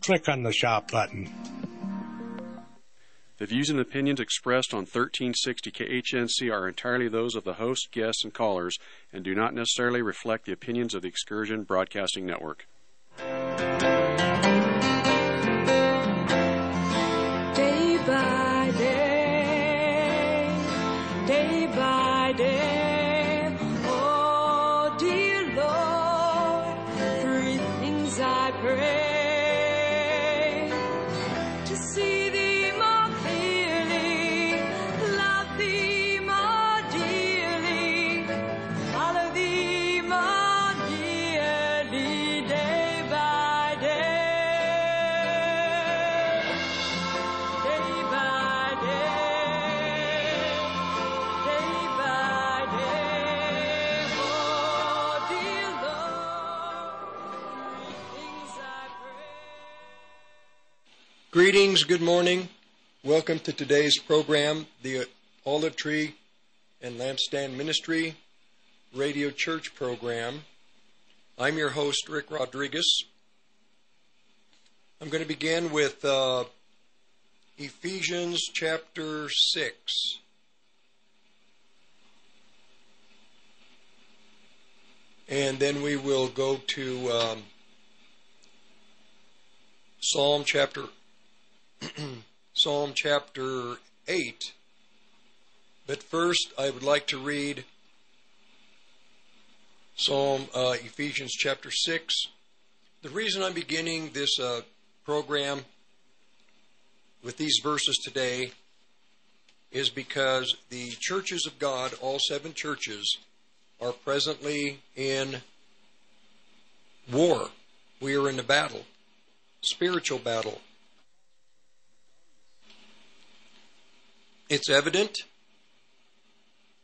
Click on the shop button. The views and opinions expressed on 1360 KHNC are entirely those of the host, guests, and callers and do not necessarily reflect the opinions of the Excursion Broadcasting Network. Good morning. Welcome to today's program, the Olive Tree and Lampstand Ministry Radio Church program. I'm your host, Rick Rodriguez. I'm going to begin with uh, Ephesians chapter 6. And then we will go to um, Psalm chapter Psalm chapter 8. But first, I would like to read Psalm uh, Ephesians chapter 6. The reason I'm beginning this uh, program with these verses today is because the churches of God, all seven churches, are presently in war. We are in a battle, spiritual battle. It's evident.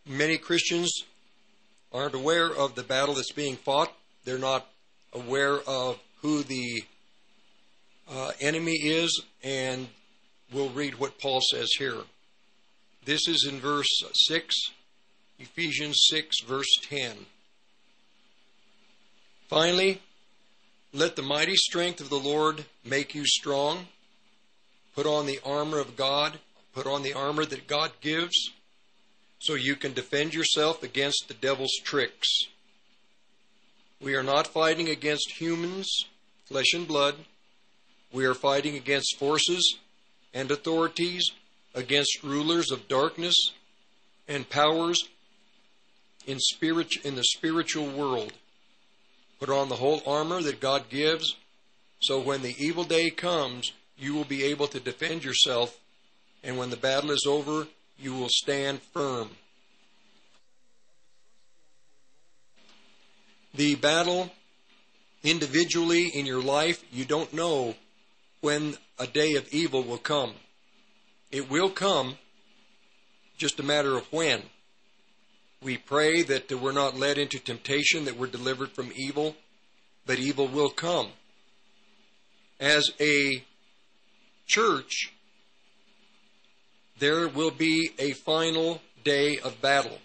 Many Christians aren't aware of the battle that's being fought. They're not aware of who the uh, enemy is, and we'll read what Paul says here. This is in verse 6, Ephesians 6, verse 10. Finally, let the mighty strength of the Lord make you strong. Put on the armor of God Put on the armor that God gives so you can defend yourself against the devil's tricks. We are not fighting against humans, flesh and blood. We are fighting against forces and authorities, against rulers of darkness and powers in spirit in the spiritual world. Put on the whole armor that God gives, so when the evil day comes, you will be able to defend yourself and when the battle is over, you will stand firm. The battle individually in your life, you don't know when a day of evil will come. It will come, just a matter of when. We pray that we're not led into temptation, that we're delivered from evil, but evil will come. As a church, there will be a final day of battle.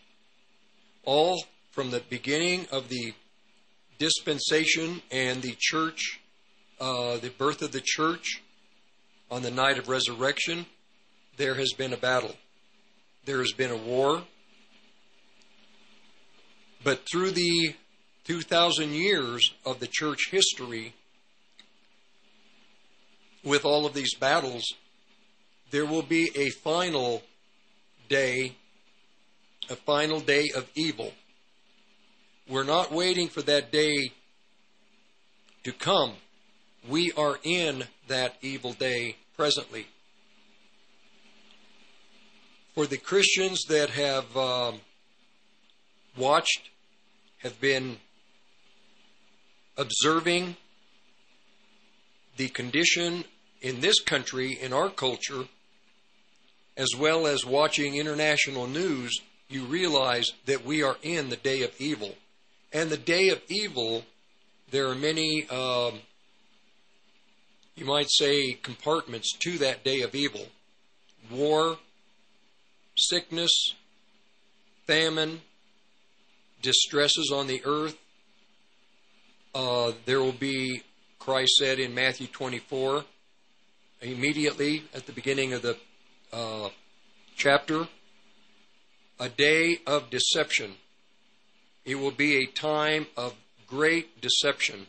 All from the beginning of the dispensation and the church, uh, the birth of the church on the night of resurrection, there has been a battle. There has been a war. But through the 2,000 years of the church history, with all of these battles, there will be a final day, a final day of evil. We're not waiting for that day to come. We are in that evil day presently. For the Christians that have um, watched, have been observing the condition in this country, in our culture, as well as watching international news, you realize that we are in the day of evil. And the day of evil, there are many, um, you might say, compartments to that day of evil war, sickness, famine, distresses on the earth. Uh, there will be Christ said in Matthew 24, immediately at the beginning of the uh, chapter, a day of deception. It will be a time of great deception.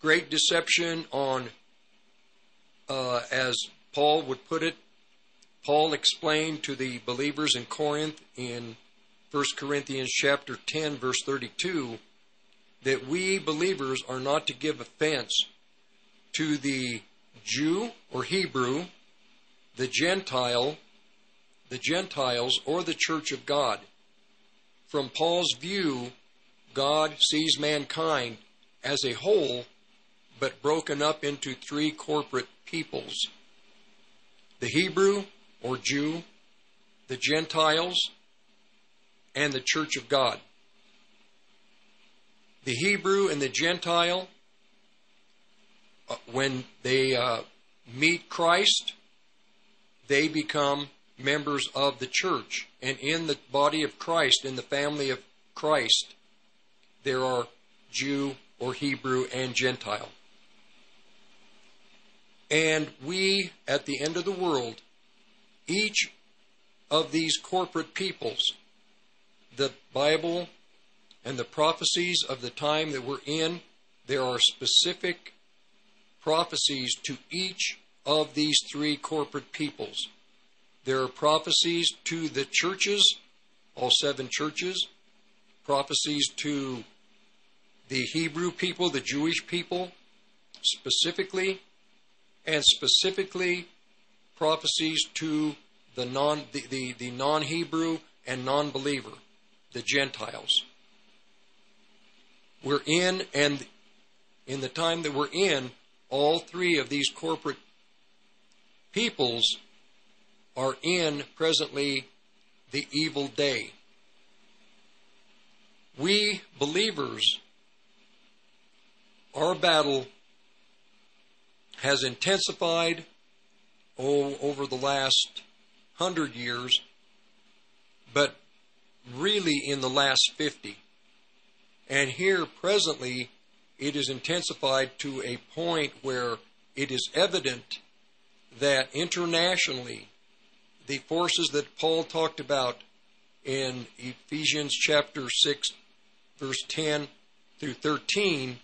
Great deception on, uh, as Paul would put it, Paul explained to the believers in Corinth in 1 Corinthians chapter 10 verse 32 that we believers are not to give offense to the Jew or Hebrew, the Gentile, the Gentiles, or the church of God. From Paul's view, God sees mankind as a whole, but broken up into three corporate peoples the Hebrew or Jew, the Gentiles, and the church of God. The Hebrew and the Gentile, uh, when they uh, meet Christ, they become members of the church. And in the body of Christ, in the family of Christ, there are Jew or Hebrew and Gentile. And we, at the end of the world, each of these corporate peoples, the Bible and the prophecies of the time that we're in, there are specific prophecies to each of these three corporate peoples. There are prophecies to the churches, all seven churches, prophecies to the Hebrew people, the Jewish people, specifically, and specifically prophecies to the non the, the, the non-Hebrew and non-believer, the Gentiles. We're in and in the time that we're in, all three of these corporate peoples are in presently the evil day. We believers, our battle has intensified oh, over the last hundred years, but really in the last 50. And here, presently, it is intensified to a point where it is evident that internationally, the forces that Paul talked about in Ephesians chapter 6, verse 10 through 13,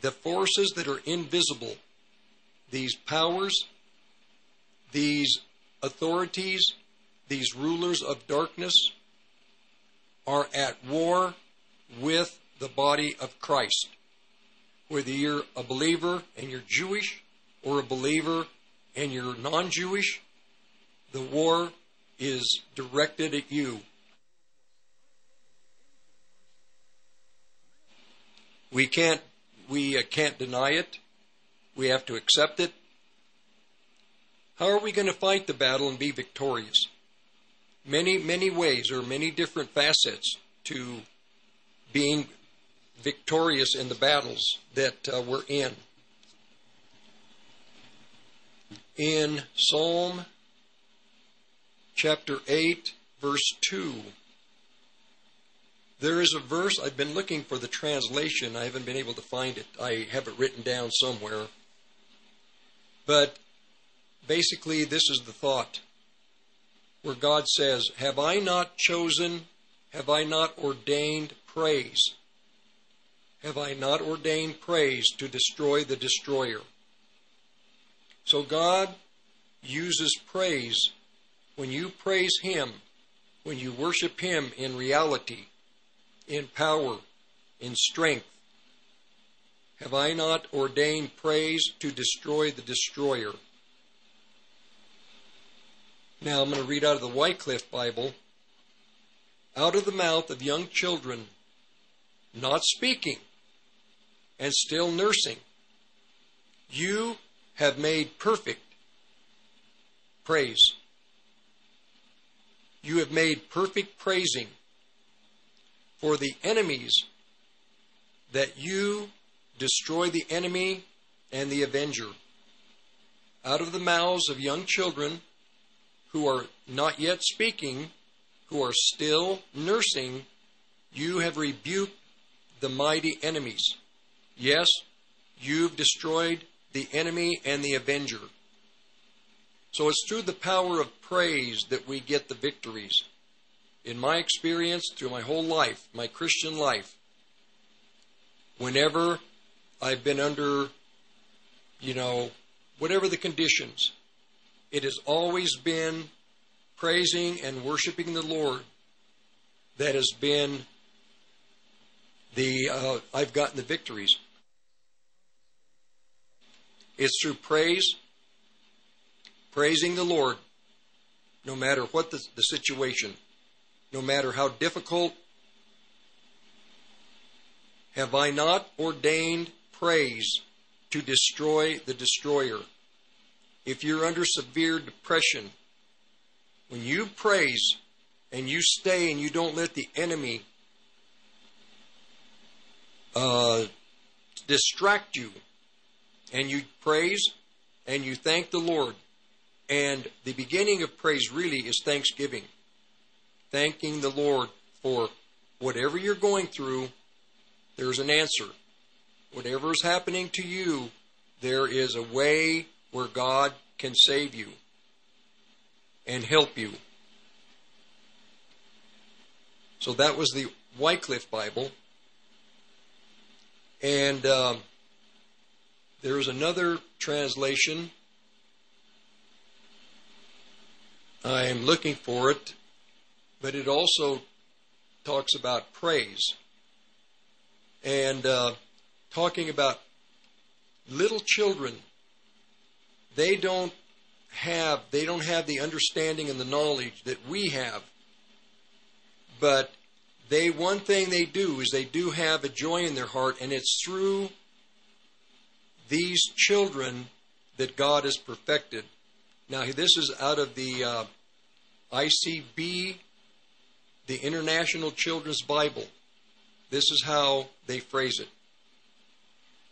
the forces that are invisible, these powers, these authorities, these rulers of darkness, are at war with the body of Christ. Whether you're a believer and you're Jewish or a believer and you're non Jewish, the war is directed at you. We can't we uh, can't deny it. We have to accept it. How are we going to fight the battle and be victorious? Many many ways or many different facets to being victorious in the battles that uh, we're in. In Psalm chapter 8, verse 2, there is a verse, I've been looking for the translation, I haven't been able to find it. I have it written down somewhere. But basically, this is the thought where God says, Have I not chosen, have I not ordained praise? Have I not ordained praise to destroy the destroyer? So God uses praise when you praise Him, when you worship Him in reality, in power, in strength. Have I not ordained praise to destroy the destroyer? Now I'm going to read out of the Wycliffe Bible. Out of the mouth of young children, not speaking, and still nursing, you have made perfect praise. You have made perfect praising for the enemies that you destroy the enemy and the avenger. Out of the mouths of young children who are not yet speaking, who are still nursing, you have rebuked the mighty enemies. Yes, you've destroyed the enemy and the avenger. So it's through the power of praise that we get the victories. In my experience, through my whole life, my Christian life, whenever I've been under, you know, whatever the conditions, it has always been praising and worshiping the Lord that has been the uh, I've gotten the victories. It's through praise, praising the Lord, no matter what the, the situation, no matter how difficult. Have I not ordained praise to destroy the destroyer? If you're under severe depression, when you praise and you stay and you don't let the enemy uh, distract you, and you praise and you thank the Lord. And the beginning of praise really is thanksgiving. Thanking the Lord for whatever you're going through, there's an answer. Whatever is happening to you, there is a way where God can save you and help you. So that was the Wycliffe Bible. And um, there is another translation. I am looking for it, but it also talks about praise and uh, talking about little children. They don't have they don't have the understanding and the knowledge that we have, but they one thing they do is they do have a joy in their heart, and it's through these children that God has perfected. Now, this is out of the uh, ICB, the International Children's Bible. This is how they phrase it.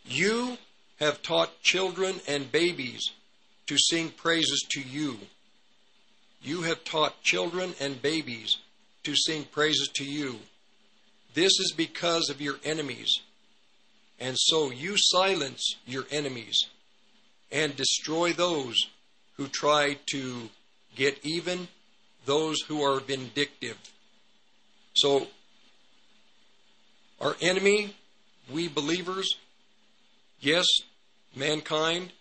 You have taught children and babies to sing praises to you. You have taught children and babies to sing praises to you. This is because of your enemies. And so you silence your enemies and destroy those who try to get even, those who are vindictive. So, our enemy, we believers, yes, mankind,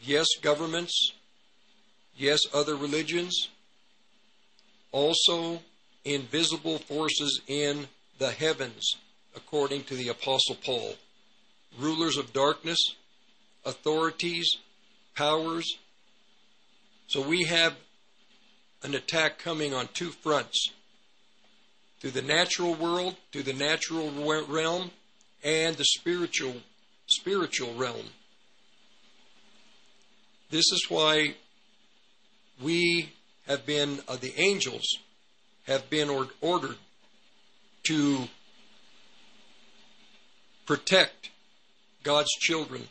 yes, governments, yes, other religions, also invisible forces in the heavens, according to the Apostle Paul. Rulers of darkness, authorities, powers. So we have an attack coming on two fronts through the natural world, through the natural realm, and the spiritual spiritual realm. This is why we have been uh, the angels have been or- ordered to protect God's children,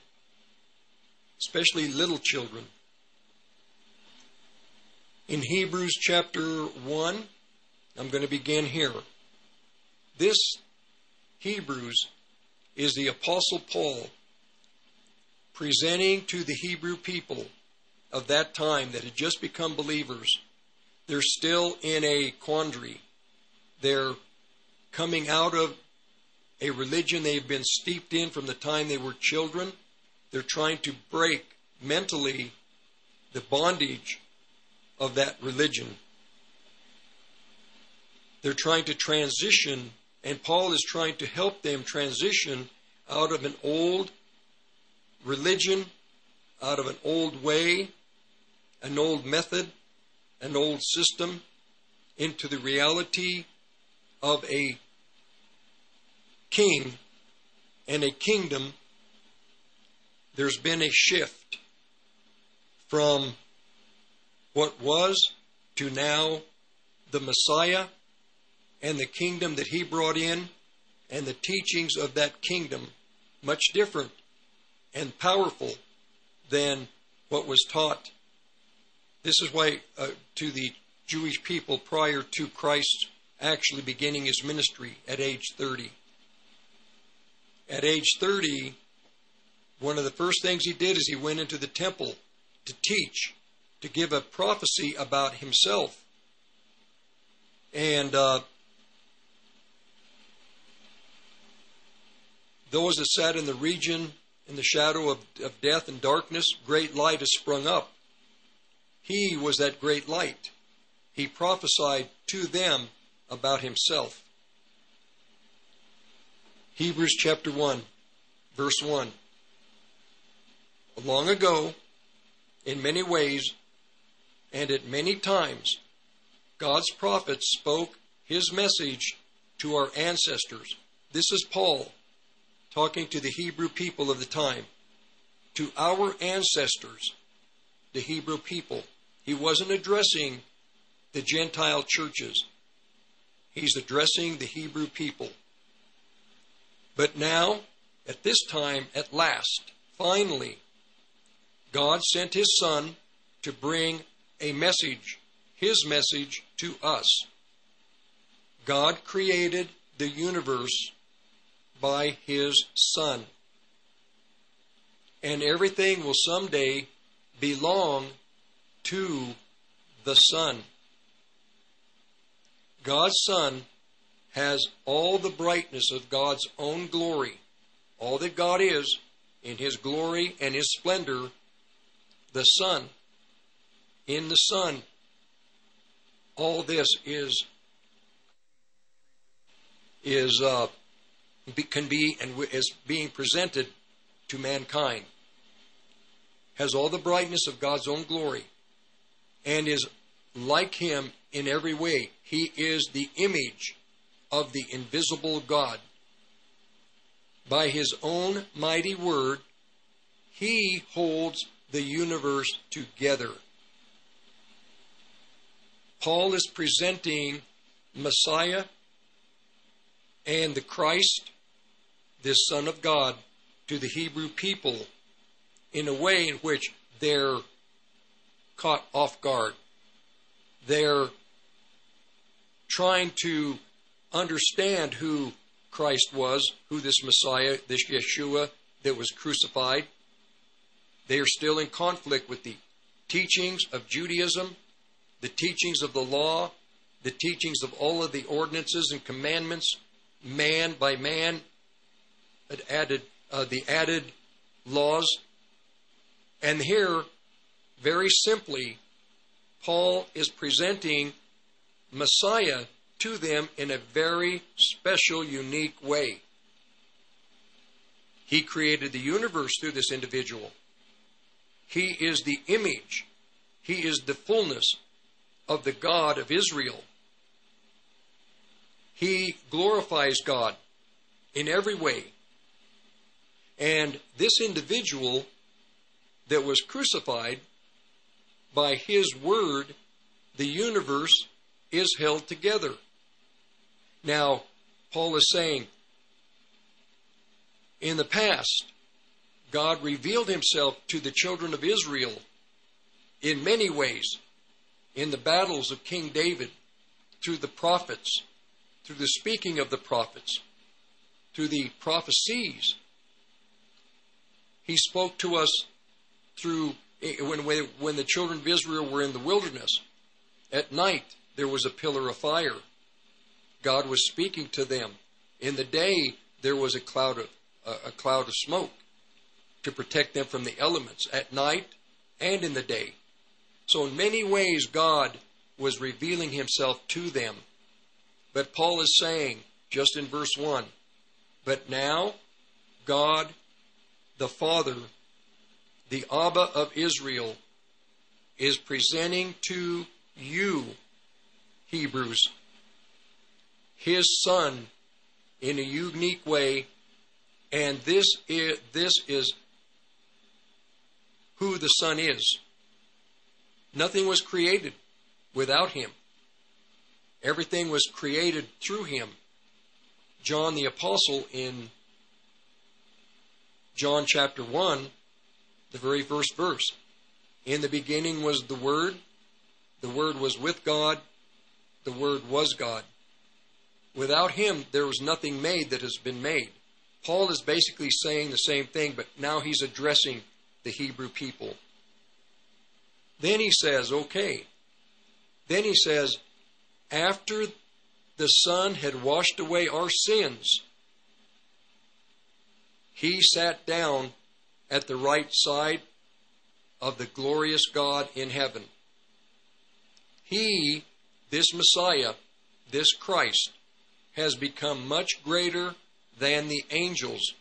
especially little children. In Hebrews chapter 1, I'm going to begin here. This Hebrews is the Apostle Paul presenting to the Hebrew people of that time that had just become believers they're still in a quandary. They're coming out of a religion they've been steeped in from the time they were children. They're trying to break mentally the bondage of that religion. They're trying to transition, and Paul is trying to help them transition out of an old religion, out of an old way, an old method, an old system into the reality of a king and a kingdom, there's been a shift from what was to now the Messiah and the kingdom that he brought in and the teachings of that kingdom much different and powerful than what was taught this is why, uh, to the Jewish people prior to Christ actually beginning his ministry at age 30. At age 30, one of the first things he did is he went into the temple to teach, to give a prophecy about himself. And uh, those that sat in the region in the shadow of, of death and darkness, great light has sprung up. He was that great light. He prophesied to them about himself. Hebrews chapter 1, verse 1. Long ago, in many ways and at many times, God's prophets spoke his message to our ancestors. This is Paul talking to the Hebrew people of the time. To our ancestors, the Hebrew people. He wasn't addressing the Gentile churches. He's addressing the Hebrew people. But now, at this time, at last, finally, God sent His Son to bring a message, His message, to us. God created the universe by His Son. And everything will someday belong to the Son. God's Son has all the brightness of God's own glory. All that God is in His glory and His splendor, the Son. In the Son, all this is is uh, can be and is being presented to mankind. Has all the brightness of God's own glory, and is like Him in every way. He is the image of the invisible God. By his own mighty word, he holds the universe together. Paul is presenting Messiah and the Christ, this Son of God, to the Hebrew people in a way in which they're caught off guard. They're trying to understand who Christ was, who this Messiah, this Yeshua that was crucified. They are still in conflict with the teachings of Judaism, the teachings of the law, the teachings of all of the ordinances and commandments, man by man, added uh, the added laws. And here, very simply, Paul is presenting Messiah to them in a very special, unique way. He created the universe through this individual. He is the image, He is the fullness of the God of Israel. He glorifies God in every way. And this individual that was crucified, by his word, the universe is held together. Now, Paul is saying, in the past, God revealed himself to the children of Israel in many ways in the battles of King David, through the prophets, through the speaking of the prophets, through the prophecies. He spoke to us through when, when the children of Israel were in the wilderness. At night, there was a pillar of fire. God was speaking to them. In the day, there was a cloud of, a, a cloud of smoke to protect them from the elements at night and in the day. So, in many ways, God was revealing himself to them. But Paul is saying, just in verse 1, but now God, the Father, the Abba of Israel, is presenting to you Hebrews, his son in a unique way, and this is, this is who the Son is. Nothing was created without him. Everything was created through him. John the Apostle in John chapter 1, the very first verse. In the beginning was the Word, the Word was with God, the Word was God. Without Him, there was nothing made that has been made. Paul is basically saying the same thing, but now he's addressing the Hebrew people. Then he says, okay. Then he says, after the Son had washed away our sins, he sat down at the right side of the glorious God in heaven. He, this Messiah, this Christ, has become much greater than the angels.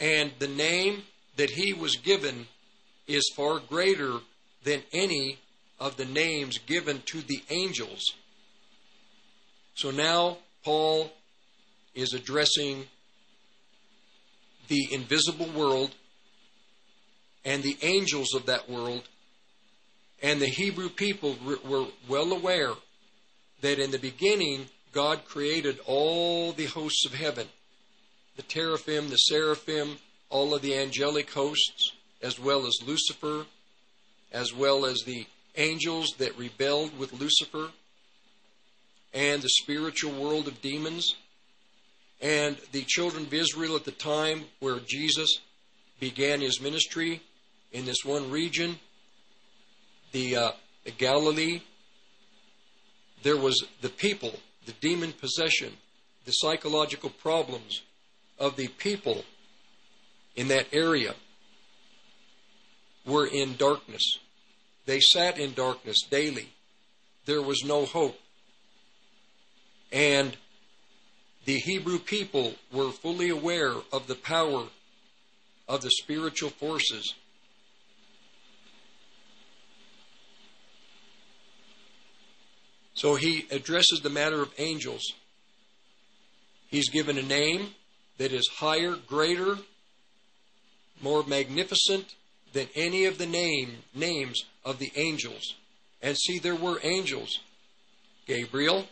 And the name that he was given is far greater than any of the names given to the angels. So now Paul is addressing the invisible world and the angels of that world. And the Hebrew people were well aware that in the beginning God created all the hosts of heaven the teraphim, the seraphim, all of the angelic hosts, as well as Lucifer, as well as the angels that rebelled with Lucifer, and the spiritual world of demons. And the children of Israel at the time where Jesus began his ministry in this one region, the, uh, the Galilee, there was the people, the demon possession, the psychological problems of the people in that area were in darkness. They sat in darkness daily. There was no hope. And the Hebrew people were fully aware of the power of the spiritual forces. So he addresses the matter of angels. He's given a name that is higher, greater, more magnificent than any of the name names of the angels. And see, there were angels Gabriel,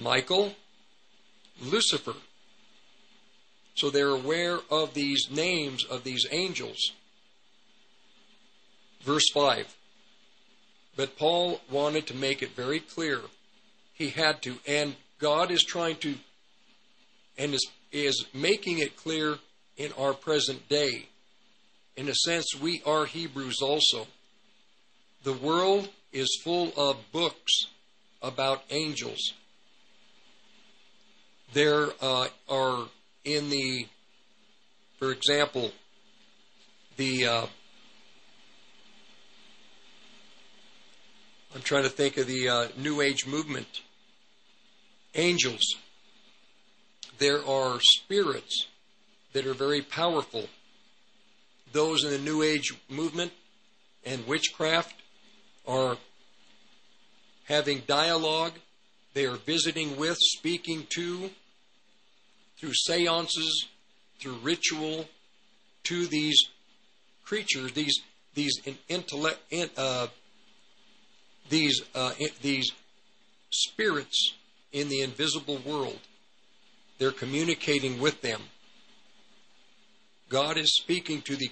Michael, Lucifer. So they're aware of these names of these angels. Verse 5. But Paul wanted to make it very clear. He had to. And God is trying to, and is, is making it clear in our present day. In a sense, we are Hebrews also. The world is full of books about angels. There uh, are in the, for example, the, uh, I'm trying to think of the uh, New Age movement. Angels. There are spirits that are very powerful. Those in the New Age movement and witchcraft are having dialogue, they are visiting with, speaking to, through seances, through ritual, to these creatures, these these intellect, uh, these uh, these spirits in the invisible world. They're communicating with them. God is speaking to the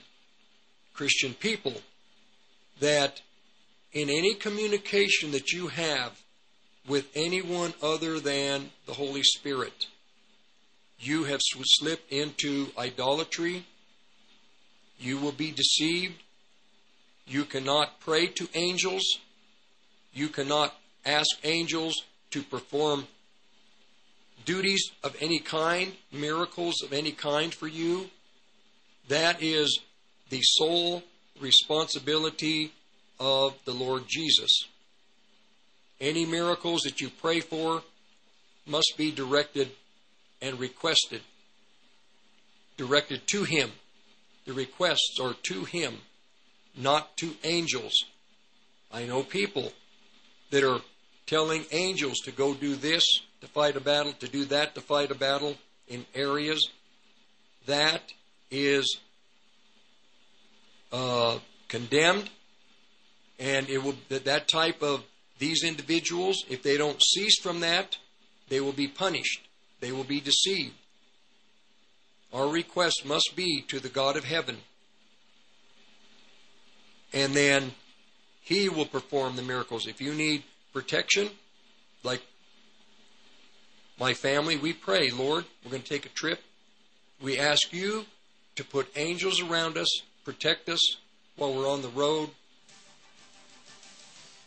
Christian people that in any communication that you have with anyone other than the Holy Spirit, you have slipped into idolatry. You will be deceived. You cannot pray to angels. You cannot ask angels to perform duties of any kind, miracles of any kind for you. That is the sole responsibility of the Lord Jesus. Any miracles that you pray for must be directed and requested, directed to Him. The requests are to Him, not to angels. I know people that are telling angels to go do this to fight a battle, to do that to fight a battle in areas. That is uh, condemned, and it will that, that type of these individuals, if they don't cease from that, they will be punished. They will be deceived. Our request must be to the God of heaven. And then He will perform the miracles. If you need protection, like my family, we pray, Lord, we're going to take a trip We ask you to put angels around us, protect us while we're on the road.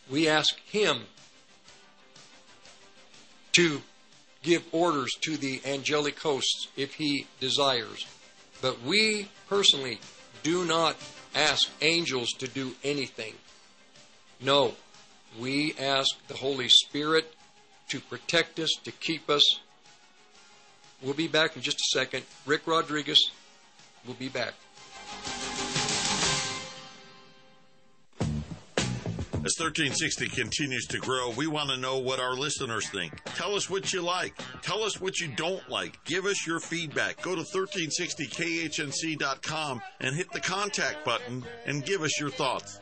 We ask Him to give orders to the angelic hosts if He desires. But we personally do not ask angels to do anything. No, we ask the Holy Spirit to protect us, to keep us. We'll be back in just a second. Rick Rodriguez will be back. As 1360 continues to grow, we want to know what our listeners think. Tell us what you like. Tell us what you don't like. Give us your feedback. Go to 1360khnc.com and hit the contact button and give us your thoughts.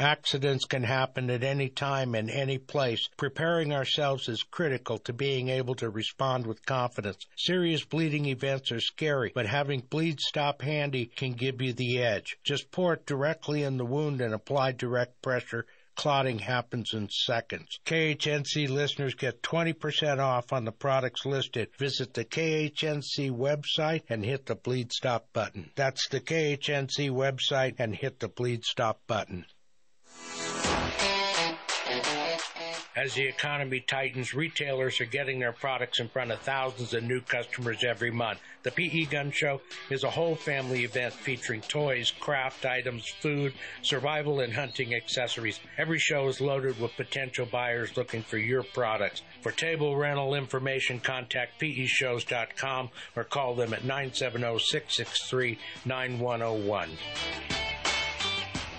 Accidents can happen at any time and any place. Preparing ourselves is critical to being able to respond with confidence. Serious bleeding events are scary, but having Bleed Stop handy can give you the edge. Just pour it directly in the wound and apply direct pressure clotting happens in seconds. KHNC listeners get 20% off on the products listed. Visit the KHNC website and hit the Bleed Stop button. That's the KHNC website and hit the Bleed Stop button. As the economy tightens, retailers are getting their products in front of thousands of new customers every month. The PE Gun Show is a whole family event featuring toys, craft items, food, survival, and hunting accessories. Every show is loaded with potential buyers looking for your products. For table rental information, contact peshows.com or call them at 970 663 9101.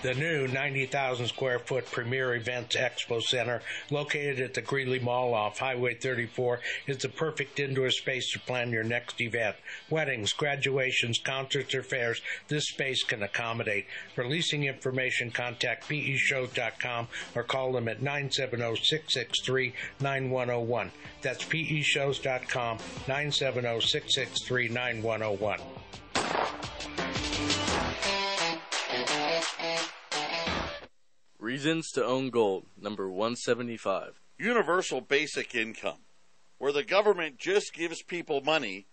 The new 90,000 square foot Premier Events Expo Center, located at the Greeley Mall off Highway 34, is the perfect indoor space to plan your next event. Weddings, graduations, concerts, or fairs, this space can accommodate. For leasing information, contact peshows.com or call them at 970-663-9101. That's peshows.com, 970-663-9101. Reasons to own gold, number 175. Universal basic income, where the government just gives people money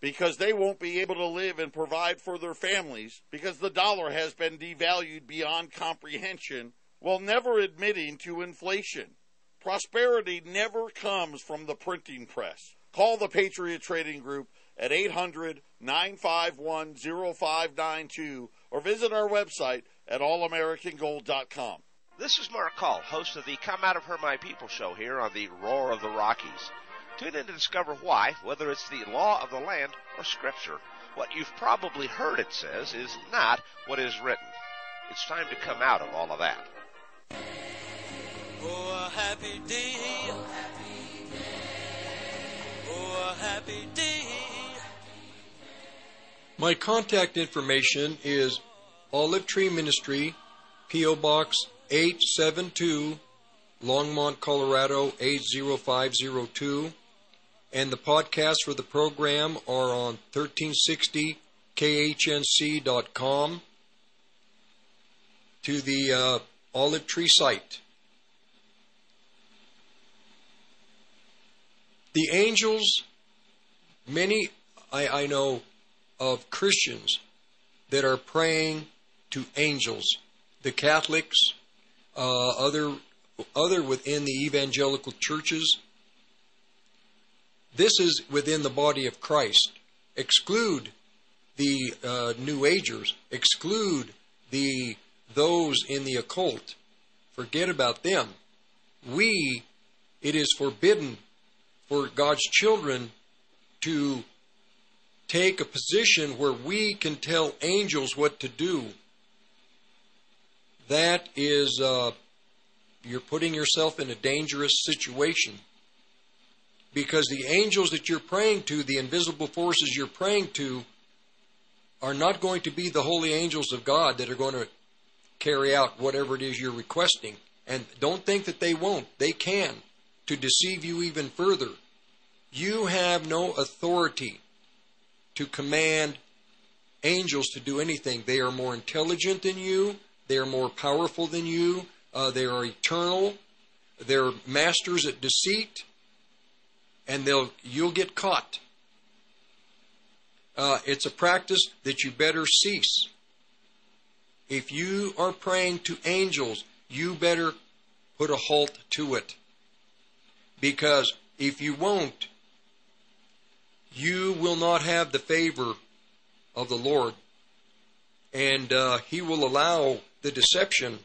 because they won't be able to live and provide for their families because the dollar has been devalued beyond comprehension while never admitting to inflation. Prosperity never comes from the printing press. Call the Patriot Trading Group at 800 951 0592 or visit our website at allamericangold.com. This is Mark Call, host of the Come Out of Her My People show here on the Roar of the Rockies. Tune in to discover why, whether it's the law of the land or scripture, what you've probably heard it says is not what is written. It's time to come out of all of that. Oh, a happy day. Oh, a happy day. My contact information is Olive Tree Ministry, P.O. Box 872, Longmont, Colorado 80502. And the podcasts for the program are on 1360khnc.com to the uh, Olive Tree site. The angels, many I, I know of Christians that are praying to angels. The Catholics, uh, other other within the evangelical churches. This is within the body of Christ. Exclude the uh, New Agers. Exclude the those in the occult. Forget about them. We, it is forbidden for God's children to take a position where we can tell angels what to do. That is, uh, you're putting yourself in a dangerous situation. because the angels that you're praying to, the invisible forces you're praying to, are not going to be the holy angels of God that are going to carry out whatever it is you're requesting. And don't think that they won't. They can to deceive you even further. You have no authority to command angels to do anything. They are more intelligent than you, they are more powerful than you, uh, they are eternal, they're masters at deceit, and they'll you'll get caught. Uh, it's a practice that you better cease. If you are praying to angels, you better put a halt to it. Because if you won't, you will not have the favor of the Lord. And uh, He will allow the deception.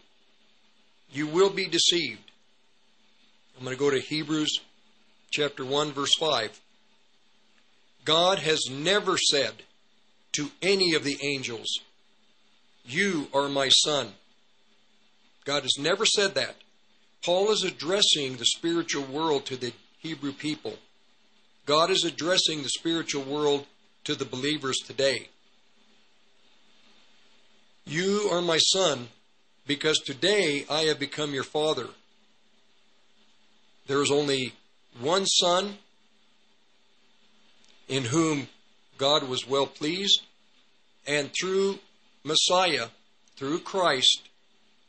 You will be deceived. I'm going to go to Hebrews chapter 1, verse 5. God has never said to any of the angels, You are my son. God has never said that. Paul is addressing the spiritual world to the Hebrew people. God is addressing the spiritual world to the believers today. You are my son because today I have become your father. There is only one son in whom God was well pleased, and through Messiah, through Christ,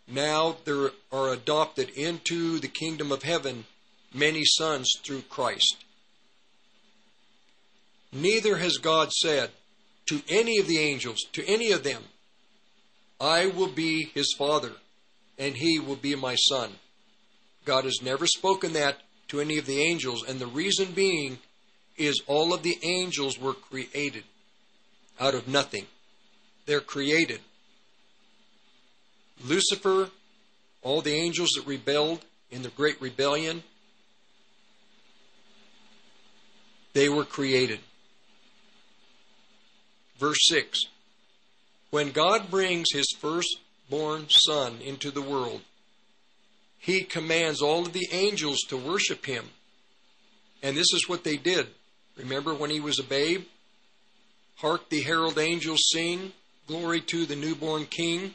now there are adopted into the kingdom of heaven many sons through Christ. Neither has God said to any of the angels, to any of them, I will be his father, and he will be my son. God has never spoken that to any of the angels, and the reason being is all of the angels were created out of nothing. They're created. Lucifer, all the angels that rebelled in the great rebellion, they were created. Verse 6 When God brings his firstborn son into the world, he commands all of the angels to worship him. And this is what they did. Remember when he was a babe? Hark the herald angels sing, Glory to the newborn king.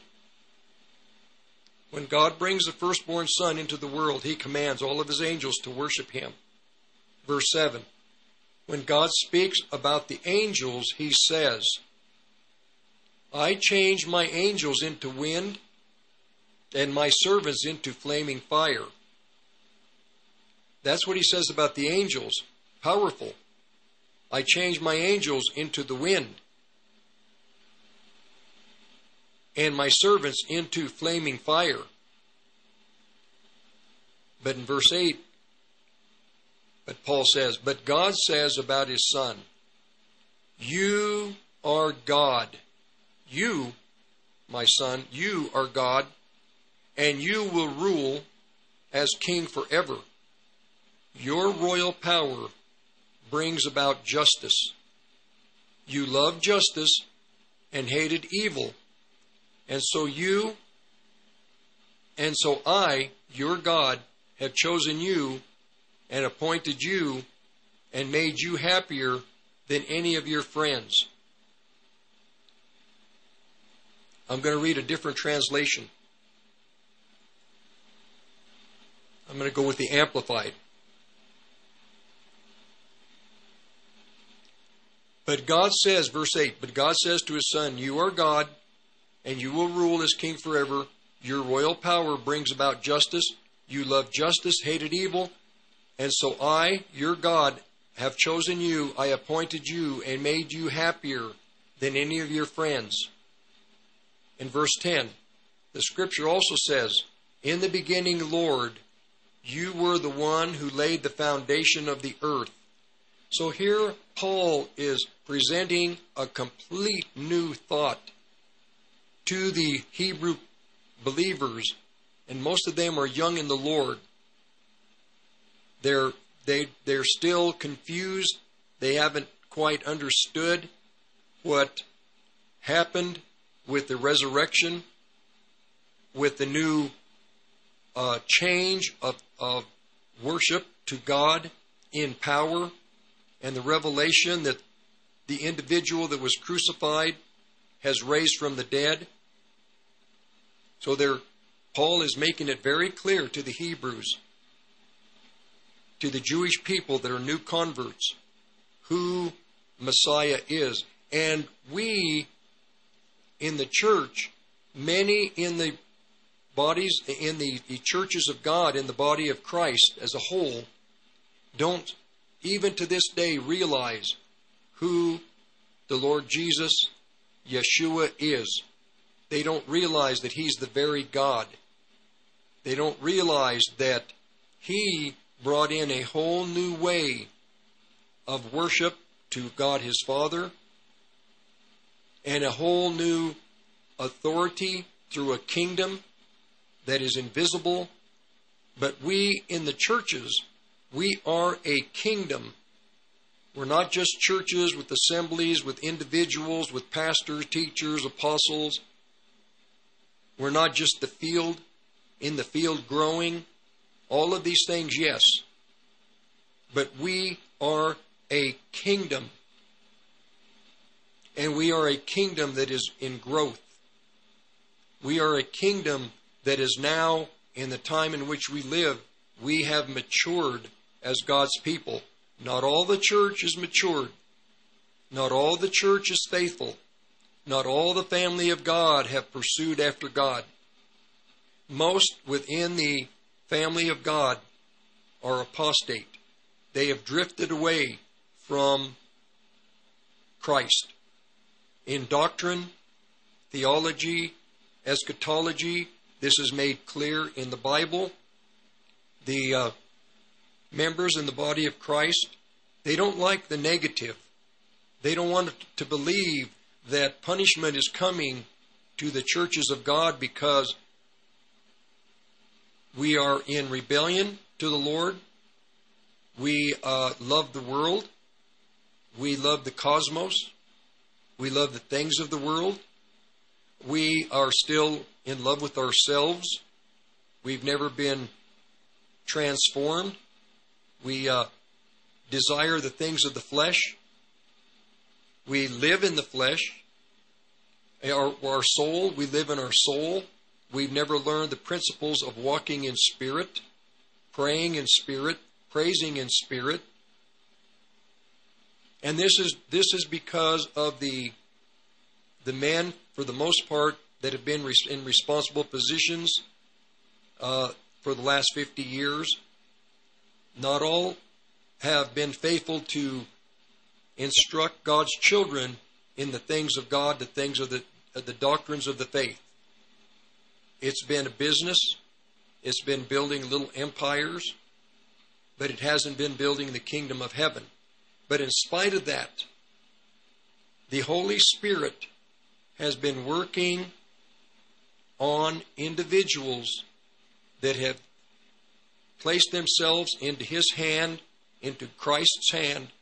When God brings the firstborn son into the world, he commands all of his angels to worship him. Verse 7 When God speaks about the angels, he says, I change my angels into wind and my servants into flaming fire. That's what he says about the angels. Powerful. I change my angels into the wind and my servants into flaming fire. But in verse 8, but Paul says, But God says about his son, You are God. You, my son, you are God, and you will rule as king forever. Your royal power brings about justice. You love justice and hated evil. And so you and so I, your God, have chosen you and appointed you and made you happier than any of your friends. I'm going to read a different translation. I'm going to go with the Amplified. But God says, verse 8, but God says to his son, You are God, and you will rule as king forever. Your royal power brings about justice. You love justice, hated evil. And so I, your God, have chosen you. I appointed you and made you happier than any of your friends. In verse 10, the scripture also says, In the beginning, Lord, you were the one who laid the foundation of the earth. So here, Paul is presenting a complete new thought to the Hebrew believers, and most of them are young in the Lord. They're they they're still confused. They haven't quite understood what happened with the resurrection, with the new uh, change of, of worship to God in power and the revelation that the individual that was crucified has raised from the dead. So there, Paul is making it very clear to the Hebrews, to the Jewish people that are new converts, who Messiah is. And we in the church, many in the bodies, in the, the churches of God, in the body of Christ as a whole, don't even to this day realize who the Lord Jesus, Yeshua, is. They don't realize that He's the very God. They don't realize that He brought in a whole new way of worship to God His Father and a whole new authority through a kingdom that is invisible. But we in the churches, we are a kingdom. We're not just churches with assemblies, with individuals, with pastors, teachers, apostles. We're not just the field, in the field growing. All of these things, yes. But we are a kingdom. And we are a kingdom that is in growth. We are a kingdom that is now, in the time in which we live, we have matured as God's people. Not all the church is matured. Not all the church is faithful. Not all the family of God have pursued after God. Most within the family of God are apostate. They have drifted away from Christ in doctrine, theology, eschatology. This is made clear in the Bible. The uh, members in the body of Christ, they don't like the negative. They don't want to believe that punishment is coming to the churches of God because we are in rebellion to the Lord. We uh, love the world. We love the cosmos. We love the things of the world. We are still in love with ourselves. We've never been transformed. We uh, desire the things of the flesh. We live in the flesh. Our, our soul, we live in our soul. We've never learned the principles of walking in spirit, praying in spirit, praising in spirit. And this is this is because of the the men, for the most part, that have been in responsible positions uh, for the last 50 years. Not all have been faithful to instruct God's children in the things of God, the things of the, the doctrines of the faith. It's been a business. It's been building little empires, but it hasn't been building the kingdom of heaven. But in spite of that, the Holy Spirit has been working on individuals that have placed themselves into His hand, into Christ's hand,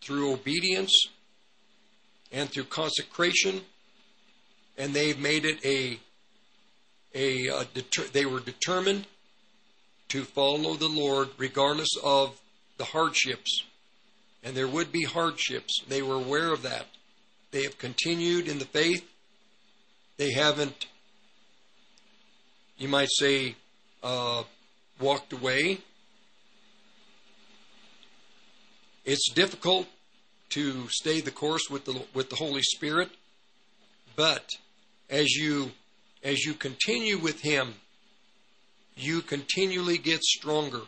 through obedience and through consecration, and they've made it a a, a deter, they were determined to follow the Lord regardless of the hardships. And there would be hardships. They were aware of that. They have continued in the faith. They haven't, you might say, uh, walked away. It's difficult to stay the course with the with the Holy Spirit, but as you as you continue with Him, you continually get stronger.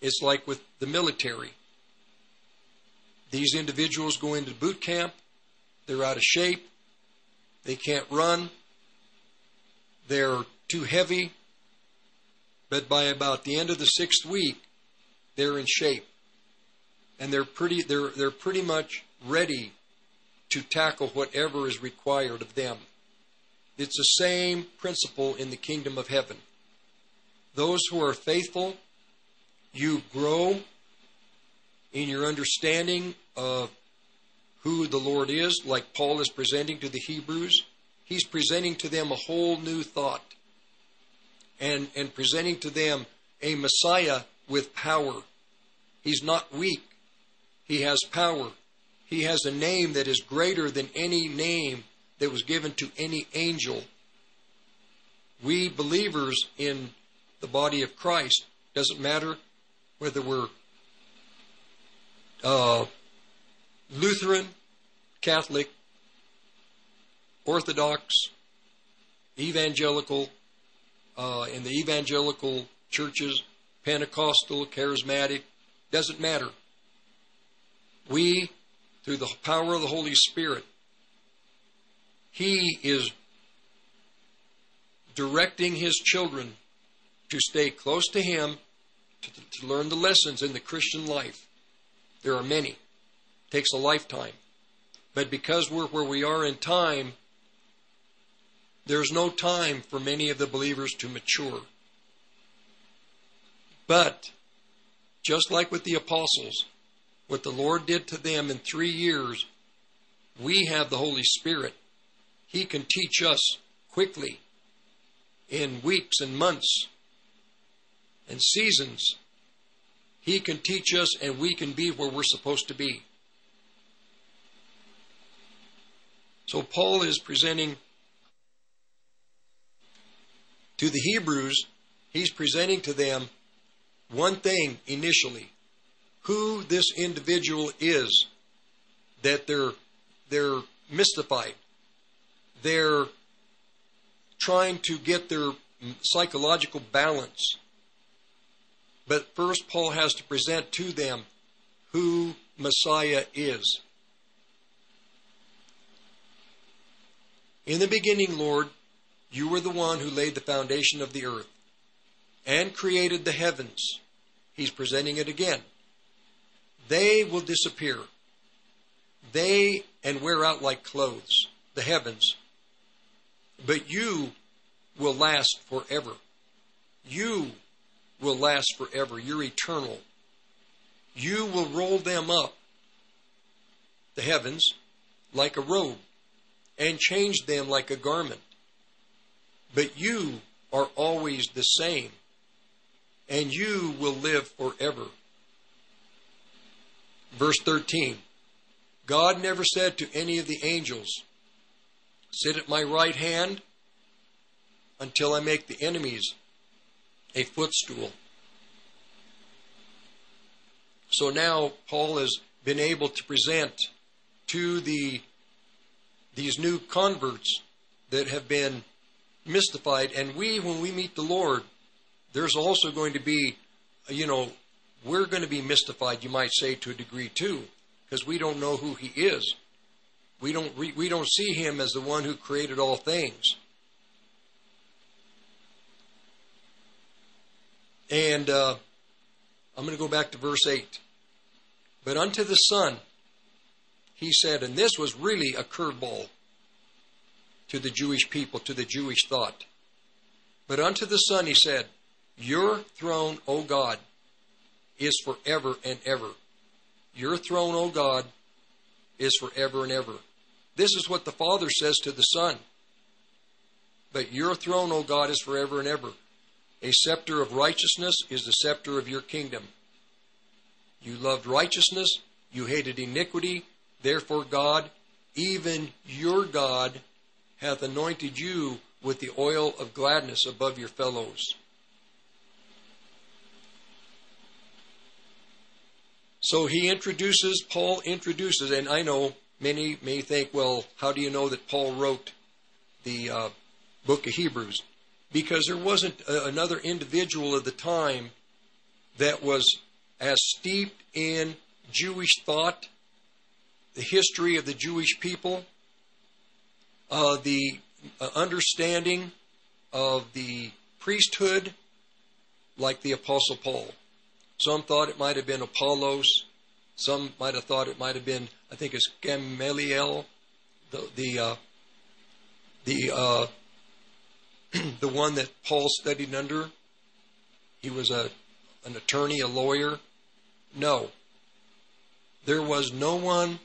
It's like with the military. These individuals go into boot camp, they're out of shape, they can't run, they're too heavy, but by about the end of the sixth week, they're in shape. And they're pretty they're they're pretty much ready to tackle whatever is required of them. It's the same principle in the kingdom of heaven. Those who are faithful, you grow in your understanding of who the Lord is, like Paul is presenting to the Hebrews. He's presenting to them a whole new thought and, and presenting to them a Messiah with power. He's not weak. He has power. He has a name that is greater than any name that was given to any angel. We believers in the body of Christ, doesn't matter whether we're uh, Lutheran, Catholic, Orthodox, Evangelical, uh, in the evangelical churches, Pentecostal, Charismatic, doesn't matter. We, through the power of the Holy Spirit, He is directing His children to stay close to Him, to, to learn the lessons in the Christian life. There are many. Takes a lifetime. But because we're where we are in time, there's no time for many of the believers to mature. But, just like with the apostles, what the Lord did to them in three years, we have the Holy Spirit. He can teach us quickly in weeks and months and seasons. He can teach us, and we can be where we're supposed to be. So, Paul is presenting to the Hebrews, he's presenting to them one thing initially who this individual is that they're they're mystified. They're trying to get their psychological balance. But first paul has to present to them who messiah is in the beginning lord you were the one who laid the foundation of the earth and created the heavens he's presenting it again they will disappear. They and wear out like clothes, the heavens. But you will last forever. You will last forever. You're eternal. You will roll them up, the heavens, like a robe, and change them like a garment. But you are always the same, and you will live forever. Verse 13 God never said to any of the angels, Sit at my right hand until I make the enemies a footstool. So now Paul has been able to present to the these new converts that have been mystified and we when we meet the Lord there's also going to be you know we're going to be mystified, you might say, to a degree too, because we don't know who he is. We don't, we, we don't see him as the one who created all things. And uh, I'm going to go back to verse 8. But unto the Son, he said, and this was really a curveball to the Jewish people, to the Jewish thought. But unto the Son, he said, Your throne, O God, is forever and ever. Your throne, O God, is forever and ever. This is what the Father says to the Son. But your throne, O God, is forever and ever. A scepter of righteousness is the scepter of your kingdom. You loved righteousness, you hated iniquity, therefore God, even your God, hath anointed you with the oil of gladness above your fellows. So he introduces, Paul introduces, and I know many may think, well, how do you know that Paul wrote the uh, book of Hebrews? Because there wasn't a, another individual at the time that was as steeped in Jewish thought, the history of the Jewish people, uh, the uh, understanding of the priesthood, like the Apostle Paul. Some thought it might have been Apollos. Some might have thought it might have been, I think it's Gamaliel, the the uh, the uh, the one that Paul studied under. He was a an attorney, a lawyer. No, there was no one,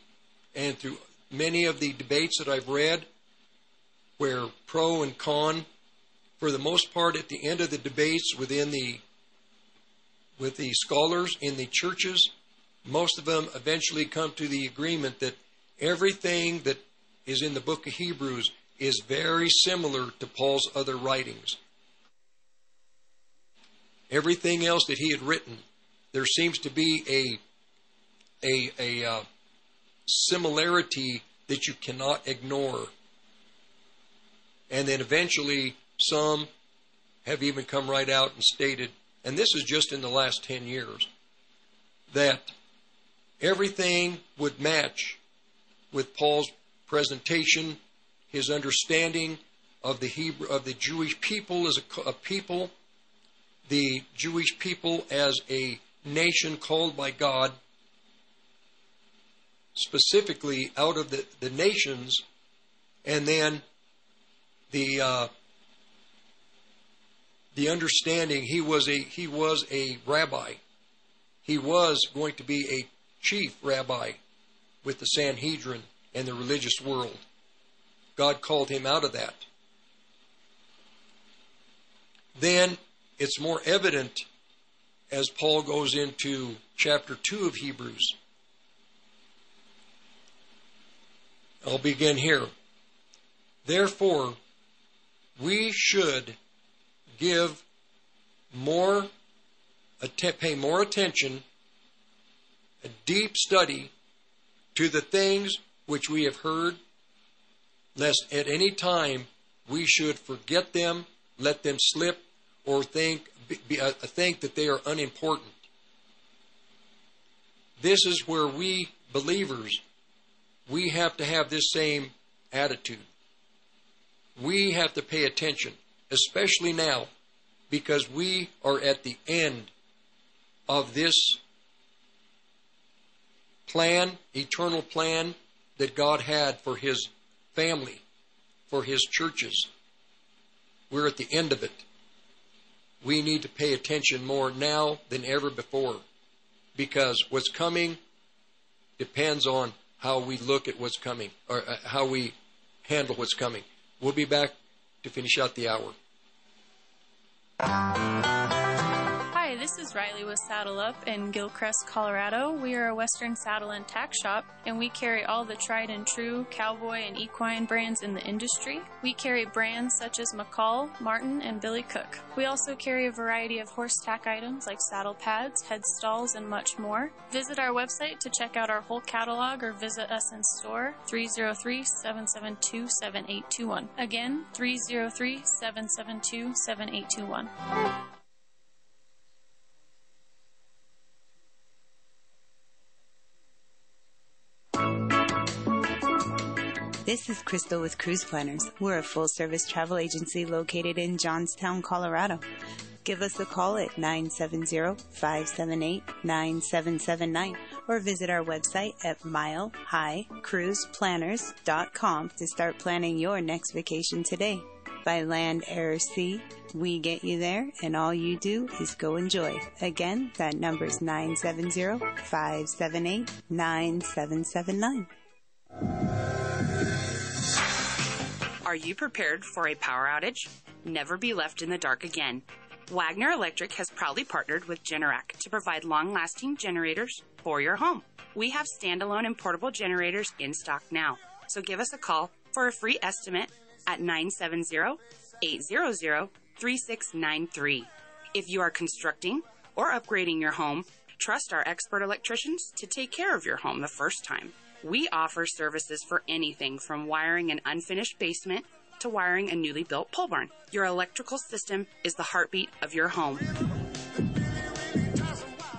and through many of the debates that I've read, where pro and con, for the most part, at the end of the debates within the with the scholars in the churches, most of them eventually come to the agreement that everything that is in the book of Hebrews is very similar to Paul's other writings. Everything else that he had written, there seems to be a a, a uh, similarity that you cannot ignore. And then eventually, some have even come right out and stated, and this is just in the last 10 years, that everything would match with Paul's presentation, his understanding of the Hebrew, of the Jewish people as a, a people, the Jewish people as a nation called by God, specifically out of the, the nations, and then the uh, the understanding he was a he was a rabbi. He was going to be a chief rabbi with the Sanhedrin and the religious world. God called him out of that. Then it's more evident as Paul goes into chapter 2 of Hebrews. I'll begin here. Therefore, we should give more, pay more attention, a deep study to the things which we have heard, lest at any time we should forget them, let them slip, or think, be, uh, think that they are unimportant. This is where we believers, we have to have this same attitude. We have to pay attention, especially now, because we are at the end of this plan, eternal plan that God had for His family, for His churches. We're at the end of it. We need to pay attention more now than ever before because what's coming depends on how we look at what's coming or uh, how we handle what's coming. We'll be back to finish out the hour. Hi, this is Riley with Saddle Up in Gilcrest, Colorado. We are a Western saddle and tack shop, and we carry all the tried and true cowboy and equine brands in the industry. We carry brands such as McCall, Martin, and Billy Cook. We also carry a variety of horse tack items like saddle pads, head stalls, and much more. Visit our website to check out our whole catalog or visit us in store 303 772 7821. Again, 303 772 7821. This is Crystal with Cruise Planners. We're a full service travel agency located in Johnstown, Colorado. Give us a call at 970-578-9779 or visit our website at milehighcruiseplanners.com to start planning your next vacation today. By land, air, or sea, we get you there and all you do is go enjoy. Again, that number is 970-578-9779. Are you prepared for a power outage? Never be left in the dark again. Wagner Electric has proudly partnered with Generac to provide long lasting generators for your home. We have standalone and portable generators in stock now, so give us a call for a free estimate at 970 800 3693. If you are constructing or upgrading your home, trust our expert electricians to take care of your home the first time. We offer services for anything from wiring an unfinished basement to wiring a newly built pole barn. Your electrical system is the heartbeat of your home.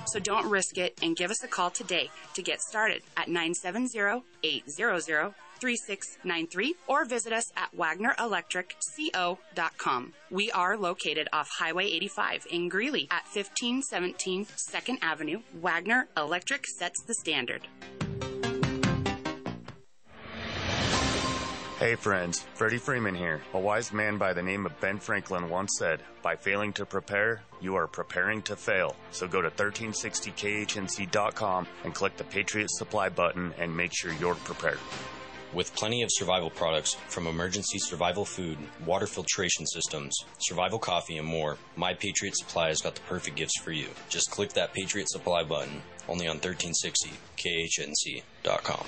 So don't risk it and give us a call today to get started at 970 800 3693 or visit us at WagnerElectricCO.com. We are located off Highway 85 in Greeley at 1517 2nd Avenue. Wagner Electric sets the standard. Hey friends, Freddie Freeman here. A wise man by the name of Ben Franklin once said, By failing to prepare, you are preparing to fail. So go to 1360khnc.com and click the Patriot Supply button and make sure you're prepared. With plenty of survival products from emergency survival food, water filtration systems, survival coffee, and more, My Patriot Supply has got the perfect gifts for you. Just click that Patriot Supply button only on 1360khnc.com.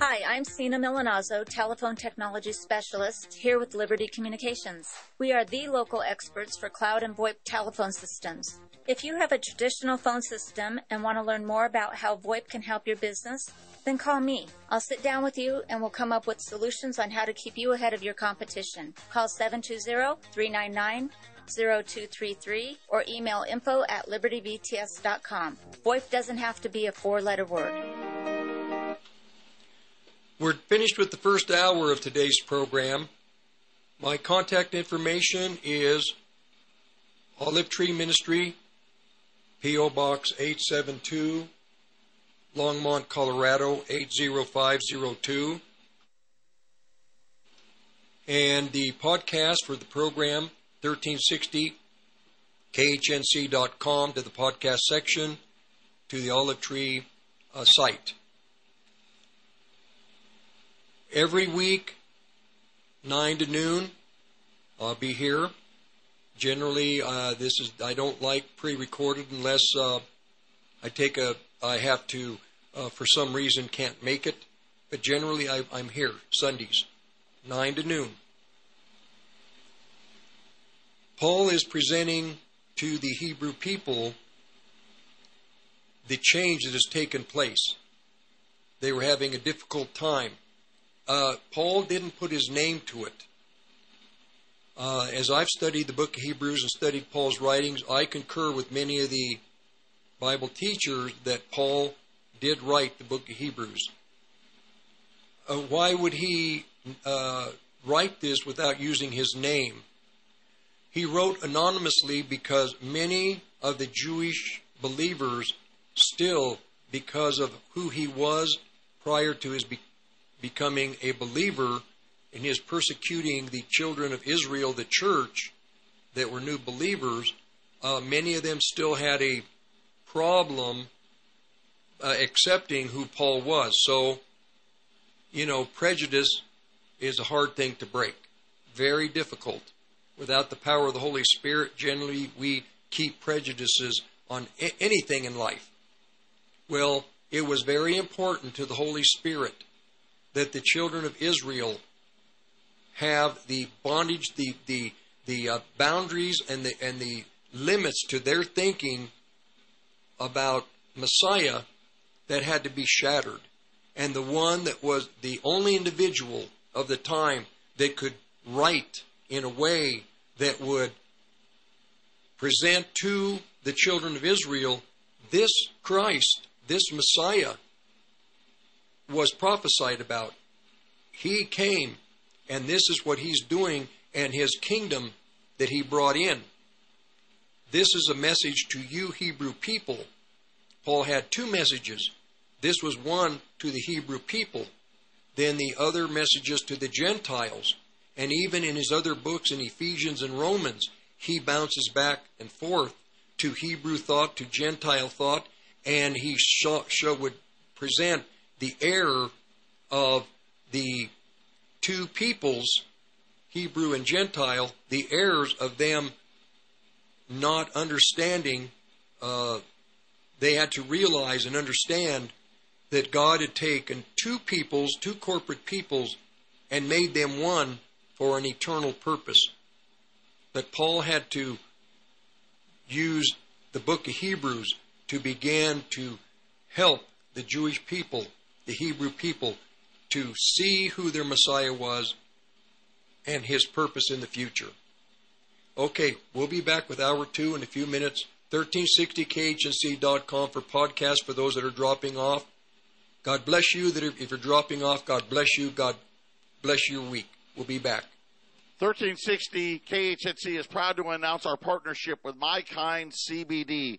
Hi, I'm Sina Milanazzo, telephone technology specialist here with Liberty Communications. We are the local experts for cloud and VoIP telephone systems. If you have a traditional phone system and want to learn more about how VoIP can help your business, then call me. I'll sit down with you and we'll come up with solutions on how to keep you ahead of your competition. Call 720-399-0233 or email info at libertybts.com. VoIP doesn't have to be a four-letter word. We're finished with the first hour of today's program. My contact information is Olive Tree Ministry, P.O. Box 872, Longmont, Colorado 80502. And the podcast for the program 1360 khnc.com to the podcast section to the Olive Tree uh, site every week, 9 to noon. I'll be here. Generally, uh, this is I don't like pre-recorded unless uh, I take a I have to uh, for some reason can't make it. But generally, I, I'm here Sundays, 9 to noon. Paul is presenting to the Hebrew people the change that has taken place. They were having a difficult time uh, Paul didn't put his name to it. Uh, as I've studied the book of Hebrews and studied Paul's writings, I concur with many of the Bible teachers that Paul did write the book of Hebrews. Uh, why would he uh, write this without using his name? He wrote anonymously because many of the Jewish believers still, because of who he was prior to his be- becoming a believer and his persecuting the children of Israel, the church, that were new believers, uh, many of them still had a problem uh, accepting who Paul was. So, you know, prejudice is a hard thing to break, very difficult. Without the power of the Holy Spirit, generally we keep prejudices on a- anything in life. Well, it was very important to the Holy Spirit that the children of Israel have the bondage, the the the uh, boundaries and the and the limits to their thinking about Messiah that had to be shattered. And the one that was the only individual of the time that could write in a way that would present to the children of Israel this Christ, this Messiah was prophesied about. He came, and this is what he's doing, and his kingdom that he brought in. This is a message to you, Hebrew people. Paul had two messages. This was one to the Hebrew people, then the other messages to the Gentiles. And even in his other books in Ephesians and Romans, he bounces back and forth to Hebrew thought, to Gentile thought, and he would present the error of the two peoples, Hebrew and Gentile, the errors of them not understanding. Uh, they had to realize and understand that God had taken two peoples, two corporate peoples, and made them one for an eternal purpose. That Paul had to use the book of Hebrews to begin to help the Jewish people the Hebrew people to see who their Messiah was and his purpose in the future. Okay, we'll be back with hour two in a few minutes. 1360khnc.com for podcasts for those that are dropping off. God bless you. That if you're dropping off, God bless you. God bless your week. We'll be back. 1360 KHNC is proud to announce our partnership with My Kind CBD.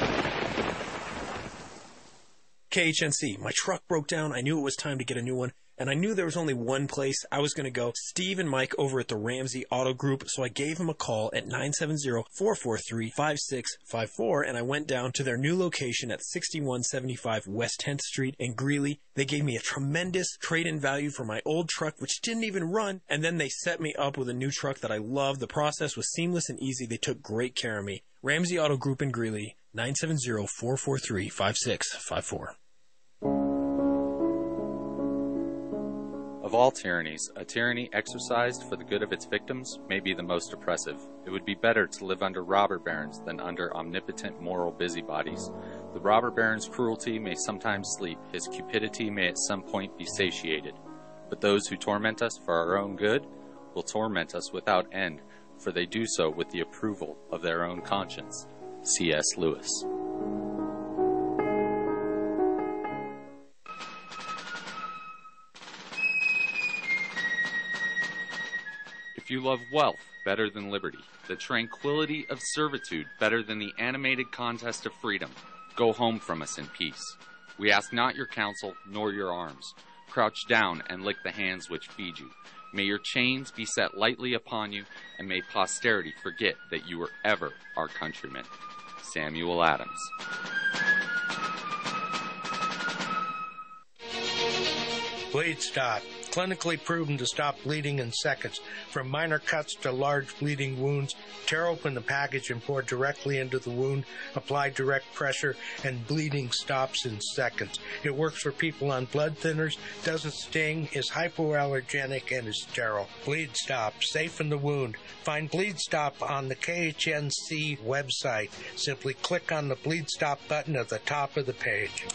KHNC. My truck broke down. I knew it was time to get a new one, and I knew there was only one place I was going to go. Steve and Mike over at the Ramsey Auto Group. So I gave them a call at 970-443-5654, and I went down to their new location at 6175 West 10th Street in Greeley. They gave me a tremendous trade-in value for my old truck, which didn't even run, and then they set me up with a new truck that I love. The process was seamless and easy. They took great care of me. Ramsey Auto Group in Greeley, 970-443-5654. Of all tyrannies, a tyranny exercised for the good of its victims may be the most oppressive. It would be better to live under robber barons than under omnipotent moral busybodies. The robber baron's cruelty may sometimes sleep, his cupidity may at some point be satiated. But those who torment us for our own good will torment us without end, for they do so with the approval of their own conscience. C.S. Lewis. You love wealth better than liberty, the tranquility of servitude better than the animated contest of freedom, go home from us in peace. We ask not your counsel nor your arms. Crouch down and lick the hands which feed you. May your chains be set lightly upon you, and may posterity forget that you were ever our countrymen. Samuel Adams. Bleed Stop. Clinically proven to stop bleeding in seconds. From minor cuts to large bleeding wounds, tear open the package and pour directly into the wound. Apply direct pressure and bleeding stops in seconds. It works for people on blood thinners, doesn't sting, is hypoallergenic, and is sterile. Bleed Stop. Safe in the wound. Find Bleed Stop on the KHNC website. Simply click on the Bleed Stop button at the top of the page.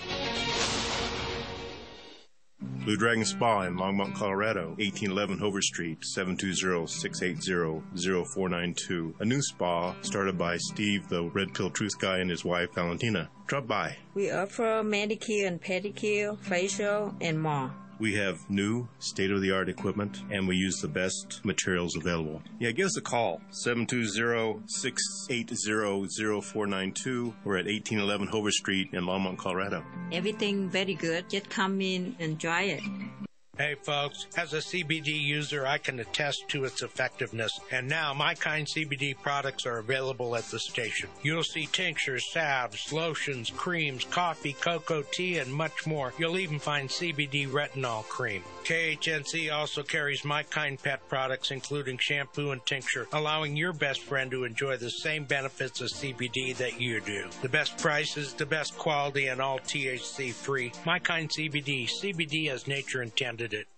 Blue Dragon Spa in Longmont, Colorado, 1811 Hover Street, 720-680-0492. A new spa started by Steve, the Red Pill Truth Guy, and his wife, Valentina. Drop by. We offer manicure and pedicure, facial, and more. We have new state of the art equipment and we use the best materials available. Yeah, give us a call 720 680 0492. We're at 1811 Hover Street in Longmont, Colorado. Everything very good. Just come in and try it. Hey folks, as a CBD user, I can attest to its effectiveness, and now my kind CBD products are available at the station. You'll see tinctures, salves, lotions, creams, coffee, cocoa, tea, and much more. You'll even find CBD retinol cream. KHNC also carries my kind pet products, including shampoo and tincture, allowing your best friend to enjoy the same benefits of CBD that you do. The best prices, the best quality, and all THC free. My kind CBD, CBD as nature intended it.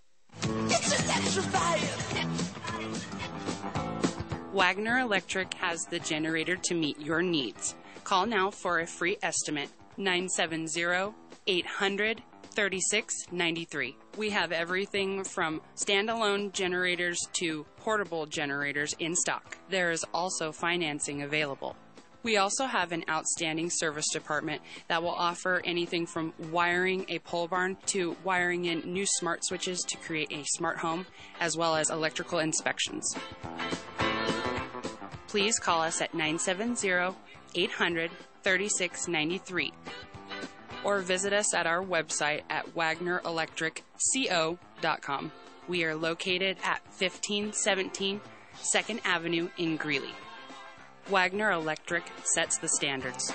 Wagner Electric has the generator to meet your needs. Call now for a free estimate 970 800 3693. We have everything from standalone generators to portable generators in stock. There is also financing available. We also have an outstanding service department that will offer anything from wiring a pole barn to wiring in new smart switches to create a smart home, as well as electrical inspections. Please call us at 970 800 3693 or visit us at our website at wagnerelectricco.com. We are located at 1517 2nd Avenue in Greeley. Wagner Electric sets the standards.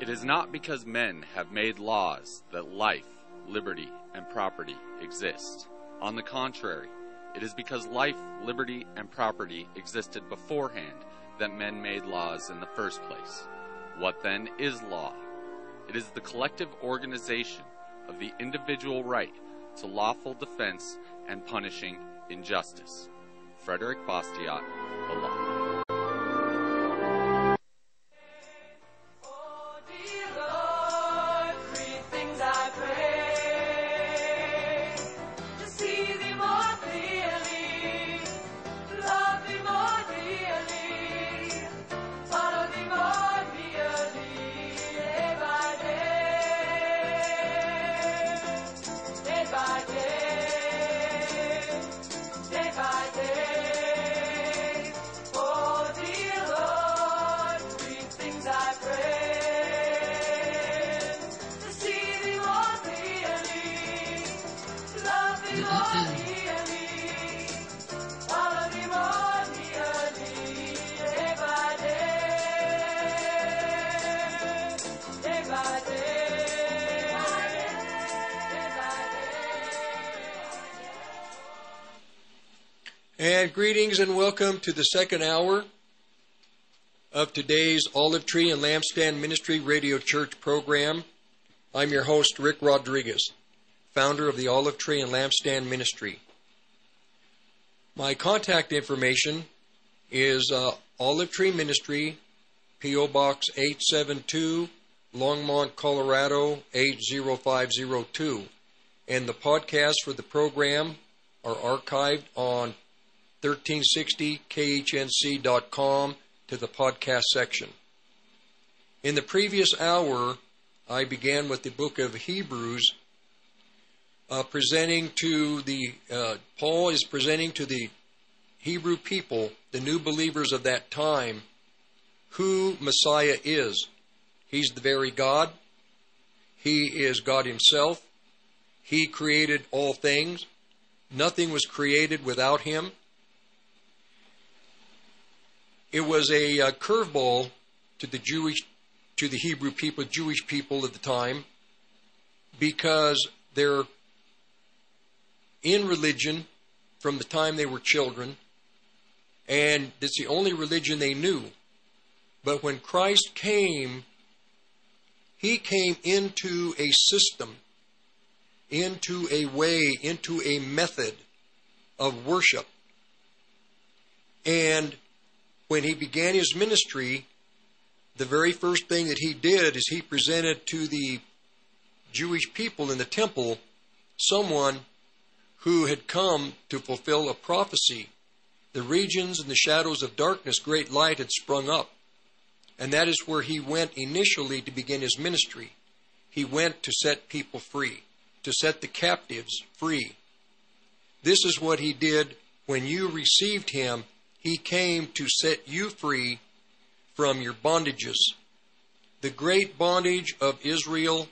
It is not because men have made laws that life, liberty, and property exist. On the contrary, it is because life, liberty, and property existed beforehand that men made laws in the first place. What then is law? It is the collective organization of the individual right to lawful defense and punishing injustice. Frederick Bastiat, The Law. And greetings and welcome to the second hour of today's Olive Tree and Lampstand Ministry Radio Church program. I'm your host, Rick Rodriguez, founder of the Olive Tree and Lampstand Ministry. My contact information is uh, Olive Tree Ministry, P.O. Box 872, Longmont, Colorado 80502. And the podcasts for the program are archived on 1360khnc.com to the podcast section. In the previous hour, I began with the book of Hebrews, uh, presenting to the, uh, Paul is presenting to the Hebrew people, the new believers of that time, who Messiah is. He's the very God. He is God Himself. He created all things. Nothing was created without Him it was a uh, curveball to the Jewish, to the Hebrew people, Jewish people at the time, because they're in religion from the time they were children, and it's the only religion they knew. But when Christ came, he came into a system, into a way, into a method of worship. And when he began his ministry, the very first thing that he did is he presented to the Jewish people in the temple someone who had come to fulfill a prophecy. The regions and the shadows of darkness, great light had sprung up. And that is where he went initially to begin his ministry. He went to set people free, to set the captives free. This is what he did when you received him he came to set you free from your bondages. The great bondage of Israel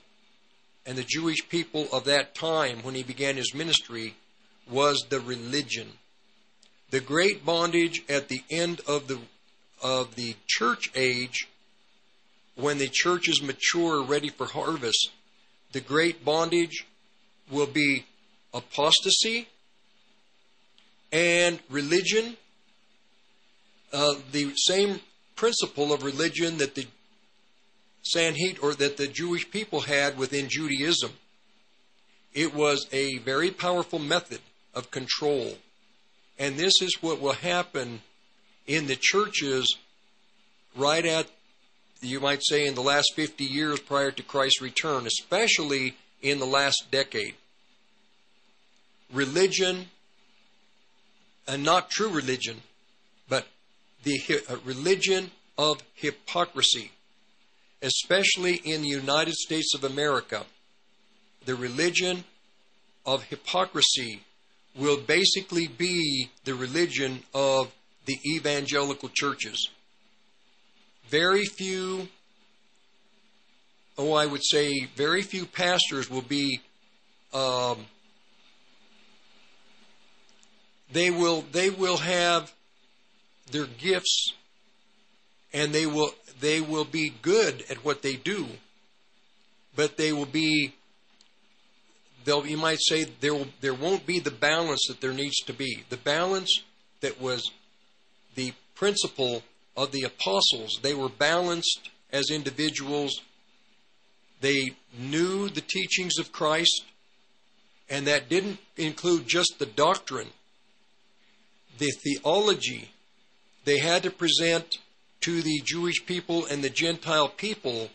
and the Jewish people of that time when he began his ministry was the religion. The great bondage at the end of the of the church age when the church is mature ready for harvest, the great bondage will be apostasy and religion the same principle of religion that the Sanhedrin or that the Jewish people had within Judaism. It was a very powerful method of control. And this is what will happen in the churches right at, you might say, in the last 50 years prior to Christ's return, especially in the last decade. Religion, and not true religion, the uh, religion of hypocrisy, especially in the United States of America. The religion of hypocrisy will basically be the religion of the evangelical churches. Very few, oh, I would say, very few pastors will be um, they will they will have their gifts and they will they will be good at what they do but they will be they'll you might say there will, there won't be the balance that there needs to be. The balance that was the principle of the apostles they were balanced as individuals. They knew the teachings of Christ and that didn't include just the doctrine. The theology they had to present to the Jewish people and the Gentile people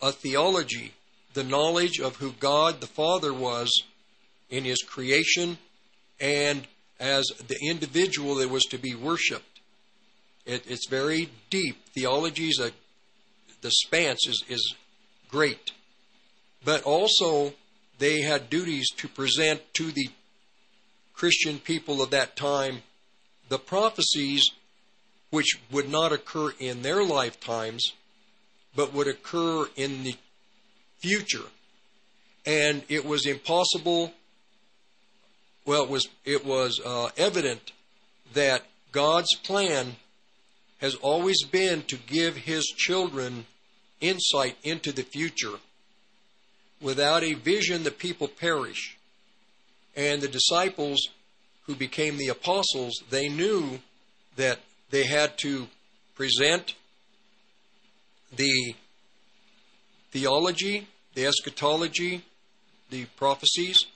a theology, the knowledge of who God the Father was in His creation and as the individual that was to be worshipped. It, it's very deep. Theology is a, the spans is, is great. But also, they had duties to present to the Christian people of that time the prophecies which would not occur in their lifetimes, but would occur in the future. And it was impossible, well, it was, it was uh, evident that God's plan has always been to give His children insight into the future. Without a vision, the people perish. And the disciples who became the apostles, they knew that they had to present the theology, the eschatology, the prophecies,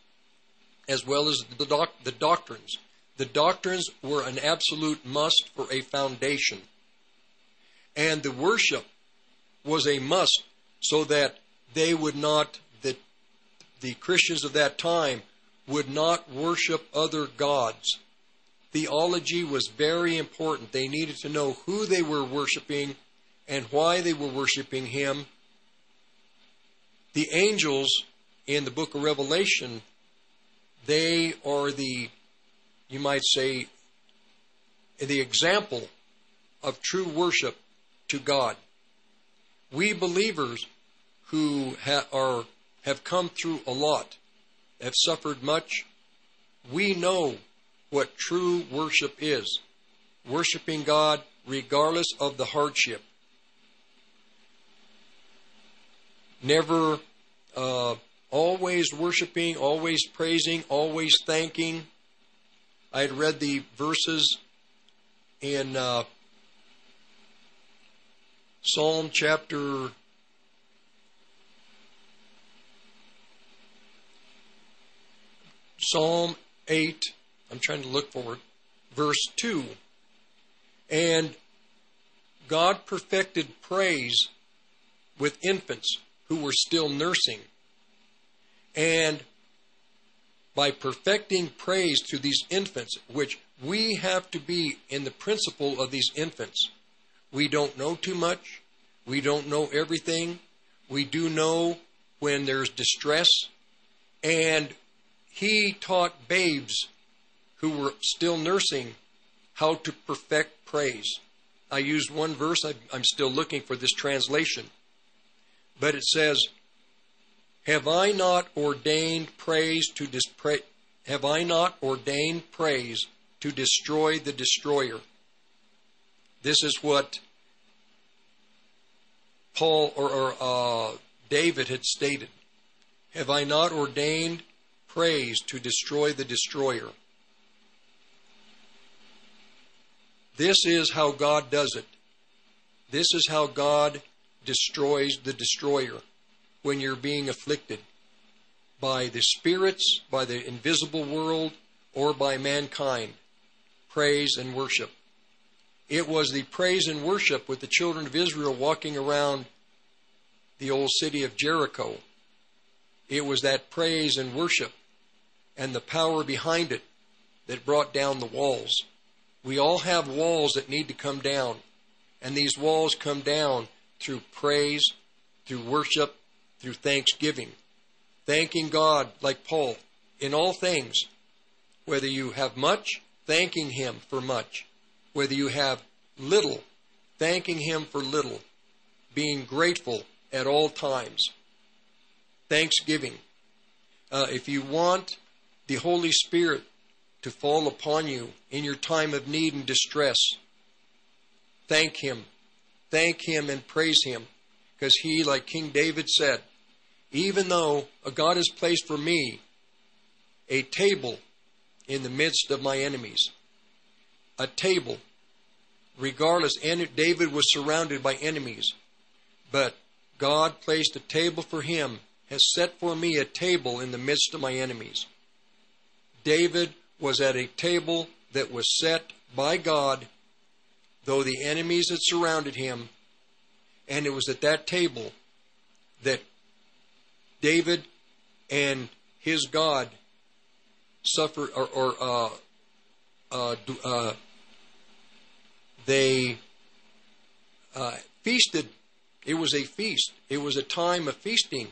as well as the, doc- the doctrines. The doctrines were an absolute must for a foundation. And the worship was a must so that they would not, that the Christians of that time would not worship other gods theology was very important. They needed to know who they were worshiping and why they were worshiping Him. The angels in the book of Revelation, they are the, you might say, the example of true worship to God. We believers who ha- are, have come through a lot, have suffered much, we know what true worship is worshiping God regardless of the hardship. Never uh, always worshiping, always praising, always thanking. I had read the verses in uh, Psalm chapter Psalm 8 I'm trying to look for it. Verse 2. And God perfected praise with infants who were still nursing. And by perfecting praise to these infants, which we have to be in the principle of these infants, we don't know too much. We don't know everything. We do know when there's distress. And he taught babes who were still nursing how to perfect praise. I used one verse, I'm still looking for this translation, but it says, Have I not ordained praise to dis- have I not ordained praise to destroy the destroyer? This is what Paul or, or uh, David had stated. Have I not ordained praise to destroy the destroyer? This is how God does it. This is how God destroys the destroyer when you're being afflicted by the spirits, by the invisible world, or by mankind. Praise and worship. It was the praise and worship with the children of Israel walking around the old city of Jericho. It was that praise and worship and the power behind it that brought down the walls. We all have walls that need to come down. And these walls come down through praise, through worship, through thanksgiving. Thanking God, like Paul, in all things. Whether you have much, thanking Him for much. Whether you have little, thanking Him for little. Being grateful at all times. Thanksgiving. uh, if you want the Holy Spirit to fall upon you in your time of need and distress, thank Him. Thank Him and praise Him. Because He, like King David said, even though a God has placed for me a table in the midst of my enemies, a table, regardless, and David was surrounded by enemies, but God placed a table for him, has set for me a table in the midst of my enemies. David was at a table that was set by God, though the enemies had surrounded him, and it was at that table that David and his God suffered, or, or uh, uh, uh, they uh, feasted. It was a feast. It was a time of feasting,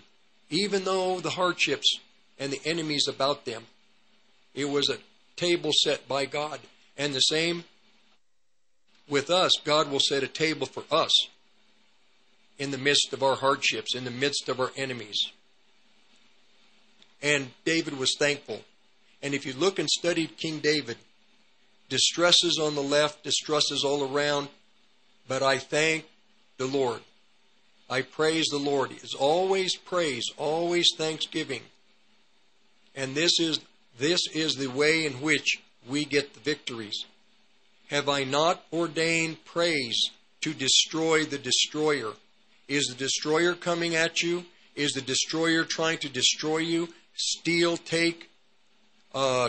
even though the hardships and the enemies about them. It was a table set by God. And the same with us, God will set a table for us in the midst of our hardships, in the midst of our enemies. And David was thankful. And if you look and study King David, distresses on the left, distresses all around, but I thank the Lord. I praise the Lord. It's always praise, always thanksgiving. And this is this is the way in which we get the victories. Have I not ordained praise to destroy the destroyer? Is the destroyer coming at you? Is the destroyer trying to destroy you? Steal, take, uh,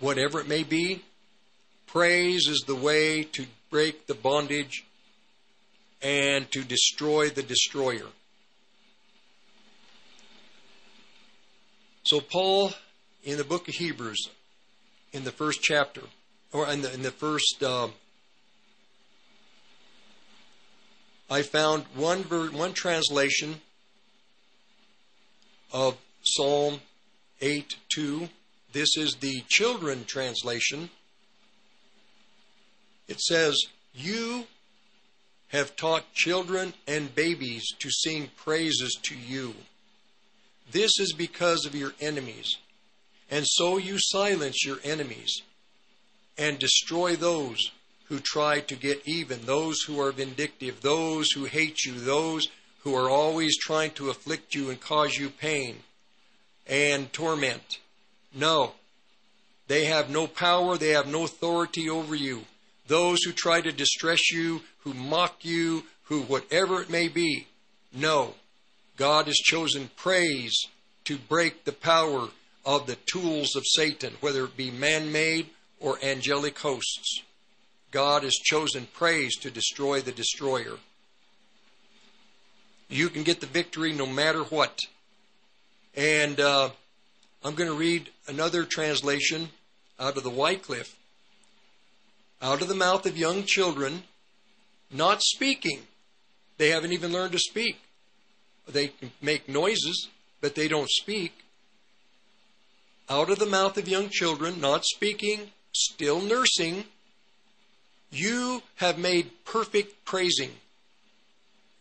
whatever it may be. Praise is the way to break the bondage and to destroy the destroyer. So, Paul, in the book of Hebrews, in the first chapter, or in the, in the first, um, I found one, ver- one translation of Psalm 8 2. This is the children translation. It says, You have taught children and babies to sing praises to you. This is because of your enemies. And so you silence your enemies and destroy those who try to get even, those who are vindictive, those who hate you, those who are always trying to afflict you and cause you pain and torment. No. They have no power, they have no authority over you. Those who try to distress you, who mock you, who whatever it may be. No. God has chosen praise to break the power of the tools of Satan, whether it be man made or angelic hosts. God has chosen praise to destroy the destroyer. You can get the victory no matter what. And uh, I'm going to read another translation out of the Wycliffe. Out of the mouth of young children, not speaking. They haven't even learned to speak. They make noises, but they don't speak. Out of the mouth of young children, not speaking, still nursing, you have made perfect praising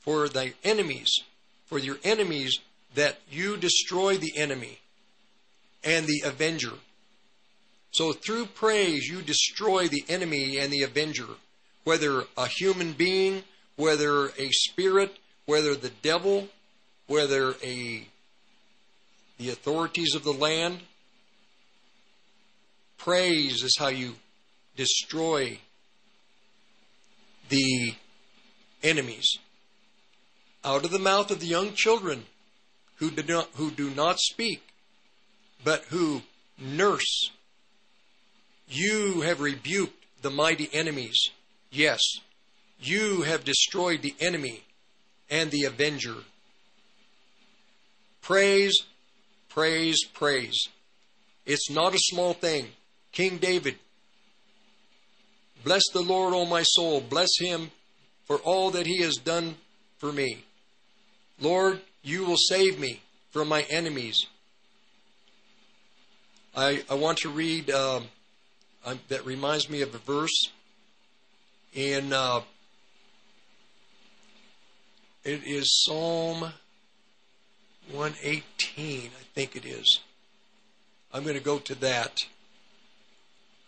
for thy enemies, for your enemies, that you destroy the enemy and the avenger. So through praise, you destroy the enemy and the avenger, whether a human being, whether a spirit, whether the devil, whether a the authorities of the land. Praise is how you destroy the enemies. Out of the mouth of the young children who do not, who do not speak, but who nurse. You have rebuked the mighty enemies. Yes, you have destroyed the enemy and the avenger. Praise, praise, praise. It's not a small thing. King David, bless the Lord, O my soul. Bless him for all that he has done for me. Lord, you will save me from my enemies. I, I want to read, uh, that reminds me of a verse in, uh, it is Psalm 118, I think it is. I'm going to go to that.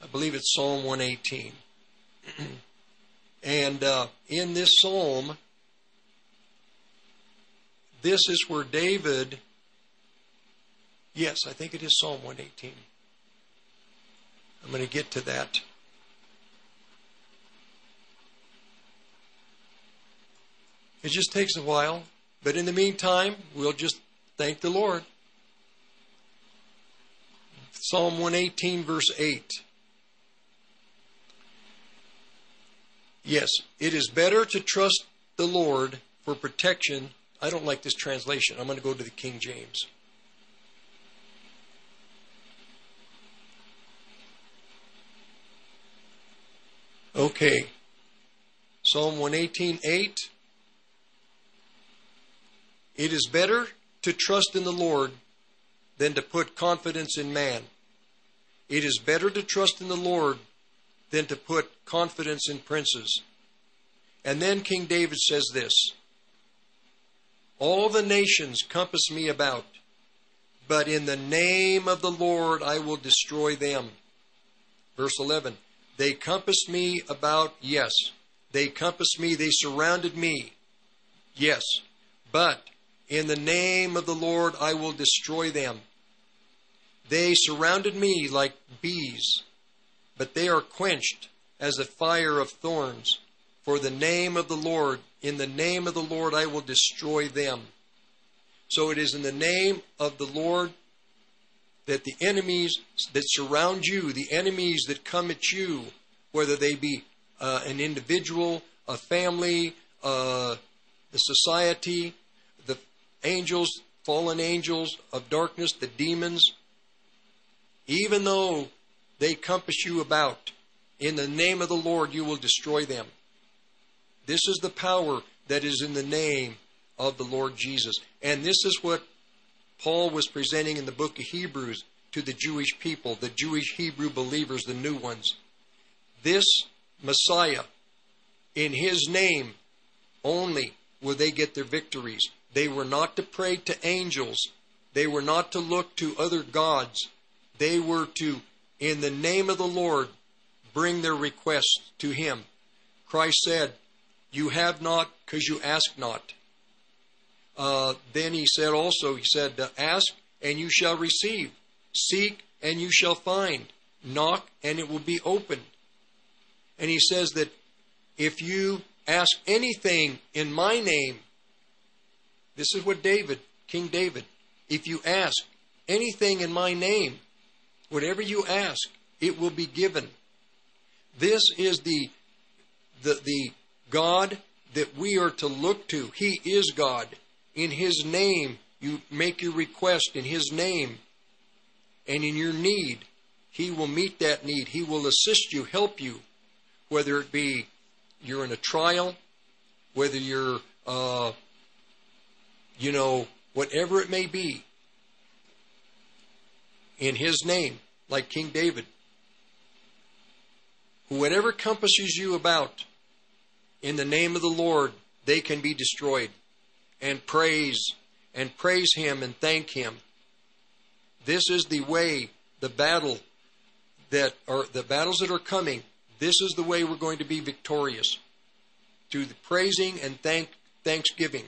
I believe it's Psalm 118. and uh, in this psalm, this is where David, yes, I think it is Psalm 118. I'm going to get to that. It just takes a while, but in the meantime, we'll just thank the Lord. Psalm 118, verse 8. Yes, it is better to trust the Lord for protection. I don't like this translation. I'm going to go to the King James. Okay. Psalm 118:8 It is better to trust in the Lord than to put confidence in man. It is better to trust in the Lord than to put confidence in princes. And then King David says this All the nations compass me about, but in the name of the Lord I will destroy them. Verse 11 They compassed me about, yes. They compassed me, they surrounded me, yes. But in the name of the Lord I will destroy them. They surrounded me like bees, but they are quenched as a fire of thorns. For the name of the Lord, in the name of the Lord I will destroy them. So it is in the name of the Lord that the enemies that surround you, the enemies that come at you, whether they be uh, an individual, a family, uh, the society, the angels, fallen angels of darkness, the demons, even though they compass you about, in the name of the Lord you will destroy them. This is the power that is in the name of the Lord Jesus. And this is what Paul was presenting in the book of Hebrews to the Jewish people, the Jewish Hebrew believers, the new ones. This Messiah, in his name only will they get their victories. They were not to pray to angels, they were not to look to other gods. They were to, in the name of the Lord, bring their requests to him. Christ said, You have not because you ask not. Uh, then he said also, He said, Ask and you shall receive. Seek and you shall find. Knock and it will be opened. And he says that if you ask anything in my name, this is what David, King David, if you ask anything in my name, whatever you ask, it will be given. This is the, the, the God that we are to look to. He is God. In His name, you make your request in His name. And in your need, He will meet that need. He will assist you, help you, whether it be you're in a trial, whether you're, uh, you know, whatever it may be. In His name, like King David. Whatever compasses you about, in the name of the Lord, they can be destroyed. And praise, and praise Him and thank Him. This is the way, the battle that are the battles that are coming. This is the way we're going to be victorious. Through the praising and thank thanksgiving.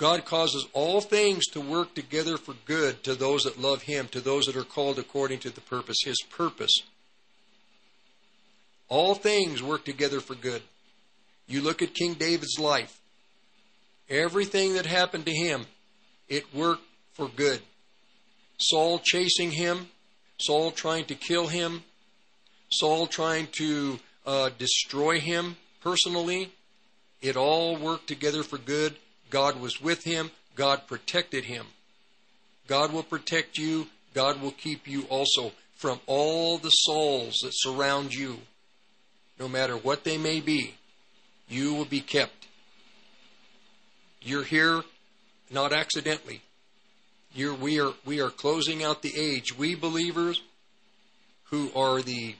God causes all things to work together for good to those that love Him, to those that are called according to the purpose, His purpose. All things work together for good. You look at King David's life. Everything that happened to him, it worked for good. Saul chasing him, Saul trying to kill him, Saul trying to uh, destroy him personally, it all worked together for good. God was with him, God protected him. God will protect you, God will keep you also from all the souls that surround you no matter what they may be, you will be kept. You're here not accidentally. You're, we, are, we are closing out the age. We believers who are the,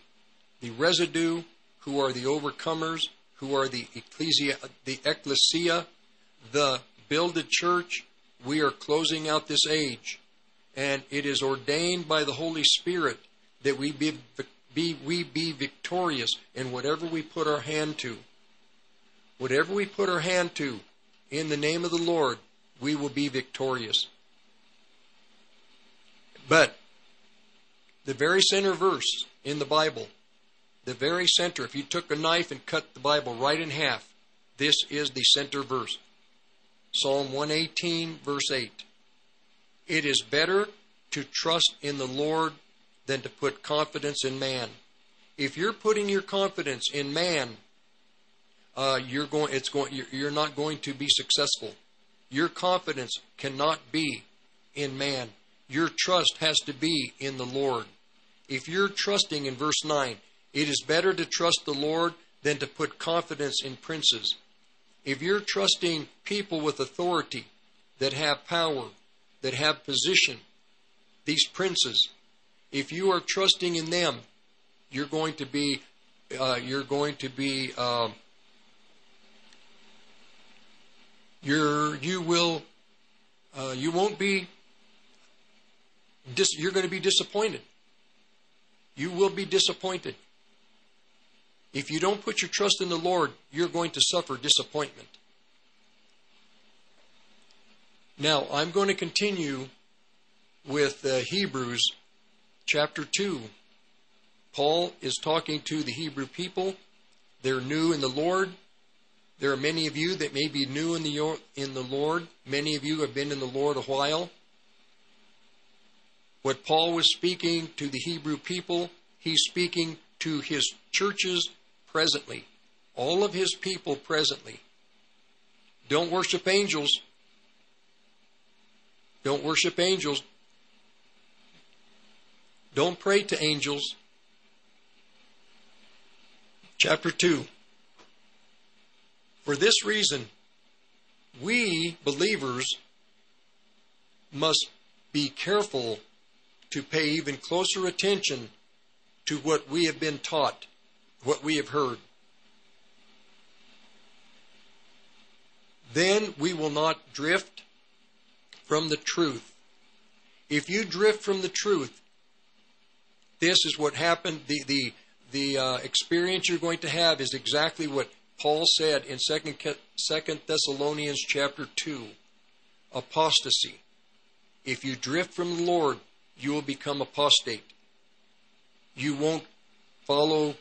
the residue, who are the overcomers, who are the ecclesia, the ecclesia, the builded church, we are closing out this age, and it is ordained by the Holy Spirit that we be, be we be victorious in whatever we put our hand to. Whatever we put our hand to, in the name of the Lord, we will be victorious. But the very center verse in the Bible, the very center, if you took a knife and cut the Bible right in half, this is the center verse. Psalm 118, verse 8. It is better to trust in the Lord than to put confidence in man. If you're putting your confidence in man, uh, you're going. It's going. You're, you're not going to be successful. Your confidence cannot be in man. Your trust has to be in the Lord. If you're trusting in verse 9, it is better to trust the Lord than to put confidence in princes. If you're trusting people with authority that have power, that have position, these princes, if you are trusting in them, you're going to be, uh, you're going to be, uh, you're, you will, uh, you won't be, dis- you're going to be disappointed. You will be disappointed. If you don't put your trust in the Lord, you're going to suffer disappointment. Now, I'm going to continue with uh, Hebrews chapter 2. Paul is talking to the Hebrew people. They're new in the Lord. There are many of you that may be new in the, in the Lord. Many of you have been in the Lord a while. What Paul was speaking to the Hebrew people, he's speaking to his churches presently. All of his people presently. Don't worship angels. Don't worship angels. Don't pray to angels. Chapter 2. For this reason, we believers must be careful to pay even closer attention to what we have been taught, what we have heard. Then we will not drift from the truth. If you drift from the truth, this is what happened. The, the, the uh, experience you're going to have is exactly what Paul said in 2 Thessalonians chapter 2 apostasy. If you drift from the Lord, you will become apostate. You won't follow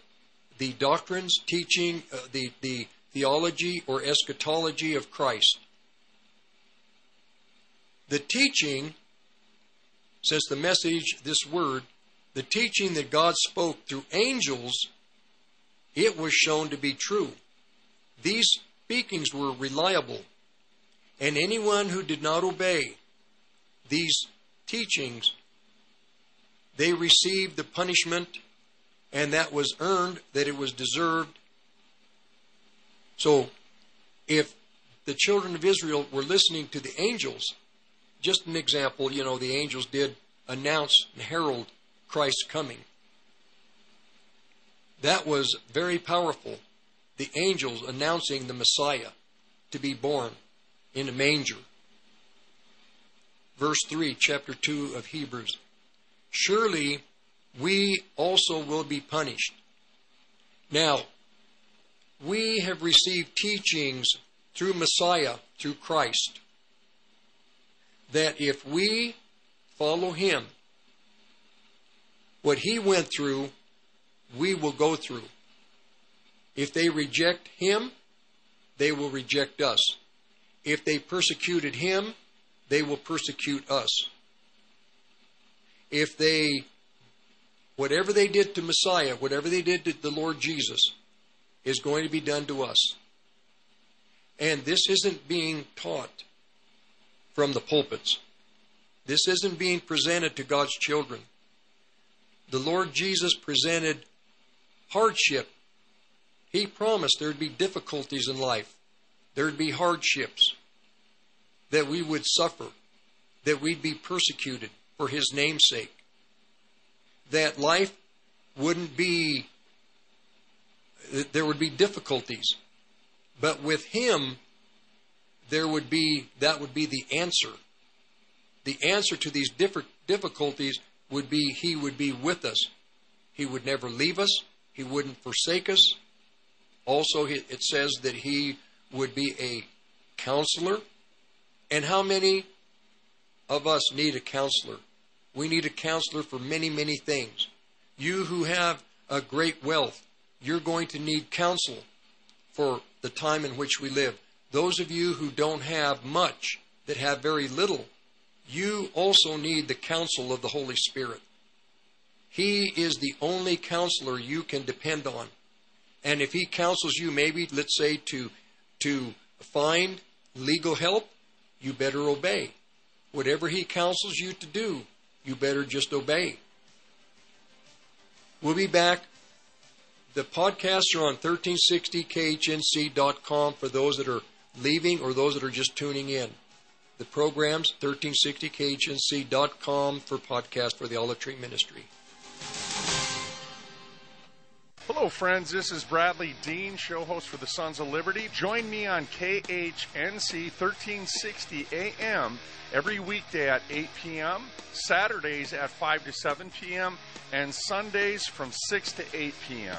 the doctrines, teaching, uh, the, the theology or eschatology of Christ. The teaching, since the message, this word, the teaching that God spoke through angels, it was shown to be true. These speakings were reliable, and anyone who did not obey these teachings, they received the punishment, and that was earned, that it was deserved. So, if the children of Israel were listening to the angels, just an example, you know, the angels did announce and herald Christ's coming. That was very powerful. The angels announcing the Messiah to be born in a manger. Verse 3, chapter 2 of Hebrews. Surely we also will be punished. Now, we have received teachings through Messiah, through Christ, that if we follow Him, what He went through, we will go through. If they reject Him, they will reject us. If they persecuted Him, they will persecute us. If they, whatever they did to Messiah, whatever they did to the Lord Jesus, is going to be done to us. And this isn't being taught from the pulpits. This isn't being presented to God's children. The Lord Jesus presented hardship. He promised there'd be difficulties in life, there'd be hardships, that we would suffer, that we'd be persecuted for His name's sake, that life wouldn't be, there would be difficulties, but with Him, there would be, that would be the answer the answer to these different difficulties would be He would be with us. He would never leave us. He wouldn't forsake us. Also, it says that He would be a counselor. And how many of us need a counselor? We need a counselor for many, many things. You who have a great wealth, you're going to need counsel for the time in which we live. Those of you who don't have much, that have very little, you also need the counsel of the Holy Spirit. He is the only counselor you can depend on. And if he counsels you, maybe, let's say, to, to find legal help, you better obey. Whatever he counsels you to do, you better just obey. We'll be back. The podcasts are on 1360khnc.com for those that are leaving or those that are just tuning in. The programs, 1360khnc.com for podcast for the Olive Tree Ministry. Hello, friends. This is Bradley Dean, show host for the Sons of Liberty. Join me on KHNC 1360 AM every weekday at 8 p.m., Saturdays at 5 to 7 p.m., and Sundays from 6 to 8 p.m.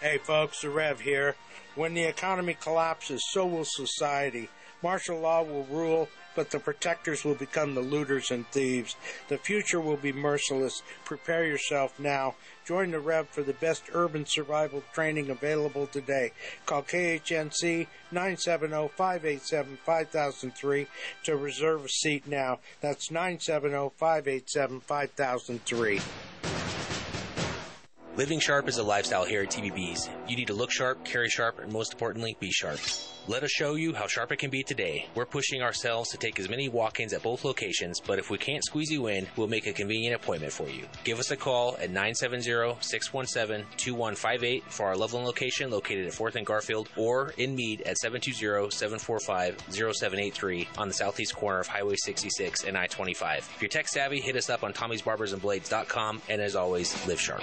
Hey, folks, the Rev here. When the economy collapses, so will society. Martial law will rule, but the protectors will become the looters and thieves. The future will be merciless. Prepare yourself now. Join the Rev for the best urban survival training available today. Call KHNC 970-587-5003 to reserve a seat now. That's 970-587-5003. Living sharp is a lifestyle here at TVB's. You need to look sharp, carry sharp, and most importantly, be sharp. Let us show you how sharp it can be today. We're pushing ourselves to take as many walk ins at both locations, but if we can't squeeze you in, we'll make a convenient appointment for you. Give us a call at 970 617 2158 for our Loveland location located at 4th and Garfield, or in Mead at 720 745 0783 on the southeast corner of Highway 66 and I 25. If you're tech savvy, hit us up on Tommy'sBarbersandBlades.com, and as always, live sharp.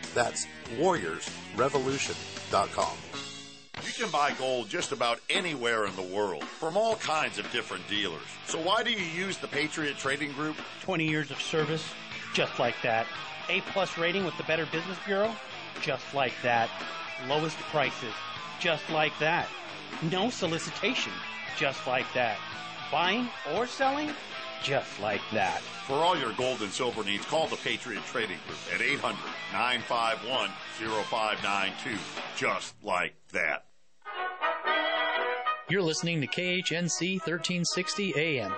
That's warriorsrevolution.com. You can buy gold just about anywhere in the world from all kinds of different dealers. So why do you use the Patriot Trading Group? 20 years of service, just like that. A plus rating with the Better Business Bureau, just like that. Lowest prices, just like that. No solicitation, just like that. Buying or selling, just like that. For all your gold and silver needs, call the Patriot Trading Group at 800 951 0592. Just like that. You're listening to KHNC 1360 AM.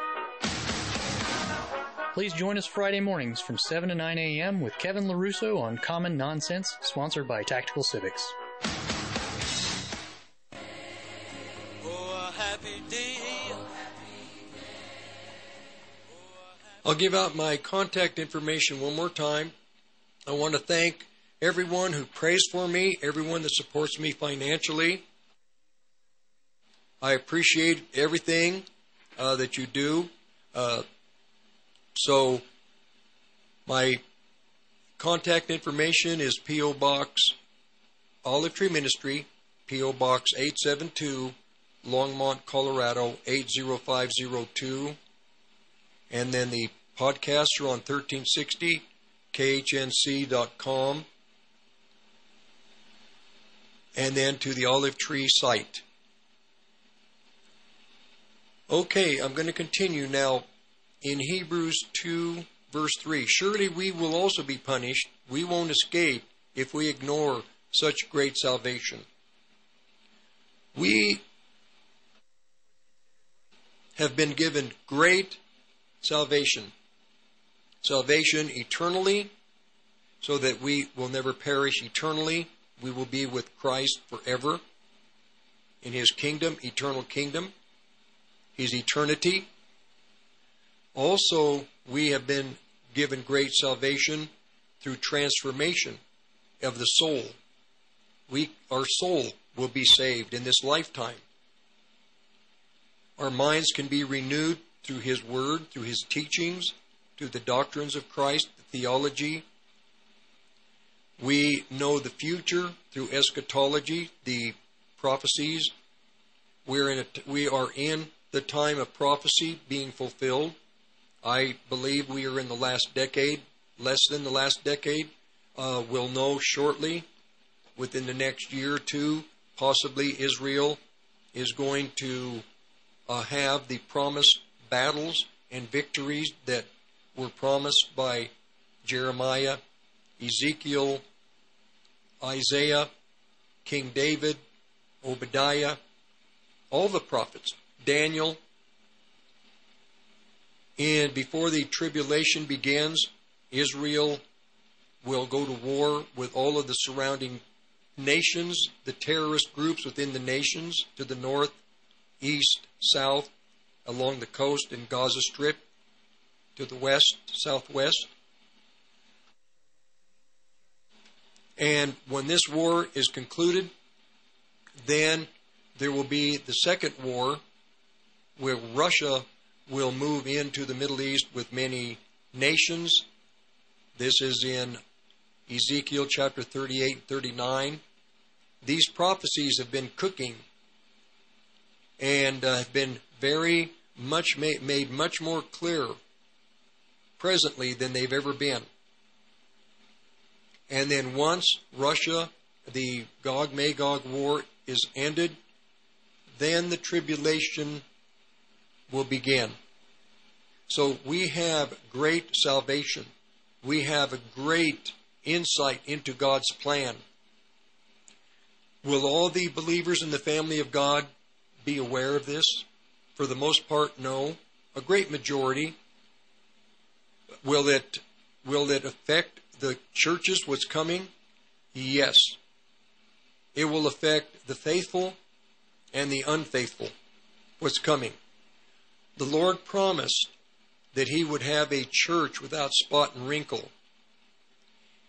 Please join us Friday mornings from 7 to 9 a.m. with Kevin LaRusso on Common Nonsense, sponsored by Tactical Civics. I'll give out my contact information one more time. I want to thank everyone who prays for me, everyone that supports me financially. I appreciate everything uh, that you do. Uh, so, my contact information is P.O. Box Olive Tree Ministry, P.O. Box 872, Longmont, Colorado 80502. And then the podcasts are on 1360, khnc.com, and then to the Olive Tree site. Okay, I'm going to continue now in Hebrews 2, verse 3 Surely we will also be punished. We won't escape if we ignore such great salvation. We have been given great salvation. Salvation eternally, so that we will never perish eternally. We will be with Christ forever in his kingdom, eternal kingdom, his eternity. Also, we have been given great salvation through transformation of the soul. We, our soul will be saved in this lifetime. Our minds can be renewed through His Word, through His teachings, through the doctrines of Christ, the theology. We know the future through eschatology, the prophecies. We're in a, we are in the time of prophecy being fulfilled. I believe we are in the last decade, less than the last decade. Uh, we'll know shortly, within the next year or two, possibly Israel is going to uh, have the promised battles and victories that were promised by Jeremiah, Ezekiel, Isaiah, King David, Obadiah, all the prophets, Daniel. And before the tribulation begins, Israel will go to war with all of the surrounding nations, the terrorist groups within the nations to the north, east, south, along the coast and Gaza Strip, to the west, southwest. And when this war is concluded, then there will be the second war where Russia will move into the Middle East with many nations. This is in Ezekiel chapter 38 and 39. These prophecies have been cooking and uh, have been very much made, much more clear presently than they've ever been. And then once Russia, the Gog Magog war is ended, then the tribulation will begin. So we have great salvation. We have a great insight into God's plan. Will all the believers in the family of God be aware of this? For the most part, no. A great majority. Will it will it affect the churches what's coming? Yes. It will affect the faithful and the unfaithful what's coming. The Lord promised that he would have a church without spot and wrinkle.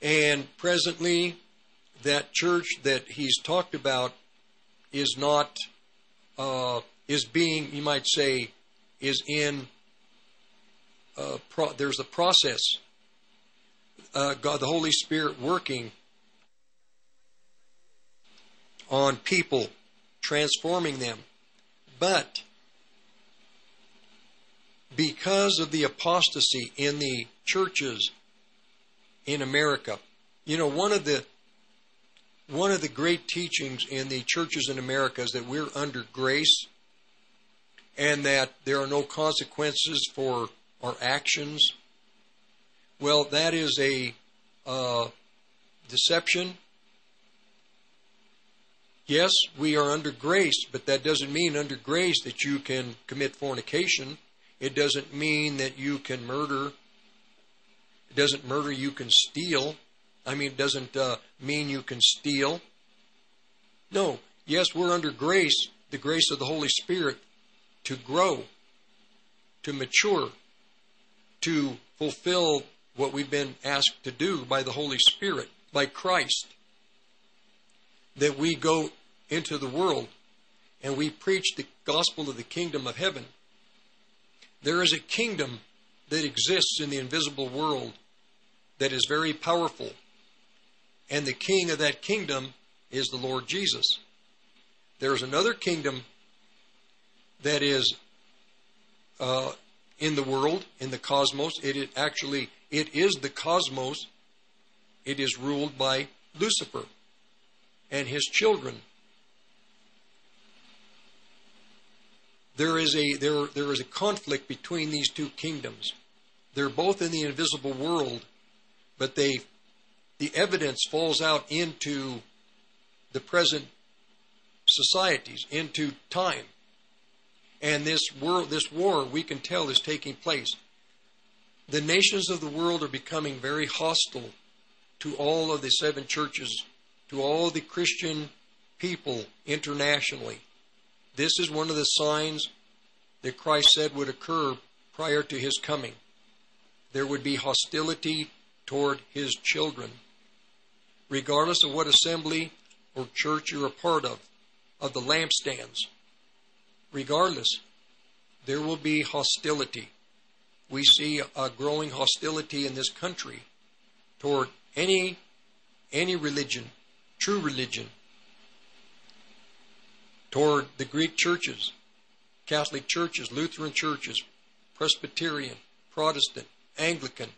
And presently, that church that he's talked about is not, uh, is being, you might say, is in, uh, pro- there's a process. Uh, God, the Holy Spirit working on people, transforming them. But because of the apostasy in the churches in America, you know, one of the one of the great teachings in the churches in America is that we're under grace and that there are no consequences for our actions. Well, that is a uh, deception. Yes, we are under grace, but that doesn't mean under grace that you can commit fornication. It doesn't mean that you can murder. It doesn't murder you can steal. I mean, it doesn't uh, mean you can steal. No. Yes, we're under grace, the grace of the Holy Spirit, to grow, to mature, to fulfill what we've been asked to do by the Holy Spirit, by Christ. That we go into the world and we preach the gospel of the kingdom of heaven. There is a kingdom that exists in the invisible world that is very powerful and the king of that kingdom is the Lord Jesus. There's another kingdom that is uh, in the world, in the cosmos. It is actually it is the cosmos. It is ruled by Lucifer and his children. There is a there there is a conflict between these two kingdoms. they're both in the invisible world, but they the evidence falls out into the present societies, into time. And this world this war we can tell is taking place. The nations of the world are becoming very hostile to all of the seven churches, to all the Christian people internationally. This is one of the signs that Christ said would occur prior to his coming. There would be hostility toward his children. Regardless of what assembly or church you're a part of, of the lampstands, regardless, there will be hostility. We see a growing hostility in this country toward any any religion, true religion, toward the Greek churches, Catholic churches, Lutheran churches, Presbyterian, Protestant, Anglican.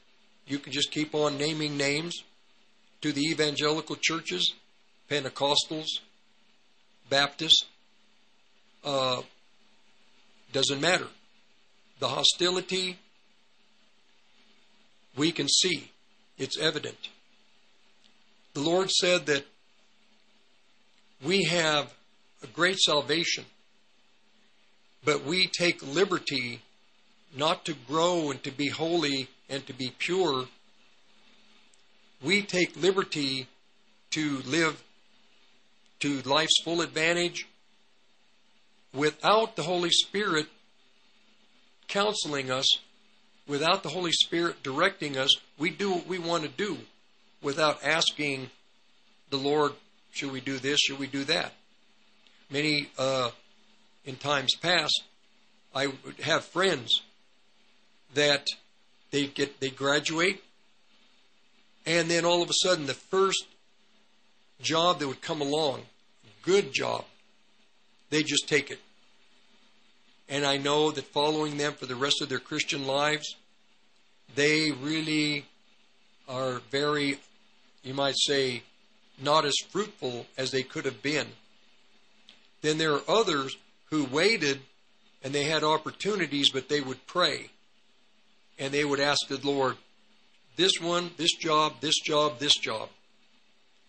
You can just keep on naming names to the evangelical churches, Pentecostals, Baptists. Uh, doesn't matter. The hostility we can see, it's evident. The Lord said that we have a great salvation, but we take liberty not to grow and to be holy and to be pure. We take liberty to live to life's full advantage without the Holy Spirit counseling us, without the Holy Spirit directing us. We do what we want to do without asking the Lord, should we do this, should we do that? Many, uh, in times past, I would have friends that they get they graduate, and then all of a sudden the first job that would come along, good job, they just take it. And I know that following them for the rest of their Christian lives, they really are very, you might say, not as fruitful as they could have been. Then there are others who waited and they had opportunities, but they would pray and they would ask the Lord, this one, this job, this job, this job.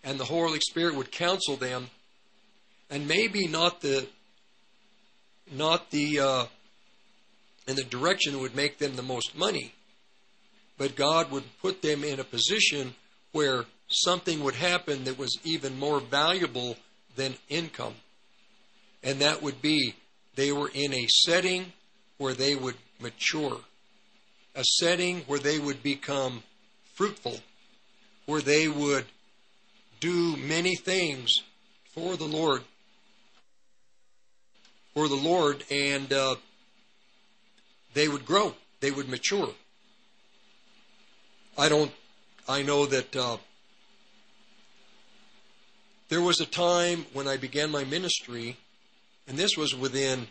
And the Holy Spirit would counsel them, and maybe not the not the uh, in the direction that would make them the most money, but God would put them in a position where something would happen that was even more valuable than income. And that would be they were in a setting where they would mature, a setting where they would become fruitful, where they would do many things for the Lord, for the Lord, and uh, they would grow, they would mature. I don't, I know that uh, there was a time when I began my ministry, and this was within,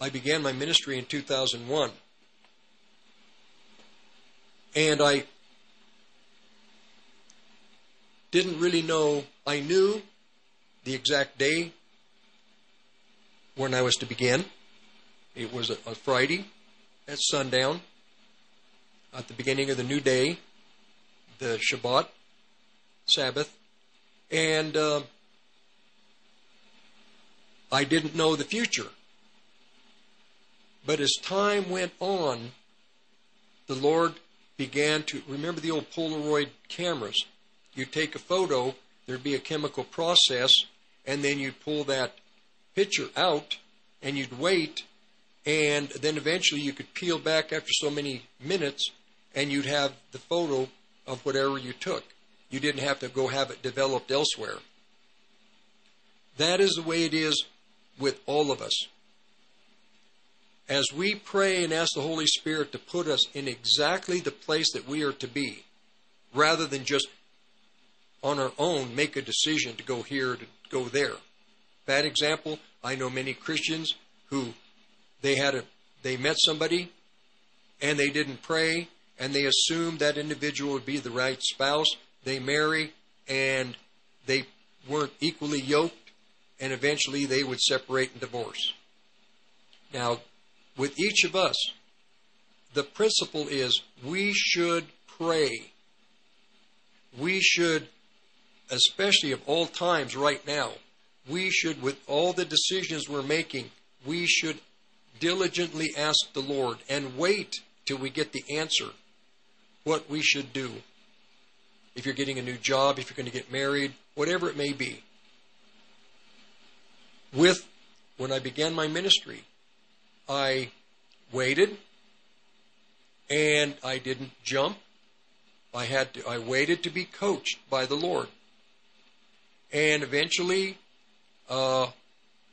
I began my ministry in 2001. And I didn't really know, I knew the exact day when I was to begin. It was a, a Friday at sundown, at the beginning of the new day, the Shabbat, Sabbath, and uh, I didn't know the future. But as time went on, the Lord began to remember the old Polaroid cameras. You'd take a photo, there'd be a chemical process, and then you'd pull that picture out and you'd wait, and then eventually you could peel back after so many minutes and you'd have the photo of whatever you took. You didn't have to go have it developed elsewhere. That is the way it is with all of us. As we pray and ask the Holy Spirit to put us in exactly the place that we are to be, rather than just on our own make a decision to go here, to go there. Bad example, I know many Christians who they had a they met somebody and they didn't pray and they assumed that individual would be the right spouse they marry and they weren't equally yoked, and eventually they would separate and divorce. Now, with each of us, the principle is we should pray. We should, especially of all times right now, we should, with all the decisions we're making, we should diligently ask the Lord and wait till we get the answer what we should do. If you're getting a new job, if you're going to get married, whatever it may be. With when I began my ministry, I waited and I didn't jump. I had to, I waited to be coached by the Lord. And eventually, uh,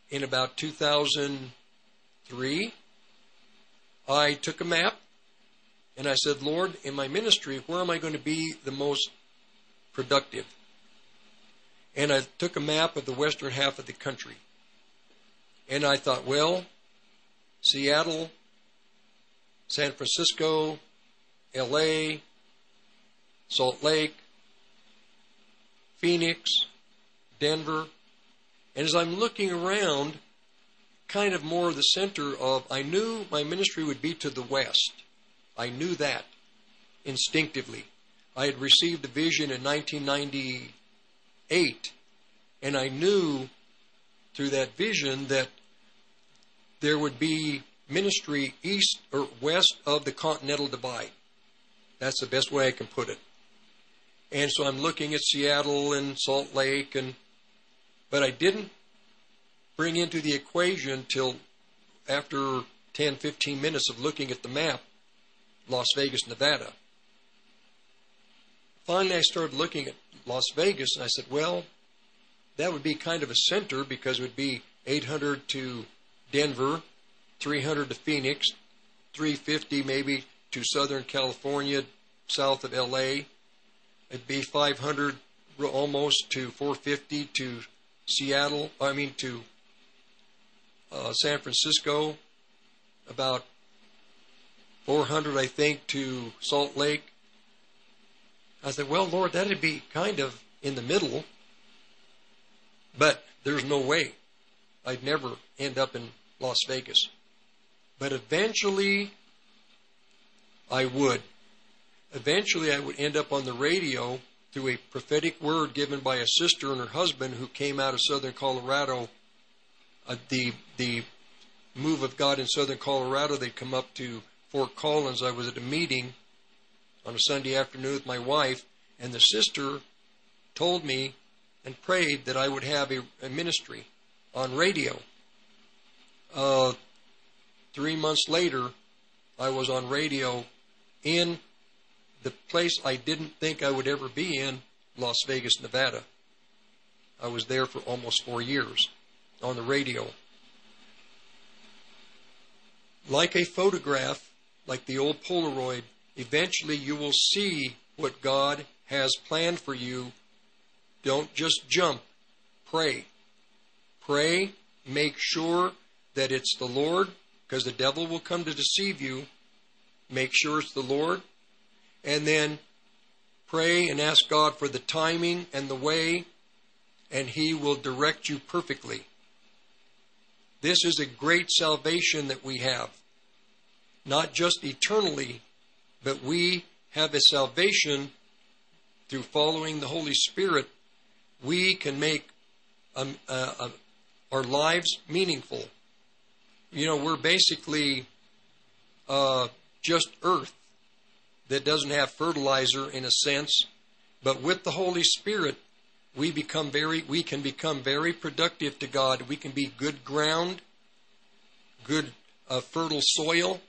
in about 2003, I took a map and I said, Lord, in my ministry, where am I going to be the most productive? And I took a map of the western half of the country. And I thought, well, Seattle, San Francisco, LA, Salt Lake, Phoenix, Denver. And as I'm looking around, kind of more the center of, I knew my ministry would be to the west. I knew that instinctively. I had received a vision in 1998, and I knew through that vision that there would be ministry east or west of the Continental Divide. That's the best way I can put it. And so I'm looking at Seattle and Salt Lake and but I didn't bring into the equation till after 10 15 minutes of looking at the map Las Vegas, Nevada. Finally I started looking at Las Vegas and I said, well, that would be kind of a center because it would be 800 to Denver, 300 to Phoenix, 350 maybe to Southern California, south of LA. It'd be 500 almost to 450 to Seattle, I mean to uh, San Francisco, about 400, I think, to Salt Lake. I said, well, Lord, that'd be kind of in the middle, but there's no way I'd never end up in Las Vegas. But eventually, I would. Eventually, I would end up on the radio through a prophetic word given by a sister and her husband who came out of southern Colorado. Uh, the the move of God in southern Colorado, they'd come up to Fort Collins. I was at a meeting on a Sunday afternoon with my wife, and the sister told me and prayed that I would have a, a ministry on radio. Uh, three months later, I was on radio in the place I didn't think I would ever be in, Las Vegas, Nevada. I was there for almost four years on the radio. Like a photograph, like the old Polaroid, eventually you will see what God has planned for you. Don't just jump, pray. Pray, make sure that it's the Lord, because the devil will come to deceive you. Make sure it's the Lord. And then pray and ask God for the timing and the way, and He will direct you perfectly. This is a great salvation that we have. Not just eternally, but we have a salvation through following the Holy Spirit. We can make um, uh, uh, our lives meaningful you know, we're basically uh, just earth that doesn't have fertilizer in a sense, but with the Holy Spirit, we become very, we can become very productive to God. We can be good ground, good uh, fertile soil,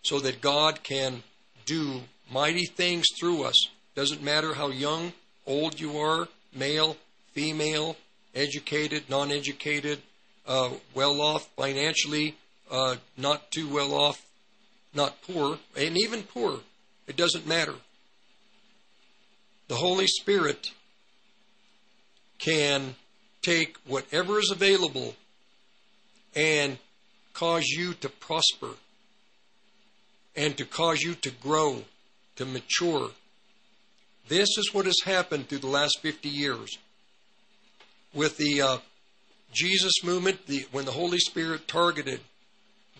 so that God can do mighty things through us. Doesn't matter how young, old you are, male, female, educated, non-educated, uh, well off financially, uh, not too well off, not poor, and even poor. It doesn't matter. The Holy Spirit can take whatever is available and cause you to prosper and to cause you to grow, to mature. This is what has happened through the last 50 years. With the uh, Jesus movement, the, when the Holy Spirit targeted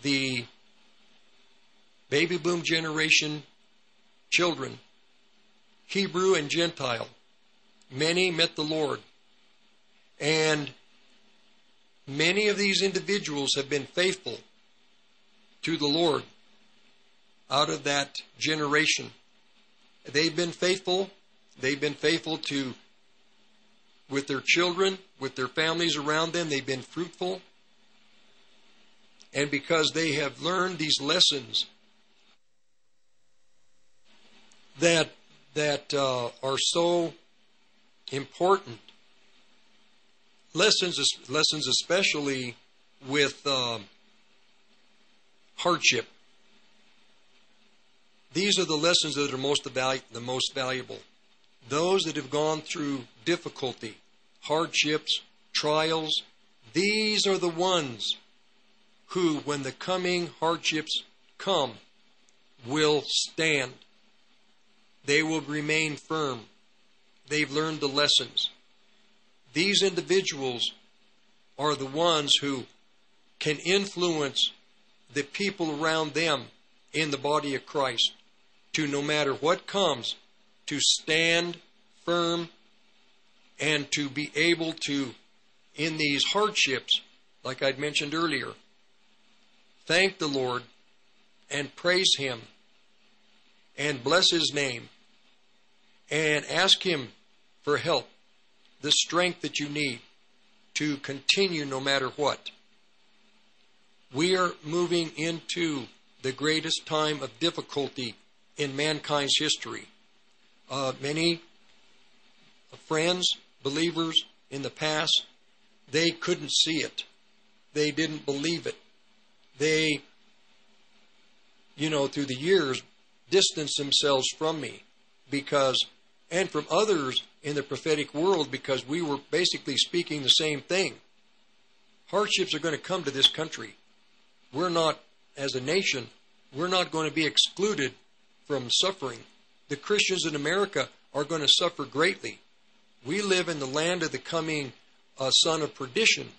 the baby boom generation children, Hebrew and Gentile. Many met the Lord. And many of these individuals have been faithful to the Lord out of that generation. They've been faithful. They've been faithful to with their children, with their families around them. They've been fruitful. And because they have learned these lessons that that uh, are so important, lessons lessons especially with um, hardship. These are the lessons that are most the most valuable. Those that have gone through difficulty, hardships, trials, these are the ones who, when the coming hardships come, will stand. They will remain firm. They've learned the lessons. These individuals are the ones who can influence the people around them in the body of Christ to no matter what comes, to stand firm and to be able to, in these hardships, like I'd mentioned earlier, thank the Lord and praise Him and bless His name and ask Him for help, the strength that you need to continue no matter what. We are moving into the greatest time of difficulty in mankind's history. Uh, many friends, believers in the past, they couldn't see it. They didn't believe it. They, you know, through the years, distanced themselves from me because, and from others in the prophetic world because we were basically speaking the same thing. Hardships are going to come to this country. We're not, as a nation, we're not going to be excluded from suffering. The Christians in America are going to suffer greatly. We live in the land of the coming uh, son of perdition.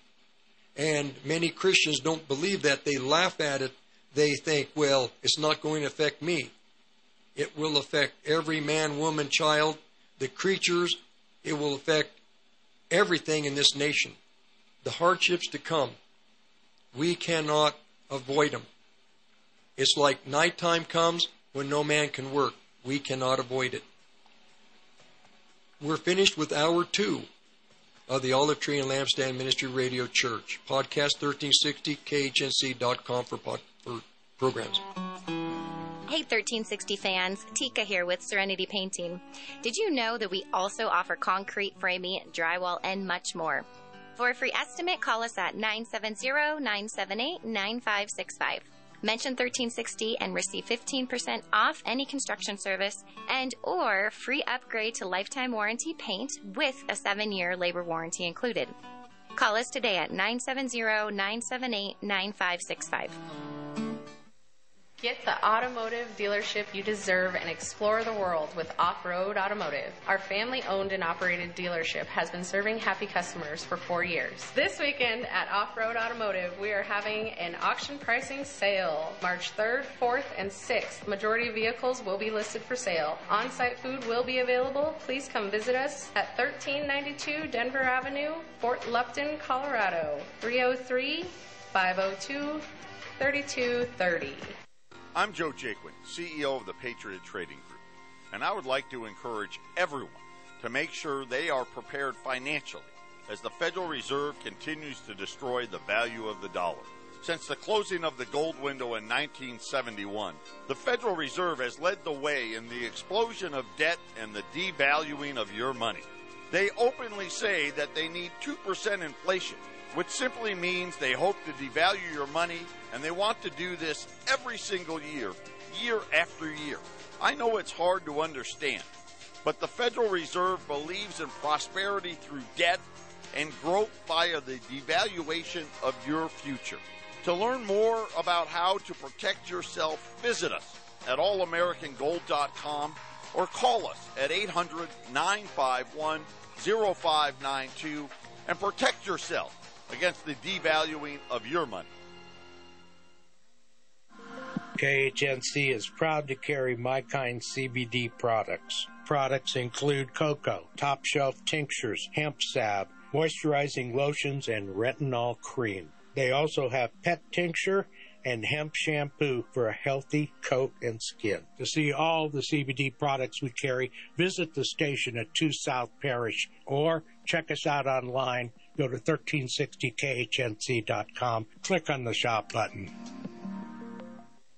And many Christians don't believe that. They laugh at it. They think, well, it's not going to affect me. It will affect every man, woman, child, the creatures. It will affect everything in this nation. The hardships to come, we cannot avoid them. It's like nighttime comes when no man can work. We cannot avoid it. We're finished with hour two of the Olive Tree and Lampstand Ministry Radio Church. Podcast 1360, KHNC.com for, pod, for programs. Hey 1360 fans, Tika here with Serenity Painting. Did you know that we also offer concrete, framing, drywall, and much more? For a free estimate, call us at 970-978-9565. Mention 1360 and receive 15% off any construction service and or free upgrade to lifetime warranty paint with a 7-year labor warranty included. Call us today at 970-978-9565. Get the automotive dealership you deserve and explore the world with Off Road Automotive. Our family owned and operated dealership has been serving happy customers for four years. This weekend at Off Road Automotive, we are having an auction pricing sale March 3rd, 4th, and 6th. Majority vehicles will be listed for sale. On site food will be available. Please come visit us at 1392 Denver Avenue, Fort Lupton, Colorado. 303 502 3230. I'm Joe Jaquin, CEO of the Patriot Trading Group, and I would like to encourage everyone to make sure they are prepared financially as the Federal Reserve continues to destroy the value of the dollar. Since the closing of the gold window in 1971, the Federal Reserve has led the way in the explosion of debt and the devaluing of your money. They openly say that they need 2% inflation which simply means they hope to devalue your money and they want to do this every single year, year after year. I know it's hard to understand, but the Federal Reserve believes in prosperity through debt and growth via the devaluation of your future. To learn more about how to protect yourself, visit us at allamericangold.com or call us at 800 951 0592 and protect yourself against the devaluing of your money. KHNC is proud to carry My Kind CBD products. Products include cocoa, top shelf tinctures, hemp salve, moisturizing lotions, and retinol cream. They also have pet tincture and hemp shampoo for a healthy coat and skin. To see all the CBD products we carry, visit the station at 2 South Parish or check us out online. Go to 1360khnc.com, click on the shop button.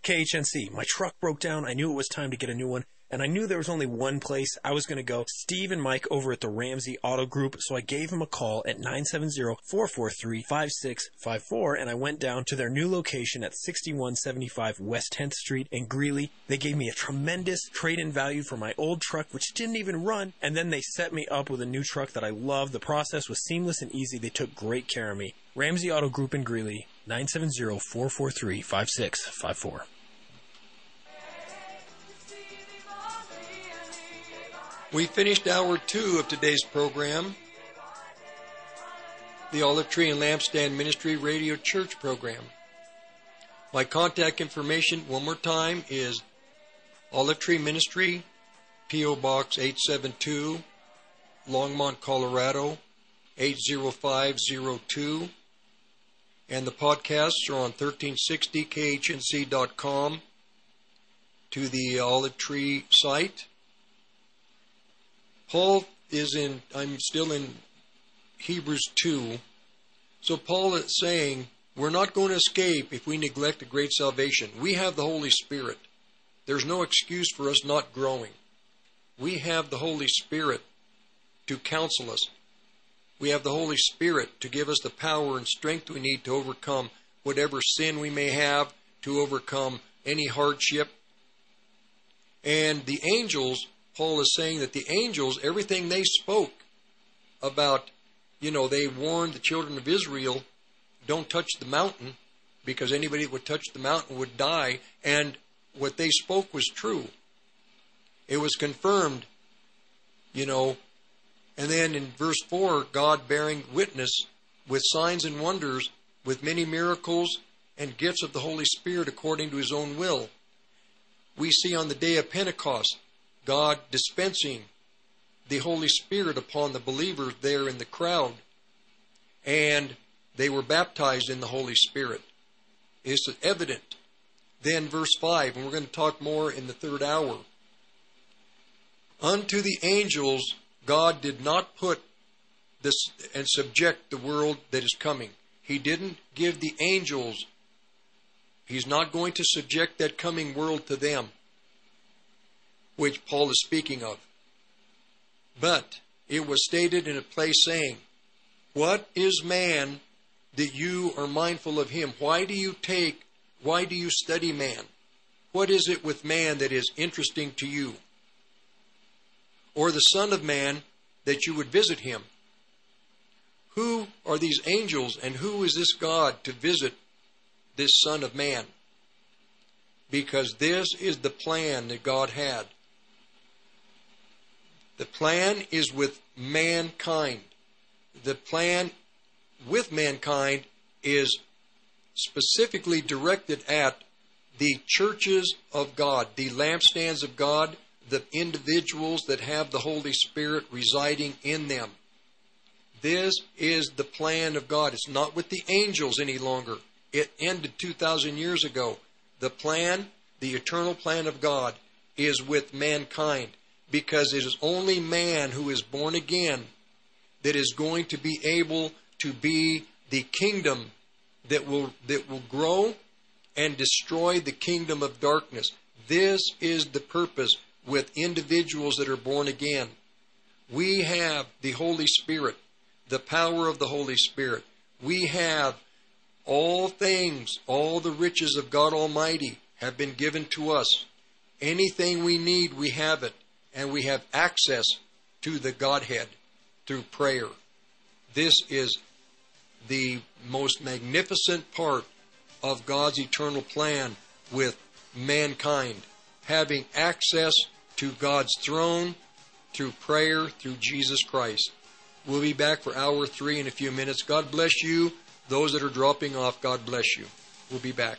KHNC, my truck broke down. I knew it was time to get a new one. And I knew there was only one place I was going to go, Steve and Mike over at the Ramsey Auto Group. So I gave him a call at 970-443-5654 and I went down to their new location at 6175 West 10th Street in Greeley. They gave me a tremendous trade-in value for my old truck, which didn't even run. And then they set me up with a new truck that I love. The process was seamless and easy. They took great care of me. Ramsey Auto Group in Greeley, 970-443-5654. We finished hour two of today's program, the Olive Tree and Lampstand Ministry Radio Church program. My contact information, one more time, is Olive Tree Ministry, P.O. Box 872, Longmont, Colorado 80502. And the podcasts are on 1360khnc.com to the Olive Tree site. Paul is in, I'm still in Hebrews 2. So Paul is saying, we're not going to escape if we neglect the great salvation. We have the Holy Spirit. There's no excuse for us not growing. We have the Holy Spirit to counsel us. We have the Holy Spirit to give us the power and strength we need to overcome whatever sin we may have, to overcome any hardship. And the angels Paul is saying that the angels, everything they spoke about, you know, they warned the children of Israel, don't touch the mountain because anybody that would touch the mountain would die. And what they spoke was true. It was confirmed, you know. And then in verse 4, God bearing witness with signs and wonders, with many miracles and gifts of the Holy Spirit according to his own will. We see on the day of Pentecost God dispensing the Holy Spirit upon the believers there in the crowd. And they were baptized in the Holy Spirit. It's evident. Then, verse 5, and we're going to talk more in the third hour. Unto the angels, God did not put this and subject the world that is coming. He didn't give the angels, He's not going to subject that coming world to them which Paul is speaking of. But it was stated in a place saying, What is man that you are mindful of him? Why do you take, why do you study man? What is it with man that is interesting to you? Or the Son of Man that you would visit him? Who are these angels and who is this God to visit this Son of Man? Because this is the plan that God had. The plan is with mankind. The plan with mankind is specifically directed at the churches of God, the lampstands of God, the individuals that have the Holy Spirit residing in them. This is the plan of God. It's not with the angels any longer. It ended 2,000 years ago. The plan, the eternal plan of God, is with mankind because it is only man who is born again that is going to be able to be the kingdom that will that will grow and destroy the kingdom of darkness. This is the purpose with individuals that are born again. We have the Holy Spirit, the power of the Holy Spirit. We have all things, all the riches of God Almighty have been given to us. Anything we need, we have it and we have access to the Godhead through prayer. This is the most magnificent part of God's eternal plan with mankind, having access to God's throne through prayer through Jesus Christ. We'll be back for hour three in a few minutes. God bless you. Those that are dropping off, God bless you. We'll be back.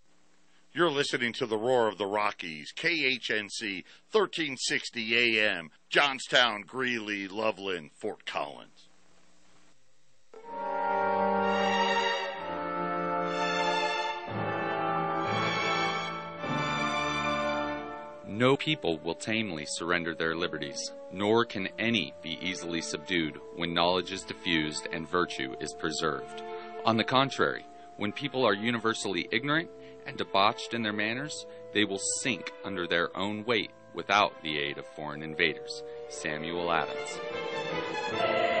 You're listening to the Roar of the Rockies, KHNC, 1360 AM, Johnstown, Greeley, Loveland, Fort Collins. No people will tamely surrender their liberties, nor can any be easily subdued when knowledge is diffused and virtue is preserved. On the contrary, when people are universally ignorant and debauched in their manners, they will sink under their own weight without the aid of foreign invaders. Samuel Adams.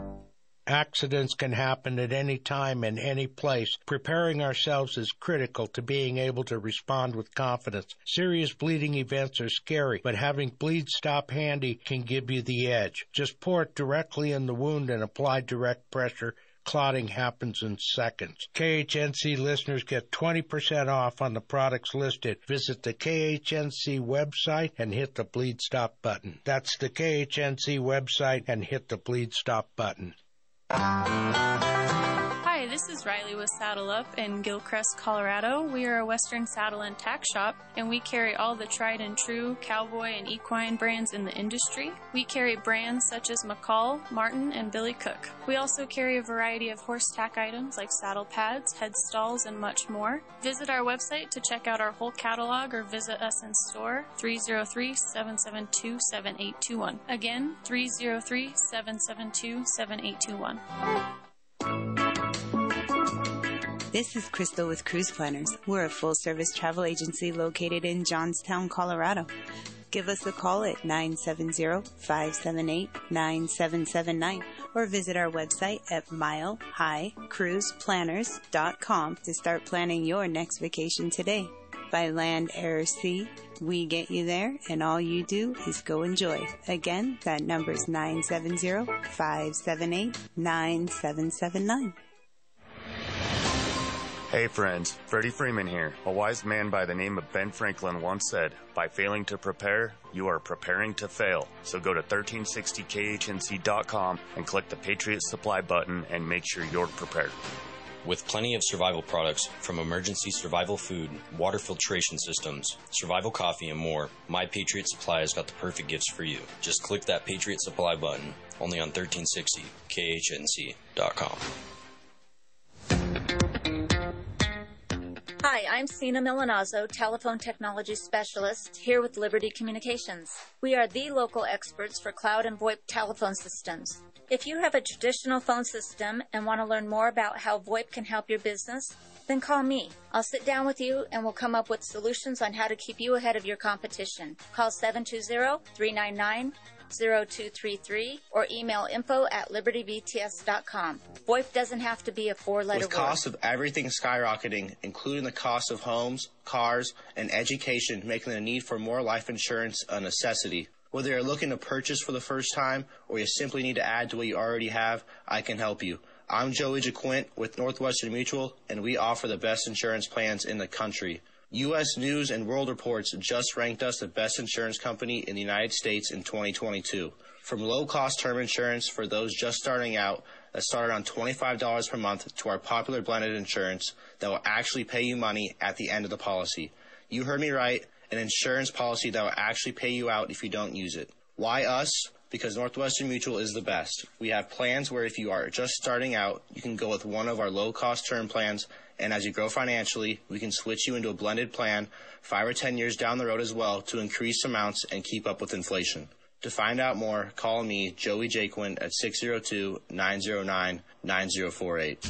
Accidents can happen at any time and any place. Preparing ourselves is critical to being able to respond with confidence. Serious bleeding events are scary, but having Bleed Stop handy can give you the edge. Just pour it directly in the wound and apply direct pressure clotting happens in seconds. KHNC listeners get 20% off on the products listed. Visit the KHNC website and hit the Bleed Stop button. That's the KHNC website and hit the Bleed Stop button. Hi, this is Riley with Saddle Up in Gilcrest, Colorado. We are a Western saddle and tack shop, and we carry all the tried and true cowboy and equine brands in the industry. We carry brands such as McCall, Martin, and Billy Cook. We also carry a variety of horse tack items like saddle pads, head stalls, and much more. Visit our website to check out our whole catalog or visit us in store 303 772 7821. Again, 303 772 7821. This is Crystal with Cruise Planners. We're a full service travel agency located in Johnstown, Colorado. Give us a call at 970-578-9779 or visit our website at milehighcruiseplanners.com to start planning your next vacation today. By land, air, or sea, we get you there and all you do is go enjoy. Again, that number is 970-578-9779. Hey friends, Freddie Freeman here. A wise man by the name of Ben Franklin once said, by failing to prepare, you are preparing to fail. So go to 1360khnc.com and click the Patriot Supply button and make sure you're prepared. With plenty of survival products from emergency survival food, water filtration systems, survival coffee, and more, My Patriot Supply has got the perfect gifts for you. Just click that Patriot Supply button only on 1360khnc.com. Hi, I'm Sina Milanazzo, telephone technology specialist here with Liberty Communications. We are the local experts for cloud and VoIP telephone systems. If you have a traditional phone system and want to learn more about how VoIP can help your business, then call me. I'll sit down with you and we'll come up with solutions on how to keep you ahead of your competition. Call 720-399 0233 or email info at libertybts.com. VoIP doesn't have to be a four letter word. With word. cost of everything skyrocketing, including the cost of homes, cars, and education, making the need for more life insurance a necessity. Whether you're looking to purchase for the first time or you simply need to add to what you already have, I can help you. I'm Joey Jaquin with Northwestern Mutual, and we offer the best insurance plans in the country. U.S. News and World Reports just ranked us the best insurance company in the United States in 2022. From low cost term insurance for those just starting out that start around $25 per month to our popular blended insurance that will actually pay you money at the end of the policy. You heard me right, an insurance policy that will actually pay you out if you don't use it. Why us? because Northwestern Mutual is the best. We have plans where if you are just starting out, you can go with one of our low cost term plans, and as you grow financially, we can switch you into a blended plan five or ten years down the road as well to increase amounts and keep up with inflation. To find out more, call me, Joey Jaquin, at 602 909 9048.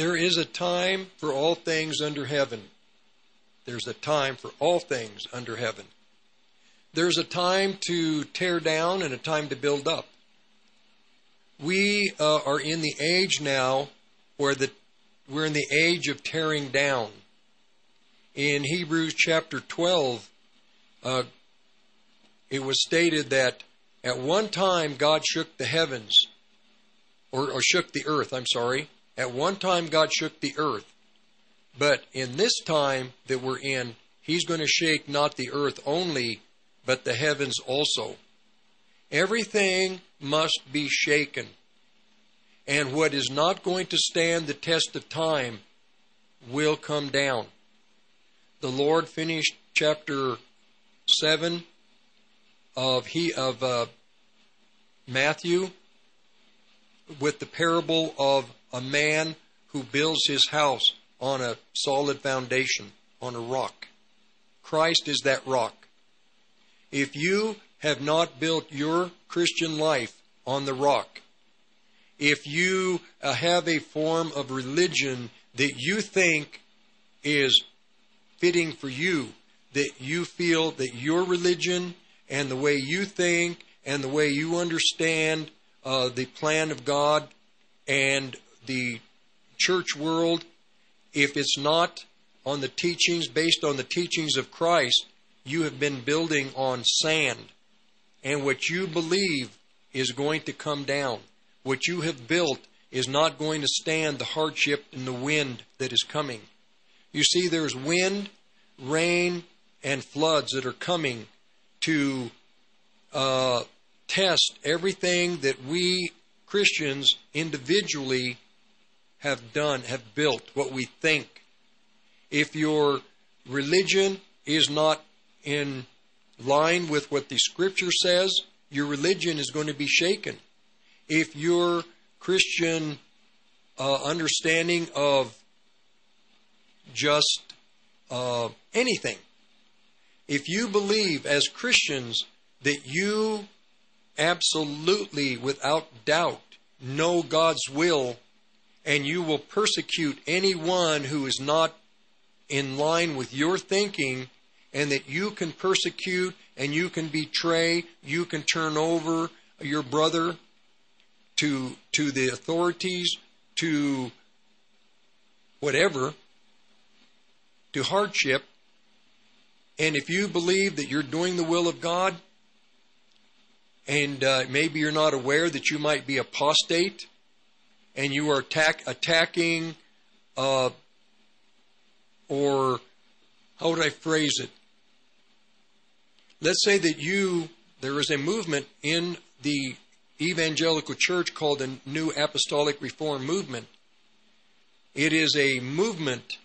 There is a time for all things under heaven. There's a time for all things under heaven. There's a time to tear down and a time to build up. We uh, are in the age now where the, we're in the age of tearing down. In Hebrews chapter 12, uh, it was stated that at one time God shook the heavens, or, or shook the earth, I'm sorry, at one time, God shook the earth. But in this time that we're in, He's going to shake not the earth only, but the heavens also. Everything must be shaken. And what is not going to stand the test of time will come down. The Lord finished chapter 7 of he of uh, Matthew with the parable of a man who builds his house on a solid foundation, on a rock. Christ is that rock. If you have not built your Christian life on the rock, if you uh, have a form of religion that you think is fitting for you, that you feel that your religion and the way you think and the way you understand uh, the plan of God and the church world, if it's not on the teachings, based on the teachings of Christ, you have been building on sand. And what you believe is going to come down. What you have built is not going to stand the hardship and the wind that is coming. You see, there's wind, rain, and floods that are coming to uh, test everything that we Christians individually have done, have built, what we think. If your religion is not in line with what the scripture says, your religion is going to be shaken. If your Christian uh, understanding of just uh, anything, if you believe as Christians that you absolutely, without doubt, know God's will and you will persecute anyone who is not in line with your thinking, and that you can persecute and you can betray, you can turn over your brother to to the authorities, to whatever, to hardship. And if you believe that you're doing the will of God, and uh, maybe you're not aware that you might be apostate, and you are attack, attacking, uh, or how would I phrase it? Let's say that you, there is a movement in the evangelical church called the New Apostolic Reform Movement. It is a movement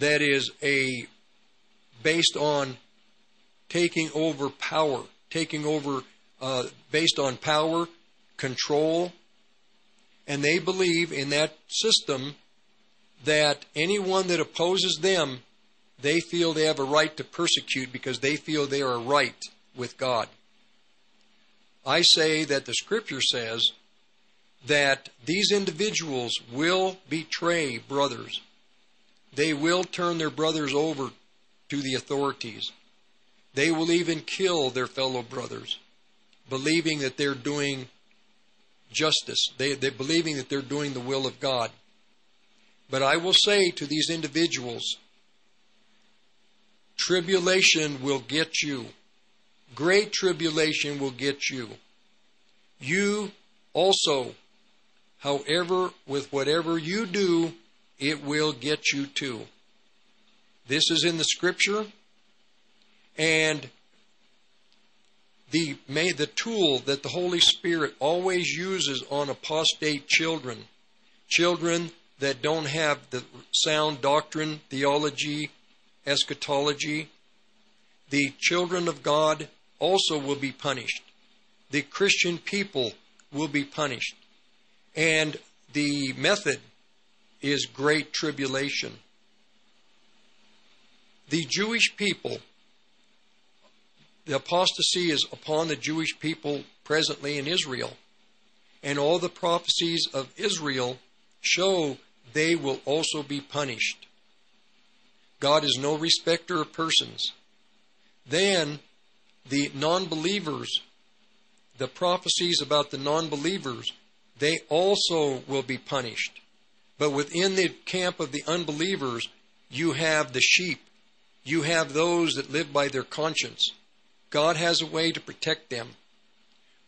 that is a based on taking over power, taking over uh, based on power, control, and they believe in that system that anyone that opposes them, they feel they have a right to persecute because they feel they are right with God. I say that the scripture says that these individuals will betray brothers. They will turn their brothers over to the authorities. They will even kill their fellow brothers, believing that they're doing justice. They, they're believing that they're doing the will of God. But I will say to these individuals, tribulation will get you. Great tribulation will get you. You also, however, with whatever you do, it will get you too. This is in the scripture, and the may the tool that the Holy Spirit always uses on apostate children, children that don't have the sound doctrine, theology, eschatology, the children of God also will be punished. The Christian people will be punished. And the method is great tribulation. The Jewish people, the apostasy is upon the Jewish people presently in Israel. And all the prophecies of Israel show they will also be punished. God is no respecter of persons. Then the non believers, the prophecies about the non believers, they also will be punished. But within the camp of the unbelievers, you have the sheep. You have those that live by their conscience. God has a way to protect them.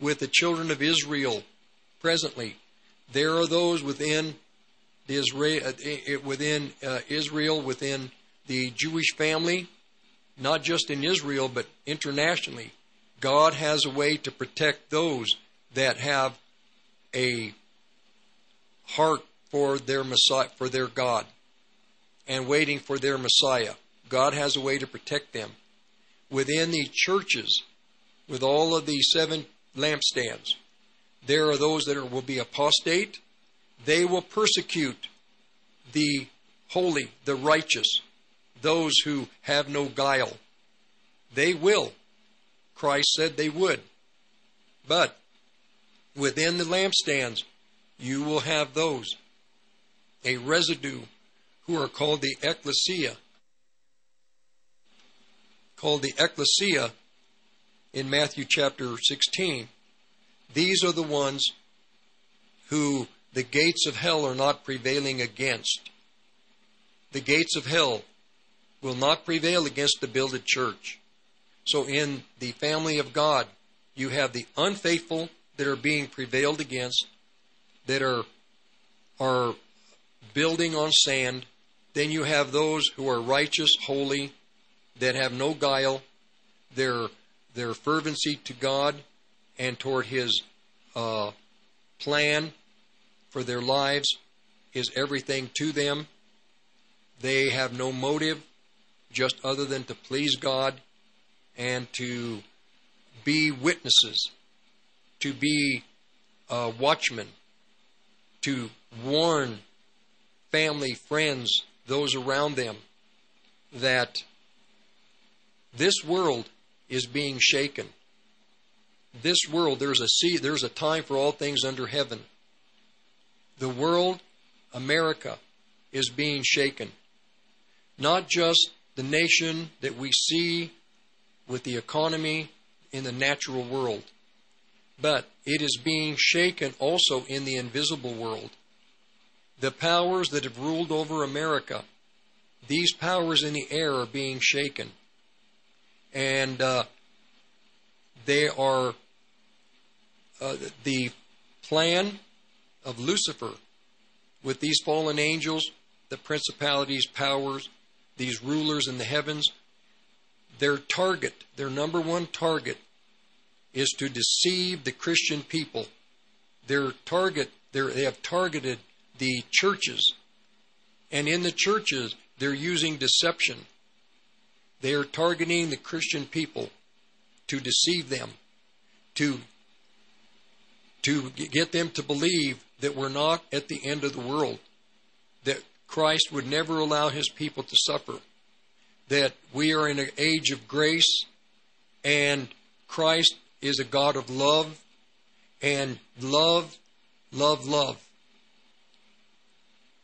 With the children of Israel presently, there are those within the Israel, uh, within uh, Israel, within the Jewish family, not just in Israel but internationally. God has a way to protect those that have a heart for their Messiah, for their God, and waiting for their Messiah. God has a way to protect them. Within the churches, with all of the seven lampstands, there are those that are, will be apostate, they will persecute the holy, the righteous, those who have no guile. They will. Christ said they would. But within the lampstands, you will have those, a residue, who are called the ecclesia. Called the ecclesia in Matthew chapter 16. These are the ones who the gates of hell are not prevailing against. The gates of hell will not prevail against the builded church. So, in the family of God, you have the unfaithful that are being prevailed against, that are are building on sand. Then you have those who are righteous, holy, that have no guile. Their their fervency to God and toward His uh, plan for their lives is everything to them. They have no motive just other than to please God and to be witnesses, to be uh, watchmen, to warn family, friends, those around them that this world is being shaken. This world, there's a sea, there's a time for all things under heaven. The world, America, is being shaken. Not just the nation that we see with the economy in the natural world, but it is being shaken also in the invisible world. The powers that have ruled over America, these powers in the air are being shaken. And uh, they are uh, the plan of Lucifer with these fallen angels, the principalities, powers, these rulers in the heavens, their target, their number one target, is to deceive the Christian people. Their target, they have targeted the churches And in the churches, they're using deception. They are targeting the Christian people to deceive them, to, to get them to believe that we're not at the end of the world, that Christ would never allow his people to suffer, that we are in an age of grace and Christ is a God of love and love, love, love.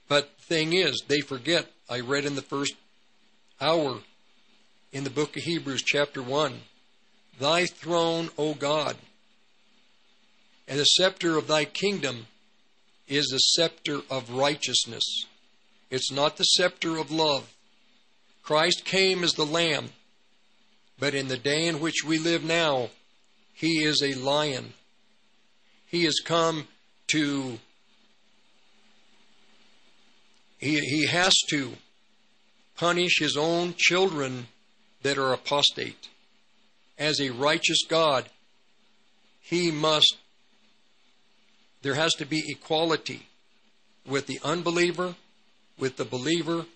But thing is, they forget. I read in the first hour in the book of Hebrews, chapter 1 Thy throne, O God, and the scepter of thy kingdom is the scepter of righteousness. It's not the scepter of love. Christ came as the Lamb, but in the day in which we live now, he is a lion. He has come to, he, he has to punish his own children that are apostate. As a righteous God, he must, there has to be equality with the unbeliever, with the believer,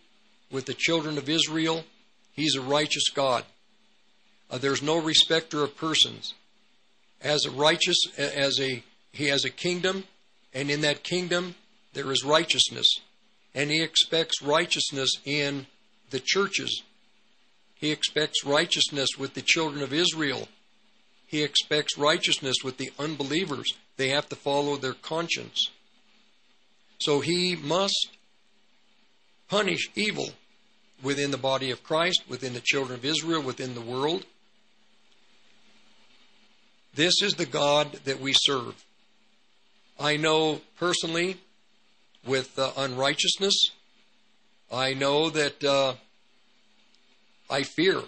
with the children of Israel. He's a righteous God. Uh, there's no respecter of persons. As a righteous, as a he has a kingdom, and in that kingdom there is righteousness, and he expects righteousness in the churches. He expects righteousness with the children of Israel. He expects righteousness with the unbelievers. They have to follow their conscience. So he must punish evil within the body of Christ, within the children of Israel, within the world. This is the God that we serve. I know personally with uh, unrighteousness, I know that uh, I fear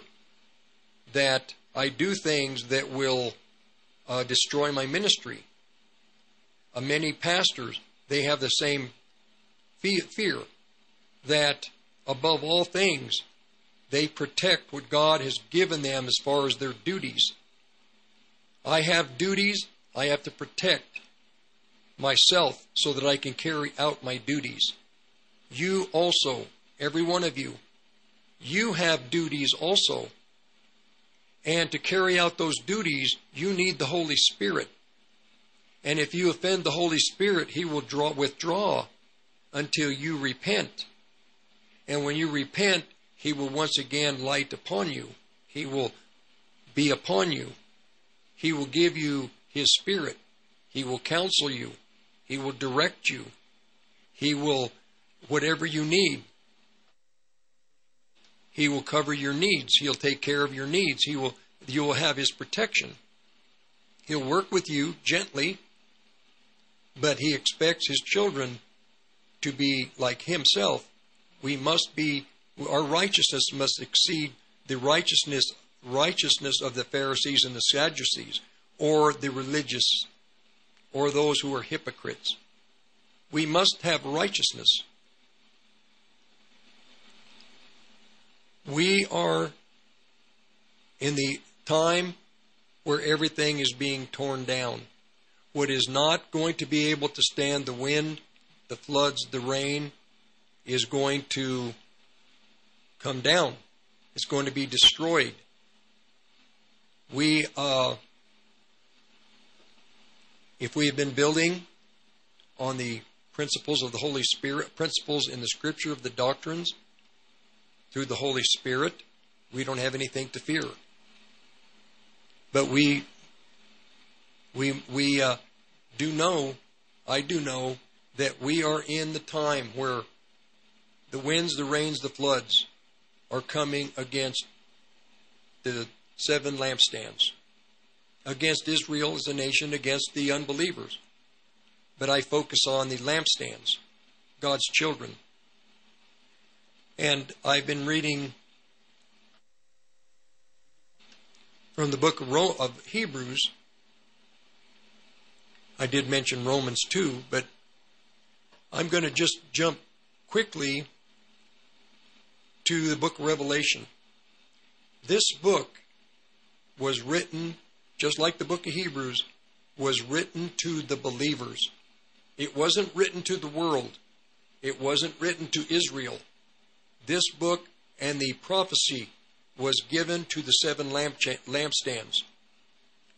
that I do things that will uh, destroy my ministry. Uh, many pastors, they have the same fear that above all things, they protect what God has given them as far as their duties. I have duties I have to protect myself so that I can carry out my duties. You also, every one of you, you have duties also. And to carry out those duties, you need the Holy Spirit. And if you offend the Holy Spirit, He will draw, withdraw until you repent. And when you repent, He will once again light upon you. He will be upon you. He will give you His Spirit. He will counsel you. He will direct you. He will, whatever you need, He will cover your needs. He'll take care of your needs. He will, you will have His protection. He'll work with you gently, but He expects His children to be like Himself. We must be, our righteousness must exceed the righteousness righteousness of the Pharisees and the Sadducees, or the religious, or those who are hypocrites. We must have righteousness. We are in the time where everything is being torn down. What is not going to be able to stand the wind, the floods, the rain, is going to come down. It's going to be destroyed we, uh, if we have been building on the principles of the Holy Spirit, principles in the Scripture of the doctrines through the Holy Spirit, we don't have anything to fear. But we, we, we uh, do know, I do know, that we are in the time where the winds, the rains, the floods are coming against the seven lampstands against Israel as a nation, against the unbelievers. But I focus on the lampstands, God's children. And I've been reading from the book of, Hebrews. I did mention Romans 2, but I'm going to just jump quickly to the book of Revelation. This book was written, just like the book of Hebrews, was written to the believers. It wasn't written to the world. It wasn't written to Israel. This book and the prophecy was given to the seven lamp lampstands.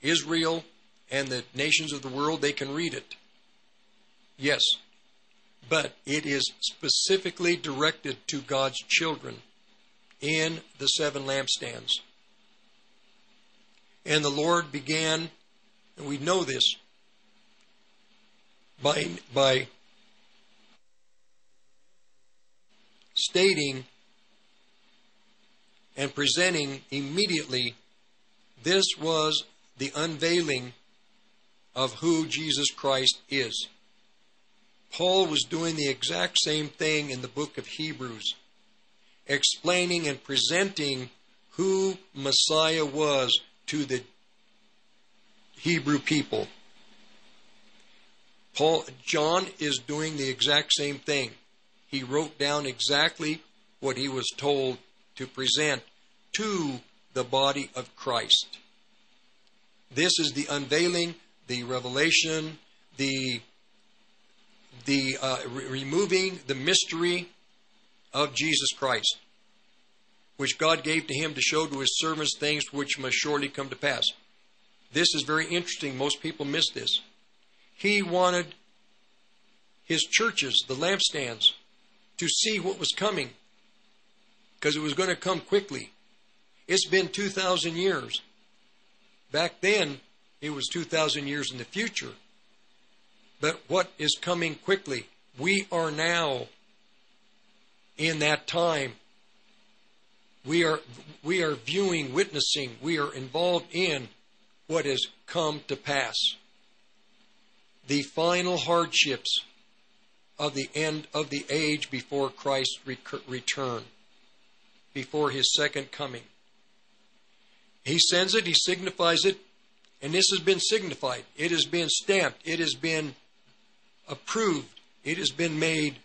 Israel and the nations of the world, they can read it. Yes. But it is specifically directed to God's children in the seven lampstands. And the Lord began, and we know this, by, by stating and presenting immediately this was the unveiling of who Jesus Christ is. Paul was doing the exact same thing in the book of Hebrews, explaining and presenting who Messiah was to the Hebrew people. Paul John is doing the exact same thing. He wrote down exactly what he was told to present to the body of Christ. This is the unveiling, the revelation, the the uh, re- removing the mystery of Jesus Christ, which God gave to him to show to his servants things which must surely come to pass. This is very interesting. Most people miss this. He wanted his churches, the lampstands, to see what was coming because it was going to come quickly. It's been 2,000 years. Back then, it was 2,000 years in the future. But what is coming quickly? We are now in that time. We are, we are viewing, witnessing, we are involved in what has come to pass. The final hardships of the end of the age before Christ's return, before his second coming. He sends it, he signifies it, and this has been signified. It has been stamped, it has been approved, it has been made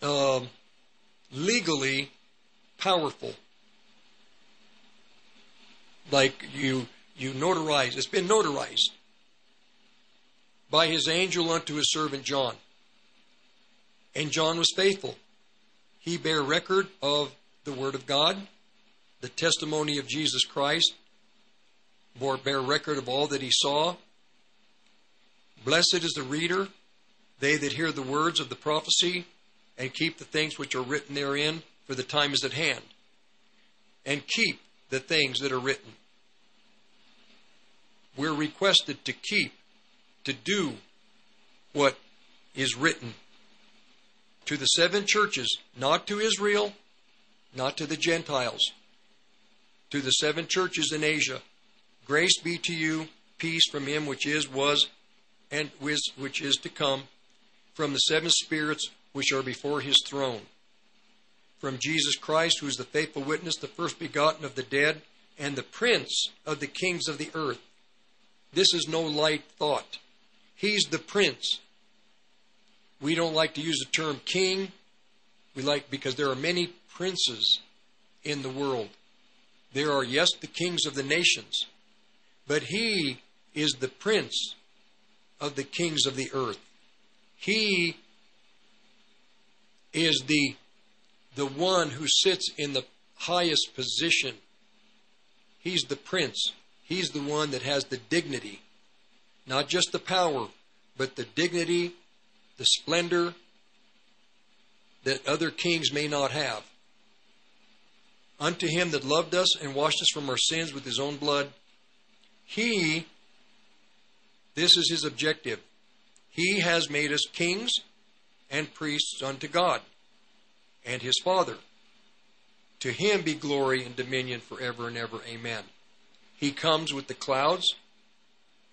uh, legally powerful. Like you, you notarize, it's been notarized by his angel unto his servant John. And John was faithful. He bare record of the Word of God, the testimony of Jesus Christ, bore bear record of all that he saw. Blessed is the reader, they that hear the words of the prophecy, and keep the things which are written therein, for the time is at hand. And keep the things that are written. We're requested to keep, to do what is written to the seven churches, not to Israel, not to the Gentiles, to the seven churches in Asia. Grace be to you, peace from him which is, was, and which is to come, from the seven spirits which are before his throne, from Jesus Christ, who is the faithful witness, the first begotten of the dead, and the prince of the kings of the earth. This is no light thought. He's the prince. We don't like to use the term king. We like because there are many princes in the world. There are, yes, the kings of the nations, but he is the prince of the kings of the earth. He is the, the one who sits in the highest position. He's the prince. He's the one that has the dignity, not just the power, but the dignity the splendor that other kings may not have. Unto him that loved us and washed us from our sins with his own blood, he, this is his objective, he has made us kings and priests unto God and his Father. To him be glory and dominion forever and ever. Amen. He comes with the clouds.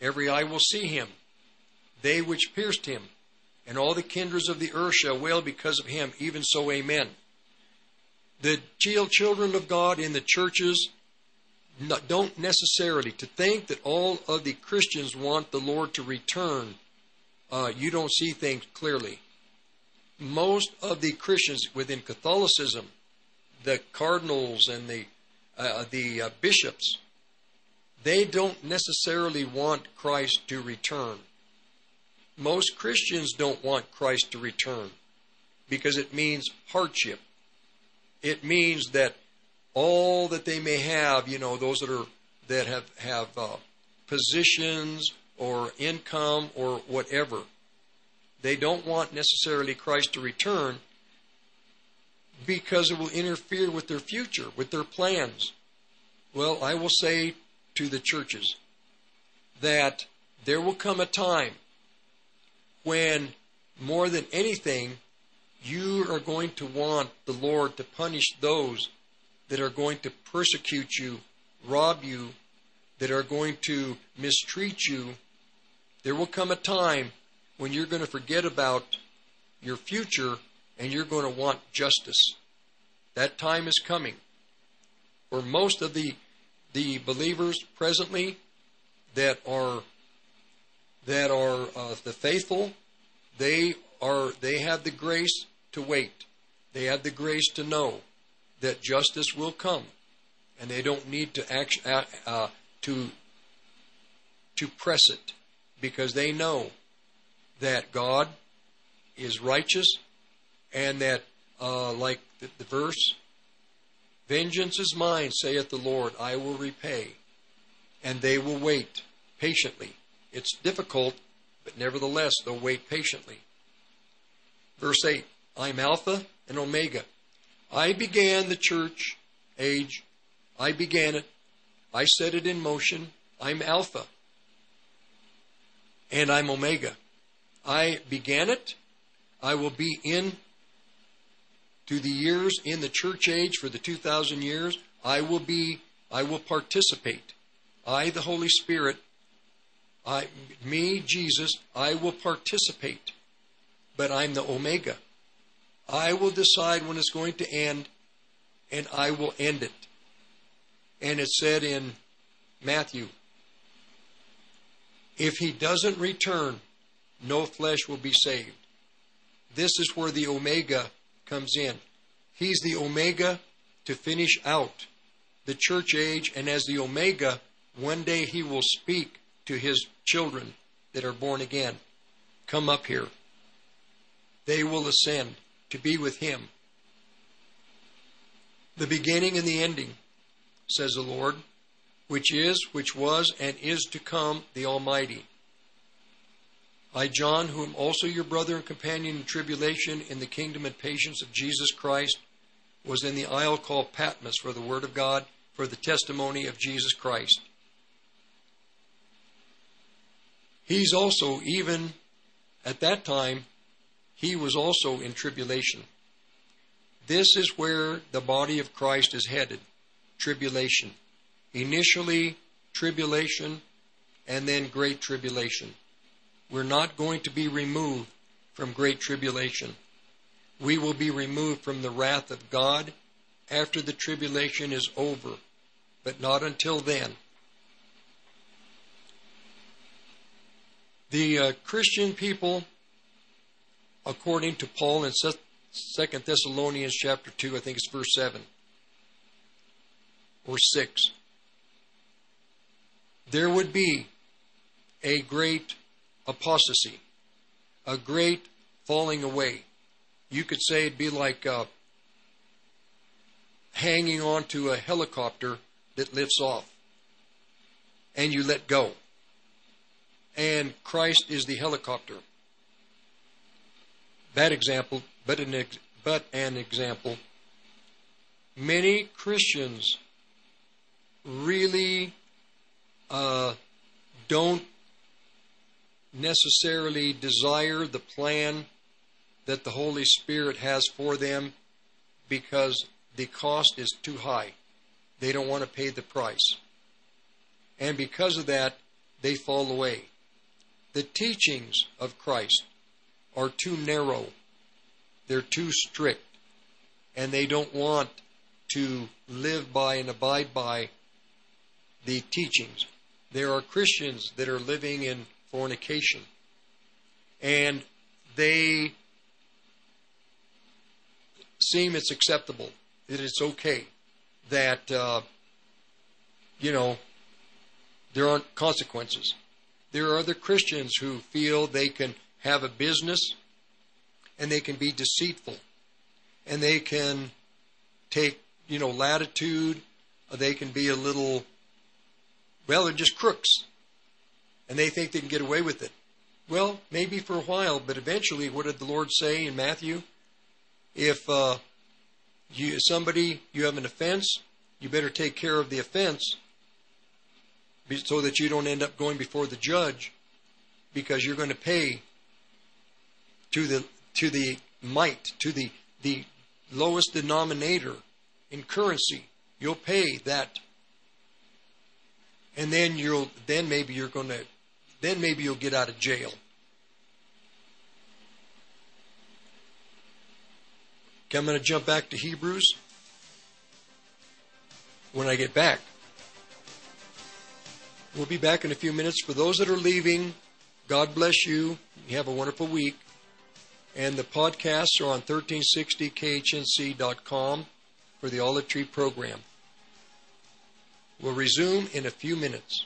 Every eye will see him. They which pierced him and all the kindreds of the earth shall wail because of him. Even so, amen. The children of God in the churches don't necessarily to think that all of the Christians want the Lord to return. Uh, you don't see things clearly. Most of the Christians within Catholicism, the cardinals and the uh, the uh, bishops, they don't necessarily want Christ to return most Christians don't want Christ to return. because it means hardship. It means that all that they may have, you know, those that are that have have uh, positions or income or whatever, they don't want necessarily Christ to return because it will interfere with their future, with their plans. Well, I will say to the churches that there will come a time when, more than anything, you are going to want the Lord to punish those that are going to persecute you, rob you, that are going to mistreat you. There will come a time when you're going to forget about your future and you're going to want justice. That time is coming. For most of the the believers presently that are that are uh, the faithful, they are they have the grace to wait. They have the grace to know that justice will come, and they don't need to act, uh, uh, to to press it because they know that God is righteous and that, uh, like the, the verse, vengeance is mine, saith the Lord, I will repay, and they will wait patiently. It's difficult, but nevertheless, they'll wait patiently. Verse 8 I'm Alpha and Omega. I began the church age. I began it. I set it in motion. I'm Alpha. And I'm Omega. I began it. I will be in to the years in the church age for the 2000 years. I will be I will participate. I the Holy Spirit I me Jesus, I will participate. But I'm the Omega. I will decide when it's going to end, and I will end it. And it said in Matthew if he doesn't return, no flesh will be saved. This is where the Omega comes in. He's the Omega to finish out the church age, and as the Omega, one day he will speak to his children that are born again Come up here. They will ascend to be with him. The beginning and the ending, says the Lord, which is, which was, and is to come, the Almighty. I, John, who am also your brother and companion in tribulation in the kingdom and patience of Jesus Christ, was in the isle called Patmos for the word of God, for the testimony of Jesus Christ. He's also, even at that time, he was also in tribulation. This is where the body of Christ is headed tribulation. Initially, tribulation, and then great tribulation. We're not going to be removed from great tribulation. We will be removed from the wrath of God after the tribulation is over, but not until then. The uh, Christian people according to Paul in Second Thessalonians chapter 2, I think it's verse 7 or 6. There would be a great apostasy, a great falling away. You could say it'd be like uh, hanging onto a helicopter that lifts off and you let go. And Christ is the helicopter. Bad example, but an, ex- but an example. Many Christians really uh, don't necessarily desire the plan that the Holy Spirit has for them because the cost is too high. They don't want to pay the price. And because of that, they fall away. The teachings of Christ are too narrow, they're too strict, and they don't want to live by and abide by the teachings. There are Christians that are living in fornication, and they seem it's acceptable, that it's okay, that, uh, you know, there aren't consequences. There are other Christians who feel they can have a business and they can be deceitful. And they can take, you know, latitude. They can be a little, well, they're just crooks. And they think they can get away with it. Well, maybe for a while, but eventually, what did the Lord say in Matthew? If uh, you somebody you have an offense, you better take care of the offense so that you don't end up going before the judge because you're going to pay to the to the mite to the the lowest denominator in currency. You'll pay that. And then you'll then maybe you're going to then maybe you'll get out of jail. Okay, i'm going to jump back to hebrews when i get back we'll be back in a few minutes for those that are leaving god bless you you have a wonderful week and the podcasts are on 1360khnc.com for the Olive Tree program. We'll resume in a few minutes.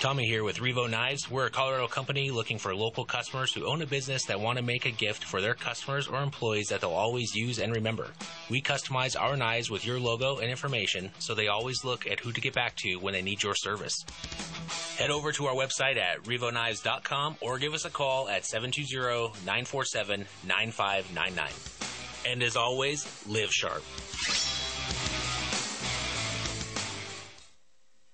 Tommy here with Revo Knives. We're a Colorado company looking for local customers who own a business that want to make a gift for their customers or employees that they'll always use and remember. We customize our knives with your logo and information so they always look at who to get back to when they need your service. Head over to our website at revoknives.com or give us a call at 720-947-9599. And as always, live sharp.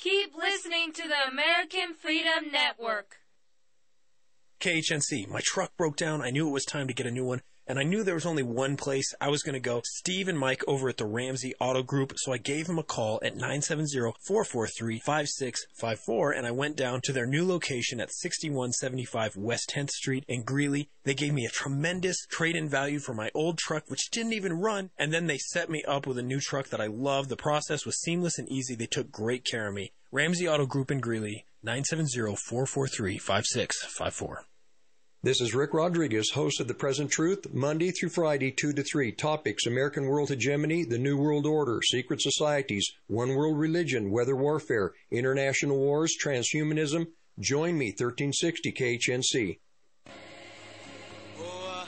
Keep listening to the American Freedom Network. KHNC. My truck broke down. I knew it was time to get a new one. And I knew there was only one place I was going to go. Steve and Mike over at the Ramsey Auto Group. So I gave them a call at 970-443-5654 and I went down to their new location at 6175 West 10th Street in Greeley. They gave me a tremendous trade-in value for my old truck, which didn't even run. And then they set me up with a new truck that I love. The process was seamless and easy. They took great care of me. Ramsey Auto Group in Greeley, 970-443-5654. This is Rick Rodriguez, host of The Present Truth, Monday through Friday, 2 to 3. Topics American World Hegemony, The New World Order, Secret Societies, One World Religion, Weather Warfare, International Wars, Transhumanism. Join me, 1360 KHNC. Oh,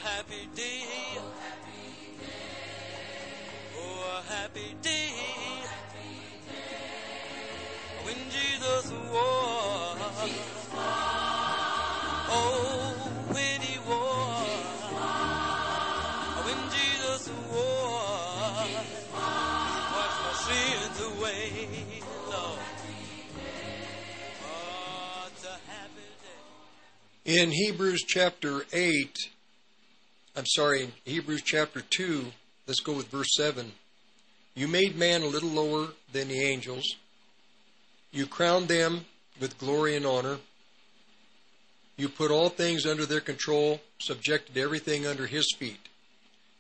In Hebrews chapter 8, I'm sorry, Hebrews chapter 2, let's go with verse 7. You made man a little lower than the angels, You crowned them with glory and honor. You put all things under their control, subjected everything under his feet.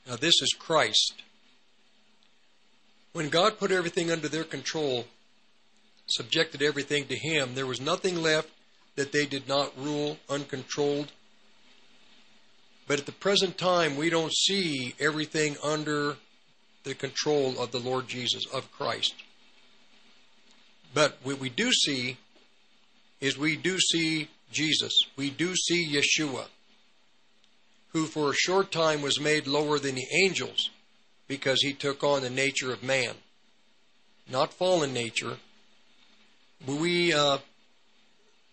Now, this is Christ. When God put everything under their control, subjected everything to him, there was nothing left that they did not rule uncontrolled. But at the present time, we don't see everything under the control of the Lord Jesus, of Christ. But what we do see is we do see Jesus. We do see Yeshua, who for a short time was made lower than the angels because he took on the nature of man. Not fallen nature. We, uh,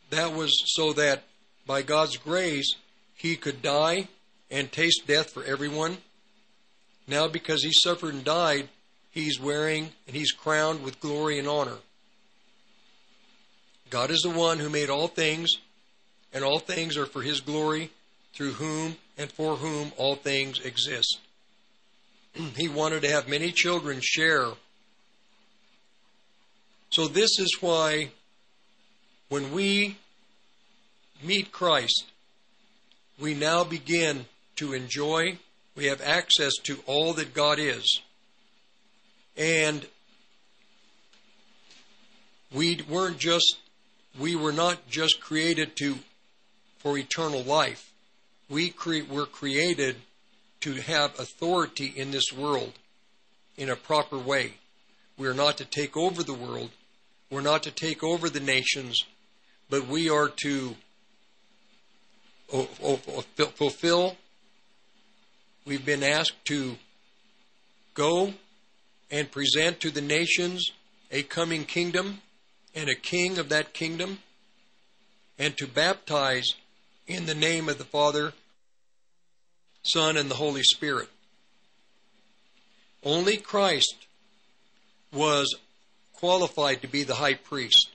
that was so that by God's grace he could die and taste death for everyone. Now, because he suffered and died, he's wearing and he's crowned with glory and honor. God is the one who made all things, and all things are for his glory, through whom and for whom all things exist. he wanted to have many children share. So, this is why when we meet Christ, we now begin to enjoy, we have access to all that God is. And we weren't just we were not just created to for eternal life. We cre- were created to have authority in this world in a proper way. We are not to take over the world. We're not to take over the nations, but we are to fulfill. We've been asked to go and present to the nations a coming kingdom and a king of that kingdom, and to baptize in the name of the Father, Son, and the Holy Spirit. Only Christ was qualified to be the high priest.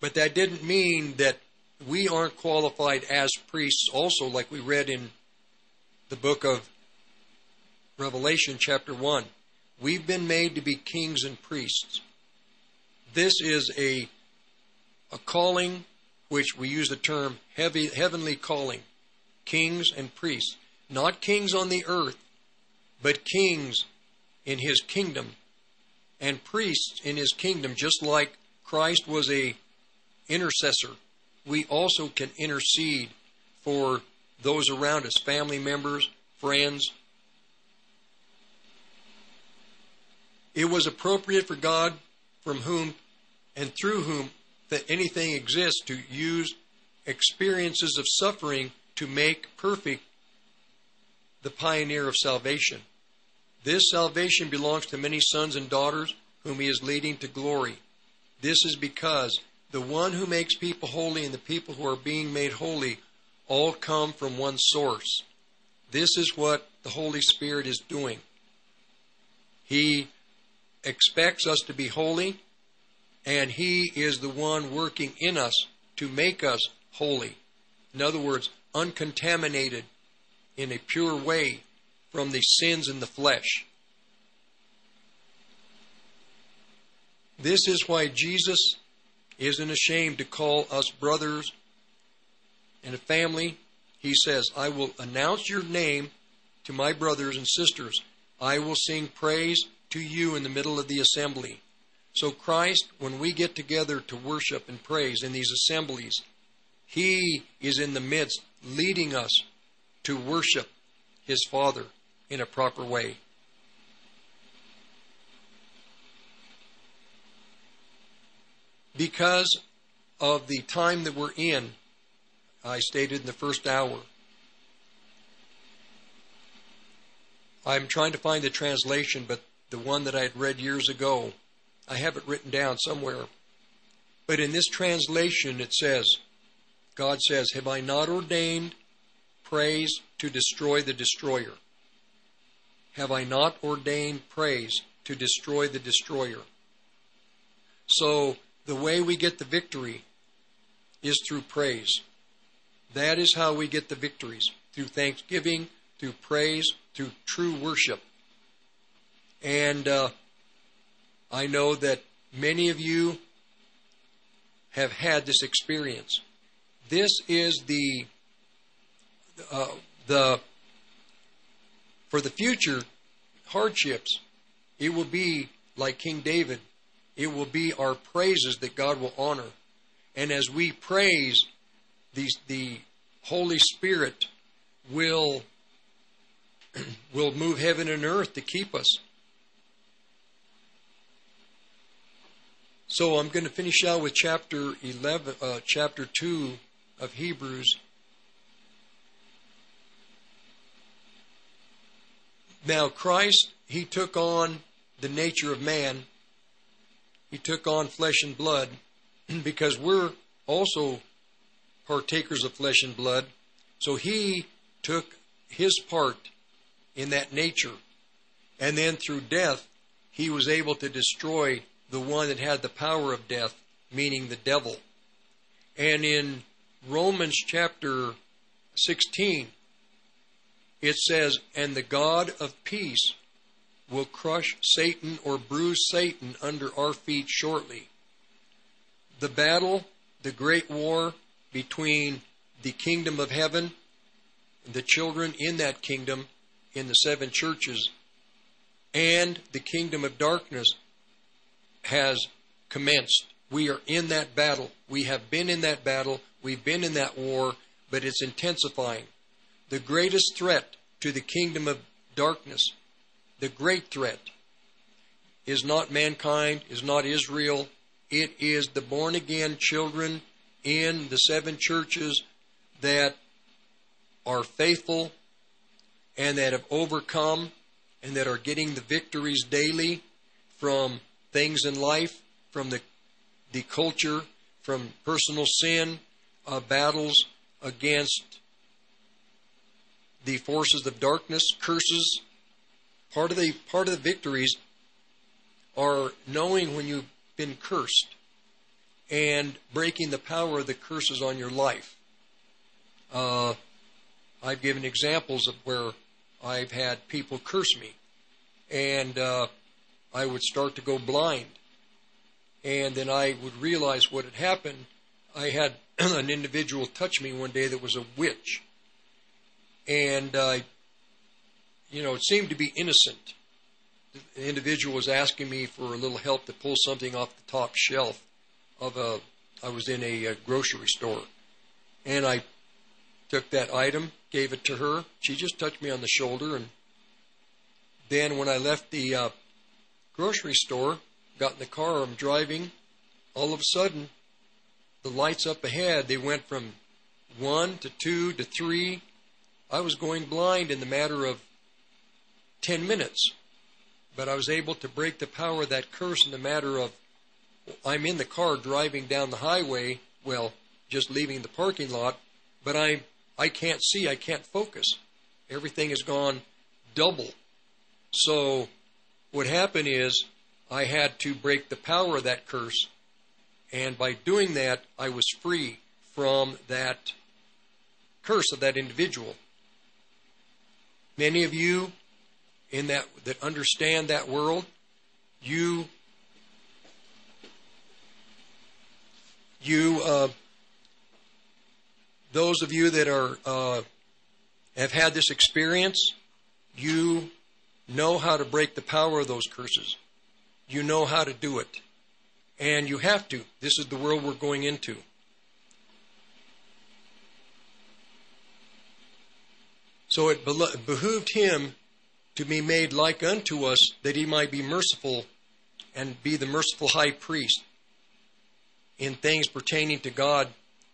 But that didn't mean that we aren't qualified as priests also, like we read in the book of Revelation, chapter 1. We've been made to be kings and priests. This is a, a calling which we use the term heavy, heavenly calling kings and priests. Not kings on the earth, but kings in his kingdom and priests in his kingdom, just like Christ was a intercessor we also can intercede for those around us, family members, friends. It was appropriate for God, from whom and through whom that anything exists, to use experiences of suffering to make perfect the pioneer of salvation. This salvation belongs to many sons and daughters whom he is leading to glory. This is because the one who makes people holy and the people who are being made holy all come from one source. This is what the Holy Spirit is doing. He expects us to be holy, and He is the one working in us to make us holy. In other words, uncontaminated in a pure way from the sins in the flesh. This is why Jesus isn't ashamed to call us brothers and a family. He says, I will announce your name to my brothers and sisters. I will sing praise to you in the middle of the assembly. So, Christ, when we get together to worship and praise in these assemblies, He is in the midst, leading us to worship His Father in a proper way. Because of the time that we're in, I stated in the first hour. I'm trying to find the translation, but the one that I had read years ago, I have it written down somewhere. But in this translation, it says, God says, Have I not ordained praise to destroy the destroyer? Have I not ordained praise to destroy the destroyer? So the way we get the victory is through praise. That is how we get the victories through thanksgiving, through praise, through true worship. And uh, I know that many of you have had this experience. This is the uh, the for the future hardships. It will be like King David. It will be our praises that God will honor, and as we praise, these the Holy Spirit will will move heaven and earth to keep us. So I'm going to finish out with chapter 11, uh, chapter 2 of Hebrews. Now, Christ, He took on the nature of man. He took on flesh and blood because we're also partakers of flesh and blood. So He took His part in that nature. And then through death, He was able to destroy the one that had the power of death, meaning the devil. And in Romans chapter 16, it says, And the God of peace will crush Satan or bruise Satan under our feet shortly. The battle, the great war between the kingdom of heaven, the children in that kingdom, in the seven churches, and the kingdom of darkness has commenced. We are in that battle. We have been in that battle. We've been in that war, but it's intensifying. The greatest threat to the kingdom of darkness, the great threat, is not mankind, is not Israel. It is the born again children in the seven churches that are faithful and that have overcome and that are getting the victories daily from things in life, from the, the culture, from personal sin, uh, battles against the forces of darkness, curses. Part of the part of the victories are knowing when you've been cursed and breaking the power of the curses on your life. Uh, I've given examples of where I've had people curse me, and uh, I would start to go blind. And then I would realize what had happened. I had an individual touch me one day that was a witch. And, uh, you know, it seemed to be innocent. The individual was asking me for a little help to pull something off the top shelf of a, I was in a, a grocery store. And I took that item, gave it to her. She just touched me on the shoulder. And then when I left the uh, grocery store, got in the car, I'm driving. All of a sudden, the lights up ahead, they went from one to two to three. I was going blind in the matter of 10 minutes. But I was able to break the power of that curse in the matter of I'm in the car driving down the highway, well, just leaving the parking lot, but I I can't see, I can't focus. Everything has gone double. So what happened is I had to break the power of that curse, and by doing that, I was free from that curse of that individual. Many of you in that that understand that world, you you uh, those of you that are uh, have had this experience, you know how to break the power of those curses. You know how to do it. And you have to. This is the world we're going into. So it behooved him to be made like unto us that he might be merciful and be the merciful high priest in things pertaining to God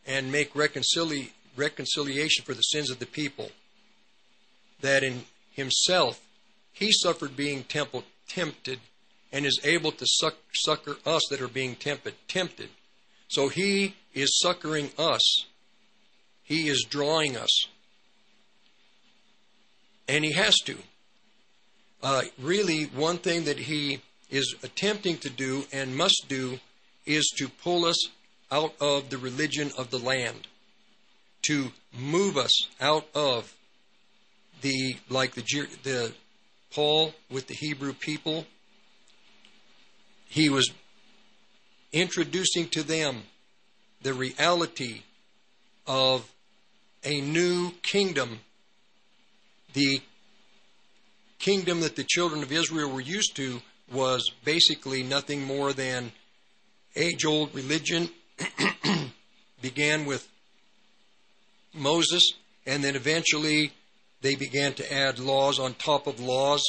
and make reconcili- reconciliation for the sins of the people. That in himself he suffered being temple, tempted and is able to suck, succor us that are being tempted. tempted. So he is succoring us. He is drawing us. And he has to. Uh, really, one thing that he is attempting to do and must do is to pull us out of the religion of the land, to move us out of the like the the Paul with the Hebrew people, he was introducing to them the reality of a new kingdom, the kingdom that the children of Israel were used to was basically nothing more than age old religion, began with Moses, and then eventually they began to add laws on top of laws.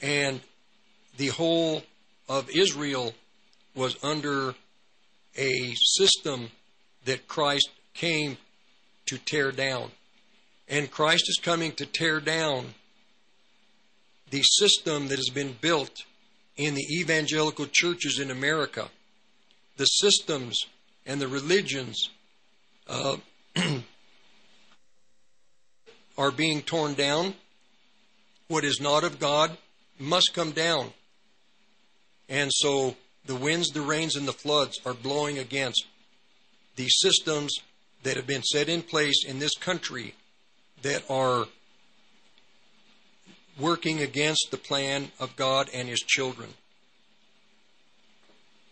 And the whole of Israel was under a system that Christ came to tear down. And Christ is coming to tear down the system that has been built in the evangelical churches in America, the systems and the religions uh, are being torn down. What is not of God must come down. And so the winds, the rains, and the floods are blowing against the systems that have been set in place in this country that are working against the plan of God and His children.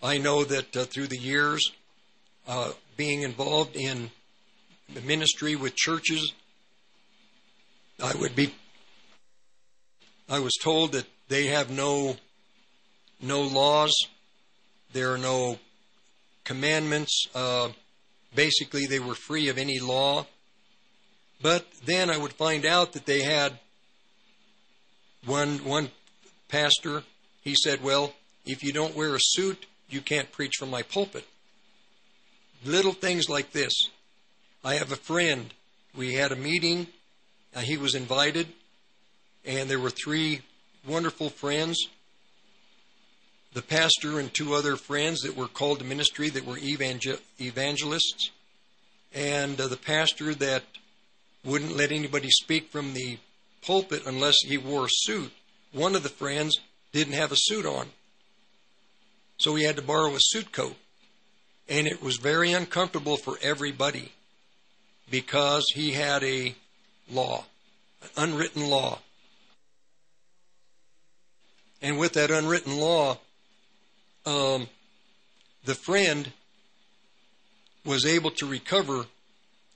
I know that uh, through the years, uh, being involved in ministry with churches, I would be. I was told that they have no no laws, there are no commandments. Uh, basically, they were free of any law. But then I would find out that they had one one pastor. He said, "Well, if you don't wear a suit, you can't preach from my pulpit." Little things like this. I have a friend. We had a meeting. Uh, he was invited, and there were three wonderful friends the pastor and two other friends that were called to ministry that were evangel- evangelists, and uh, the pastor that wouldn't let anybody speak from the pulpit unless he wore a suit. One of the friends didn't have a suit on, so he had to borrow a suit coat. And it was very uncomfortable for everybody because he had a law, an unwritten law. And with that unwritten law, um, the friend was able to recover,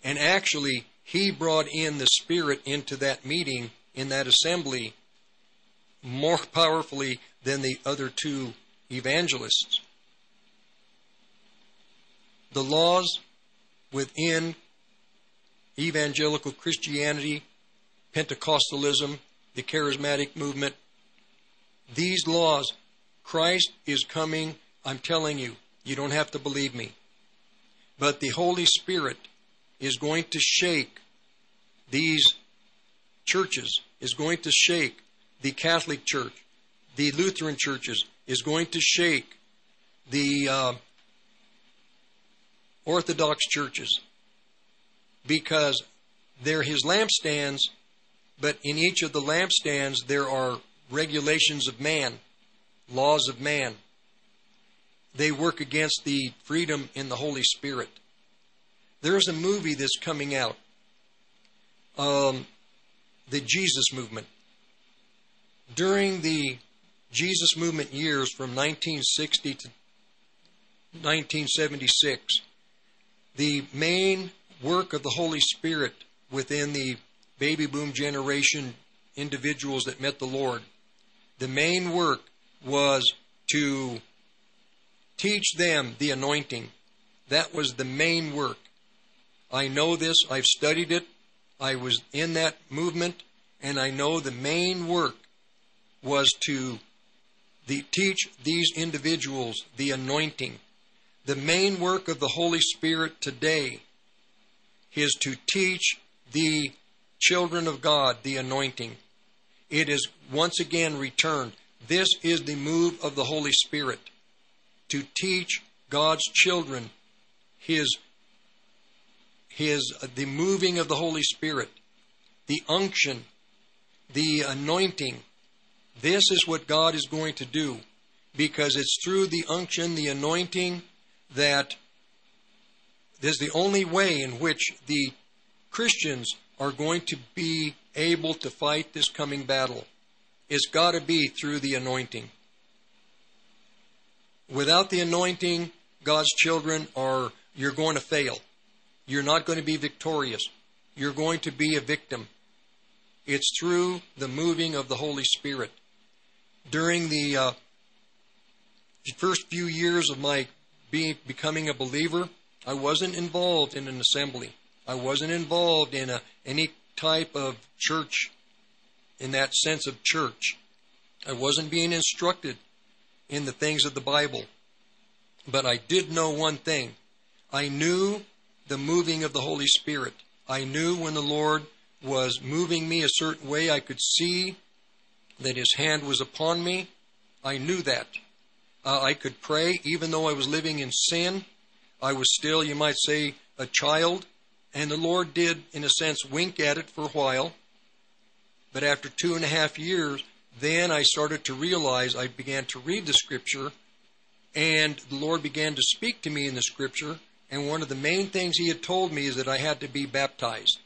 and actually, he brought in the Spirit into that meeting, in that assembly, more powerfully than the other two evangelists. The laws within evangelical Christianity, Pentecostalism, the charismatic movement, these laws Christ is coming. I'm telling you, you don't have to believe me. But the Holy Spirit is going to shake these churches, is going to shake the Catholic Church, the Lutheran churches, is going to shake the uh, Orthodox churches because they're his lampstands, but in each of the lampstands there are regulations of man laws of man. They work against the freedom in the Holy Spirit. There's a movie that's coming out, um, the Jesus Movement. During the Jesus Movement years from 1960 to 1976, the main work of the Holy Spirit within the baby boom generation individuals that met the Lord, the main work was to teach them the anointing. That was the main work. I know this, I've studied it, I was in that movement, and I know the main work was to the, teach these individuals the anointing. The main work of the Holy Spirit today is to teach the children of God the anointing. It is once again returned. This is the move of the Holy Spirit to teach God's children his his the moving of the Holy Spirit, the unction, the anointing. This is what God is going to do because it's through the unction, the anointing that there's the only way in which the Christians are going to be able to fight this coming battle. It's got to be through the anointing. Without the anointing, God's children are you're going to fail. You're not going to be victorious. You're going to be a victim. It's through the moving of the Holy Spirit. During the uh, first few years of my being, becoming a believer, I wasn't involved in an assembly. I wasn't involved in a, any type of church in that sense of church. I wasn't being instructed in the things of the Bible. But I did know one thing. I knew the moving of the Holy Spirit. I knew when the Lord was moving me a certain way, I could see that His hand was upon me. I knew that. Uh, I could pray, even though I was living in sin. I was still, you might say, a child. And the Lord did, in a sense, wink at it for a while. But after two and a half years, then I started to realize I began to read the scripture, and the Lord began to speak to me in the scripture. And one of the main things He had told me is that I had to be baptized.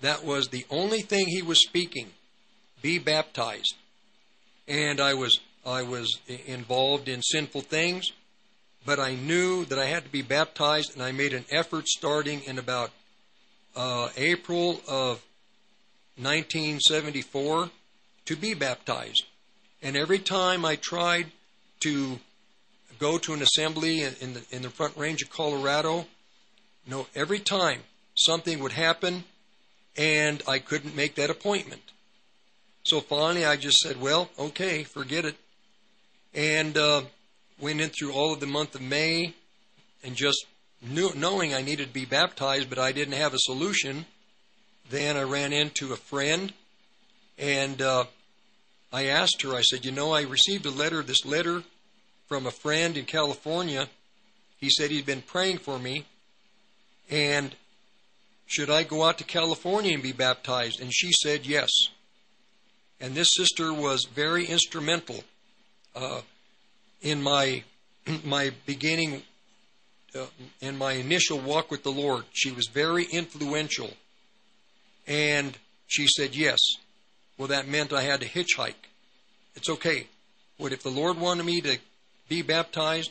That was the only thing He was speaking be baptized. And I was, I was involved in sinful things, but I knew that I had to be baptized, and I made an effort starting in about uh, April of 1974 to be baptized. And every time I tried to go to an assembly in the, in the Front Range of Colorado, no, every time something would happen and I couldn't make that appointment. So finally I just said, well, okay, forget it. And uh, went in through all of the month of May and just knew, knowing I needed to be baptized, but I didn't have a solution. Then I ran into a friend and uh, I asked her, I said, You know, I received a letter, this letter from a friend in California. He said he'd been praying for me. And should I go out to California and be baptized? And she said yes. And this sister was very instrumental uh, in my my beginning, uh, in my initial walk with the Lord. She was very influential. And she said yes. Well, that meant I had to hitchhike. It's okay. What if the Lord wanted me to be baptized?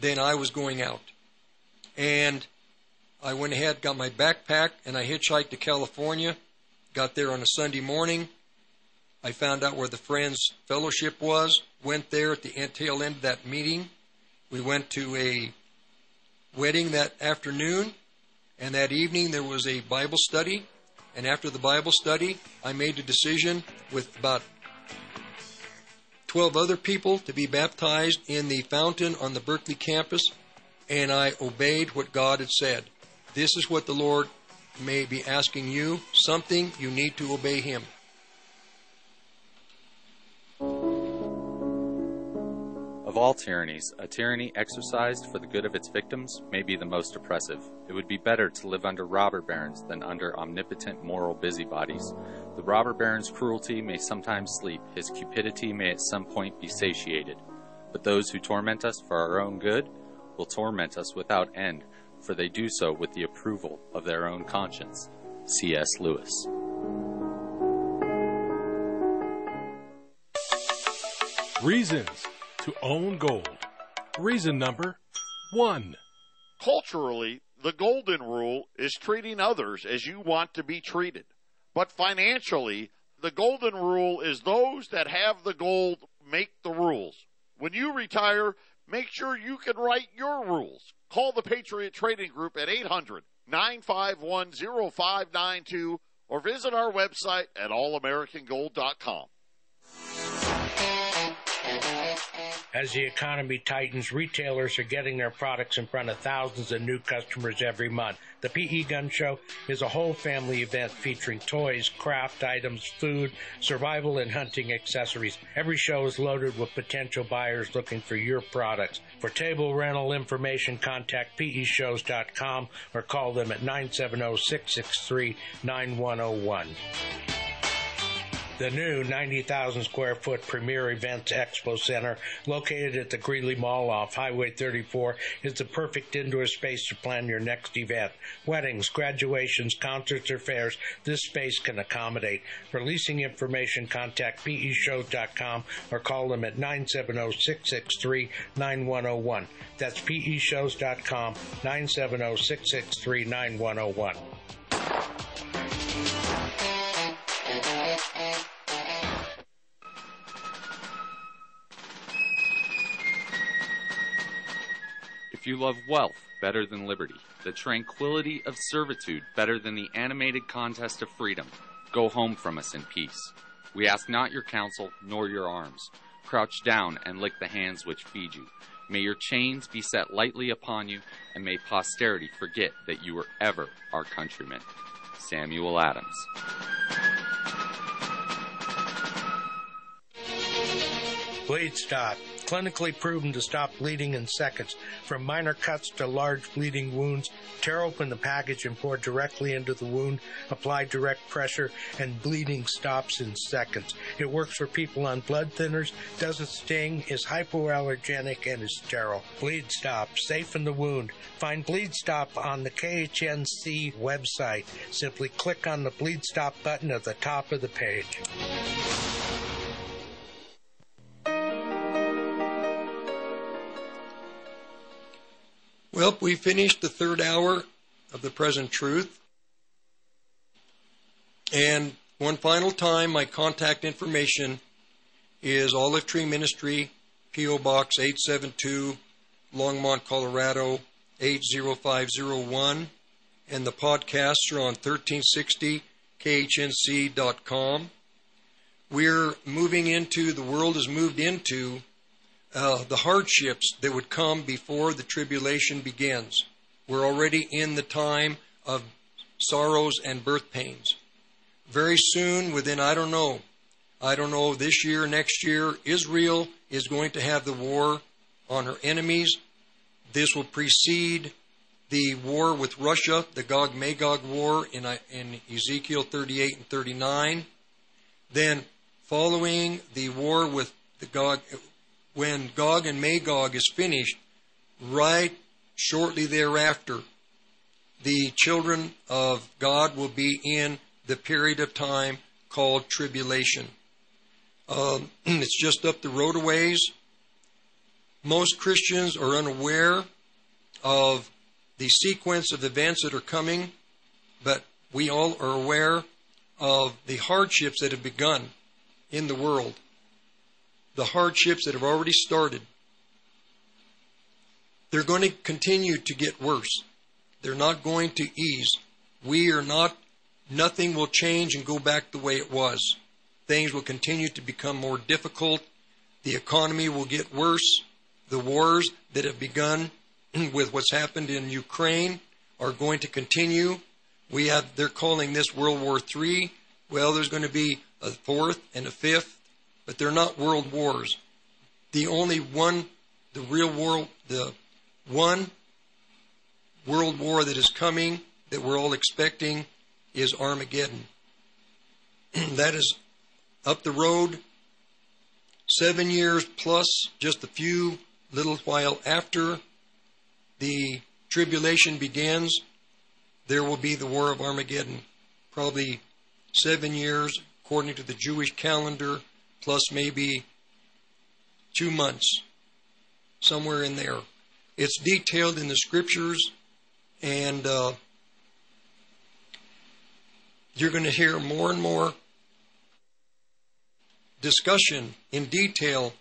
Then I was going out. And I went ahead, got my backpack, and I hitchhiked to California. Got there on a Sunday morning. I found out where the Friends Fellowship was. Went there at the tail end of that meeting. We went to a wedding that afternoon, and that evening there was a Bible study. And after the Bible study, I made a decision with about 12 other people to be baptized in the fountain on the Berkeley campus, and I obeyed what God had said. This is what the Lord may be asking you something, you need to obey Him. Of all tyrannies, a tyranny exercised for the good of its victims may be the most oppressive. It would be better to live under robber barons than under omnipotent moral busybodies. The robber baron's cruelty may sometimes sleep, his cupidity may at some point be satiated. But those who torment us for our own good will torment us without end, for they do so with the approval of their own conscience. C.S. Lewis. Reasons to own gold. Reason number one. Culturally, the golden rule is treating others as you want to be treated. But financially, the golden rule is those that have the gold make the rules. When you retire, make sure you can write your rules. Call the Patriot Trading Group at 800 951 0592 or visit our website at allamericangold.com. As the economy tightens, retailers are getting their products in front of thousands of new customers every month. The PE Gun Show is a whole family event featuring toys, craft items, food, survival, and hunting accessories. Every show is loaded with potential buyers looking for your products. For table rental information, contact peshows.com or call them at 970 663 9101. The new 90,000 square foot premier events expo center located at the Greeley Mall off Highway 34 is the perfect indoor space to plan your next event. Weddings, graduations, concerts, or fairs, this space can accommodate. For leasing information, contact peshows.com or call them at 970-663-9101. That's peshows.com, 970-663-9101. If you love wealth better than liberty, the tranquility of servitude better than the animated contest of freedom, go home from us in peace. We ask not your counsel nor your arms. Crouch down and lick the hands which feed you. May your chains be set lightly upon you, and may posterity forget that you were ever our countrymen. Samuel Adams. Bleed Stop. Clinically proven to stop bleeding in seconds. From minor cuts to large bleeding wounds, tear open the package and pour directly into the wound. Apply direct pressure and bleeding stops in seconds. It works for people on blood thinners, doesn't sting, is hypoallergenic, and is sterile. Bleed Stop. Safe in the wound. Find Bleed Stop on the KHNC website. Simply click on the Bleed Stop button at the top of the page. Well, we finished the third hour of the present truth. And one final time, my contact information is Olive Tree Ministry, P.O. Box 872, Longmont, Colorado 80501. And the podcasts are on 1360khnc.com. We're moving into, the world has moved into uh, the hardships that would come before the tribulation begins. We're already in the time of sorrows and birth pains. Very soon, within, I don't know, I don't know, this year, next year, Israel is going to have the war on her enemies. This will precede the war with Russia, the Gog Magog war in, uh, in Ezekiel 38 and 39. Then, following the war with the Gog, when Gog and Magog is finished, right shortly thereafter, the children of God will be in the period of time called tribulation. Um, it's just up the road a ways. Most Christians are unaware of the sequence of events that are coming, but we all are aware of the hardships that have begun in the world the hardships that have already started, they're going to continue to get worse. They're not going to ease. We are not, nothing will change and go back the way it was. Things will continue to become more difficult. The economy will get worse. The wars that have begun with what's happened in Ukraine are going to continue. We have, they're calling this World War III. Well, there's going to be a fourth and a fifth but they're not world wars. The only one, the real world, the one world war that is coming that we're all expecting is Armageddon. that is up the road, seven years plus, just a few little while after the tribulation begins, there will be the War of Armageddon. Probably seven years, according to the Jewish calendar, plus maybe two months, somewhere in there. It's detailed in the scriptures, and uh, you're going to hear more and more discussion in detail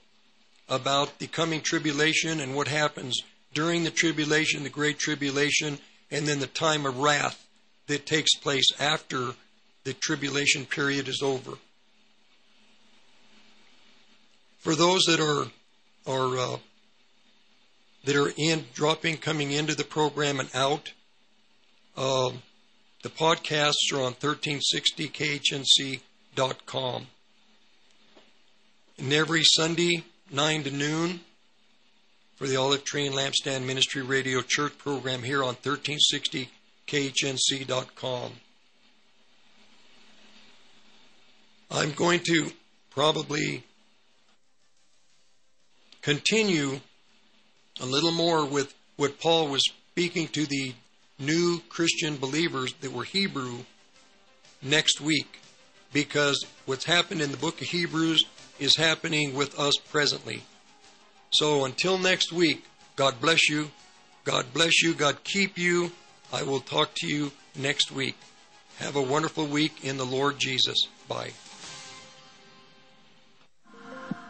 about the coming tribulation and what happens during the tribulation, the great tribulation, and then the time of wrath that takes place after the tribulation period is over for those that are are uh, that are in dropping coming into the program and out. Uh, the podcasts are on 1360khnc.com. And every Sunday, 9 to noon, for the Olive Tree and Lampstand Ministry Radio Church program here on 1360khnc.com. I'm going to probably continue a little more with what Paul was speaking to the new Christian believers that were Hebrew next week because what's happened in the book of Hebrews is happening with us presently. So until next week, God bless you. God bless you. God keep you. I will talk to you next week. Have a wonderful week in the Lord Jesus. Bye.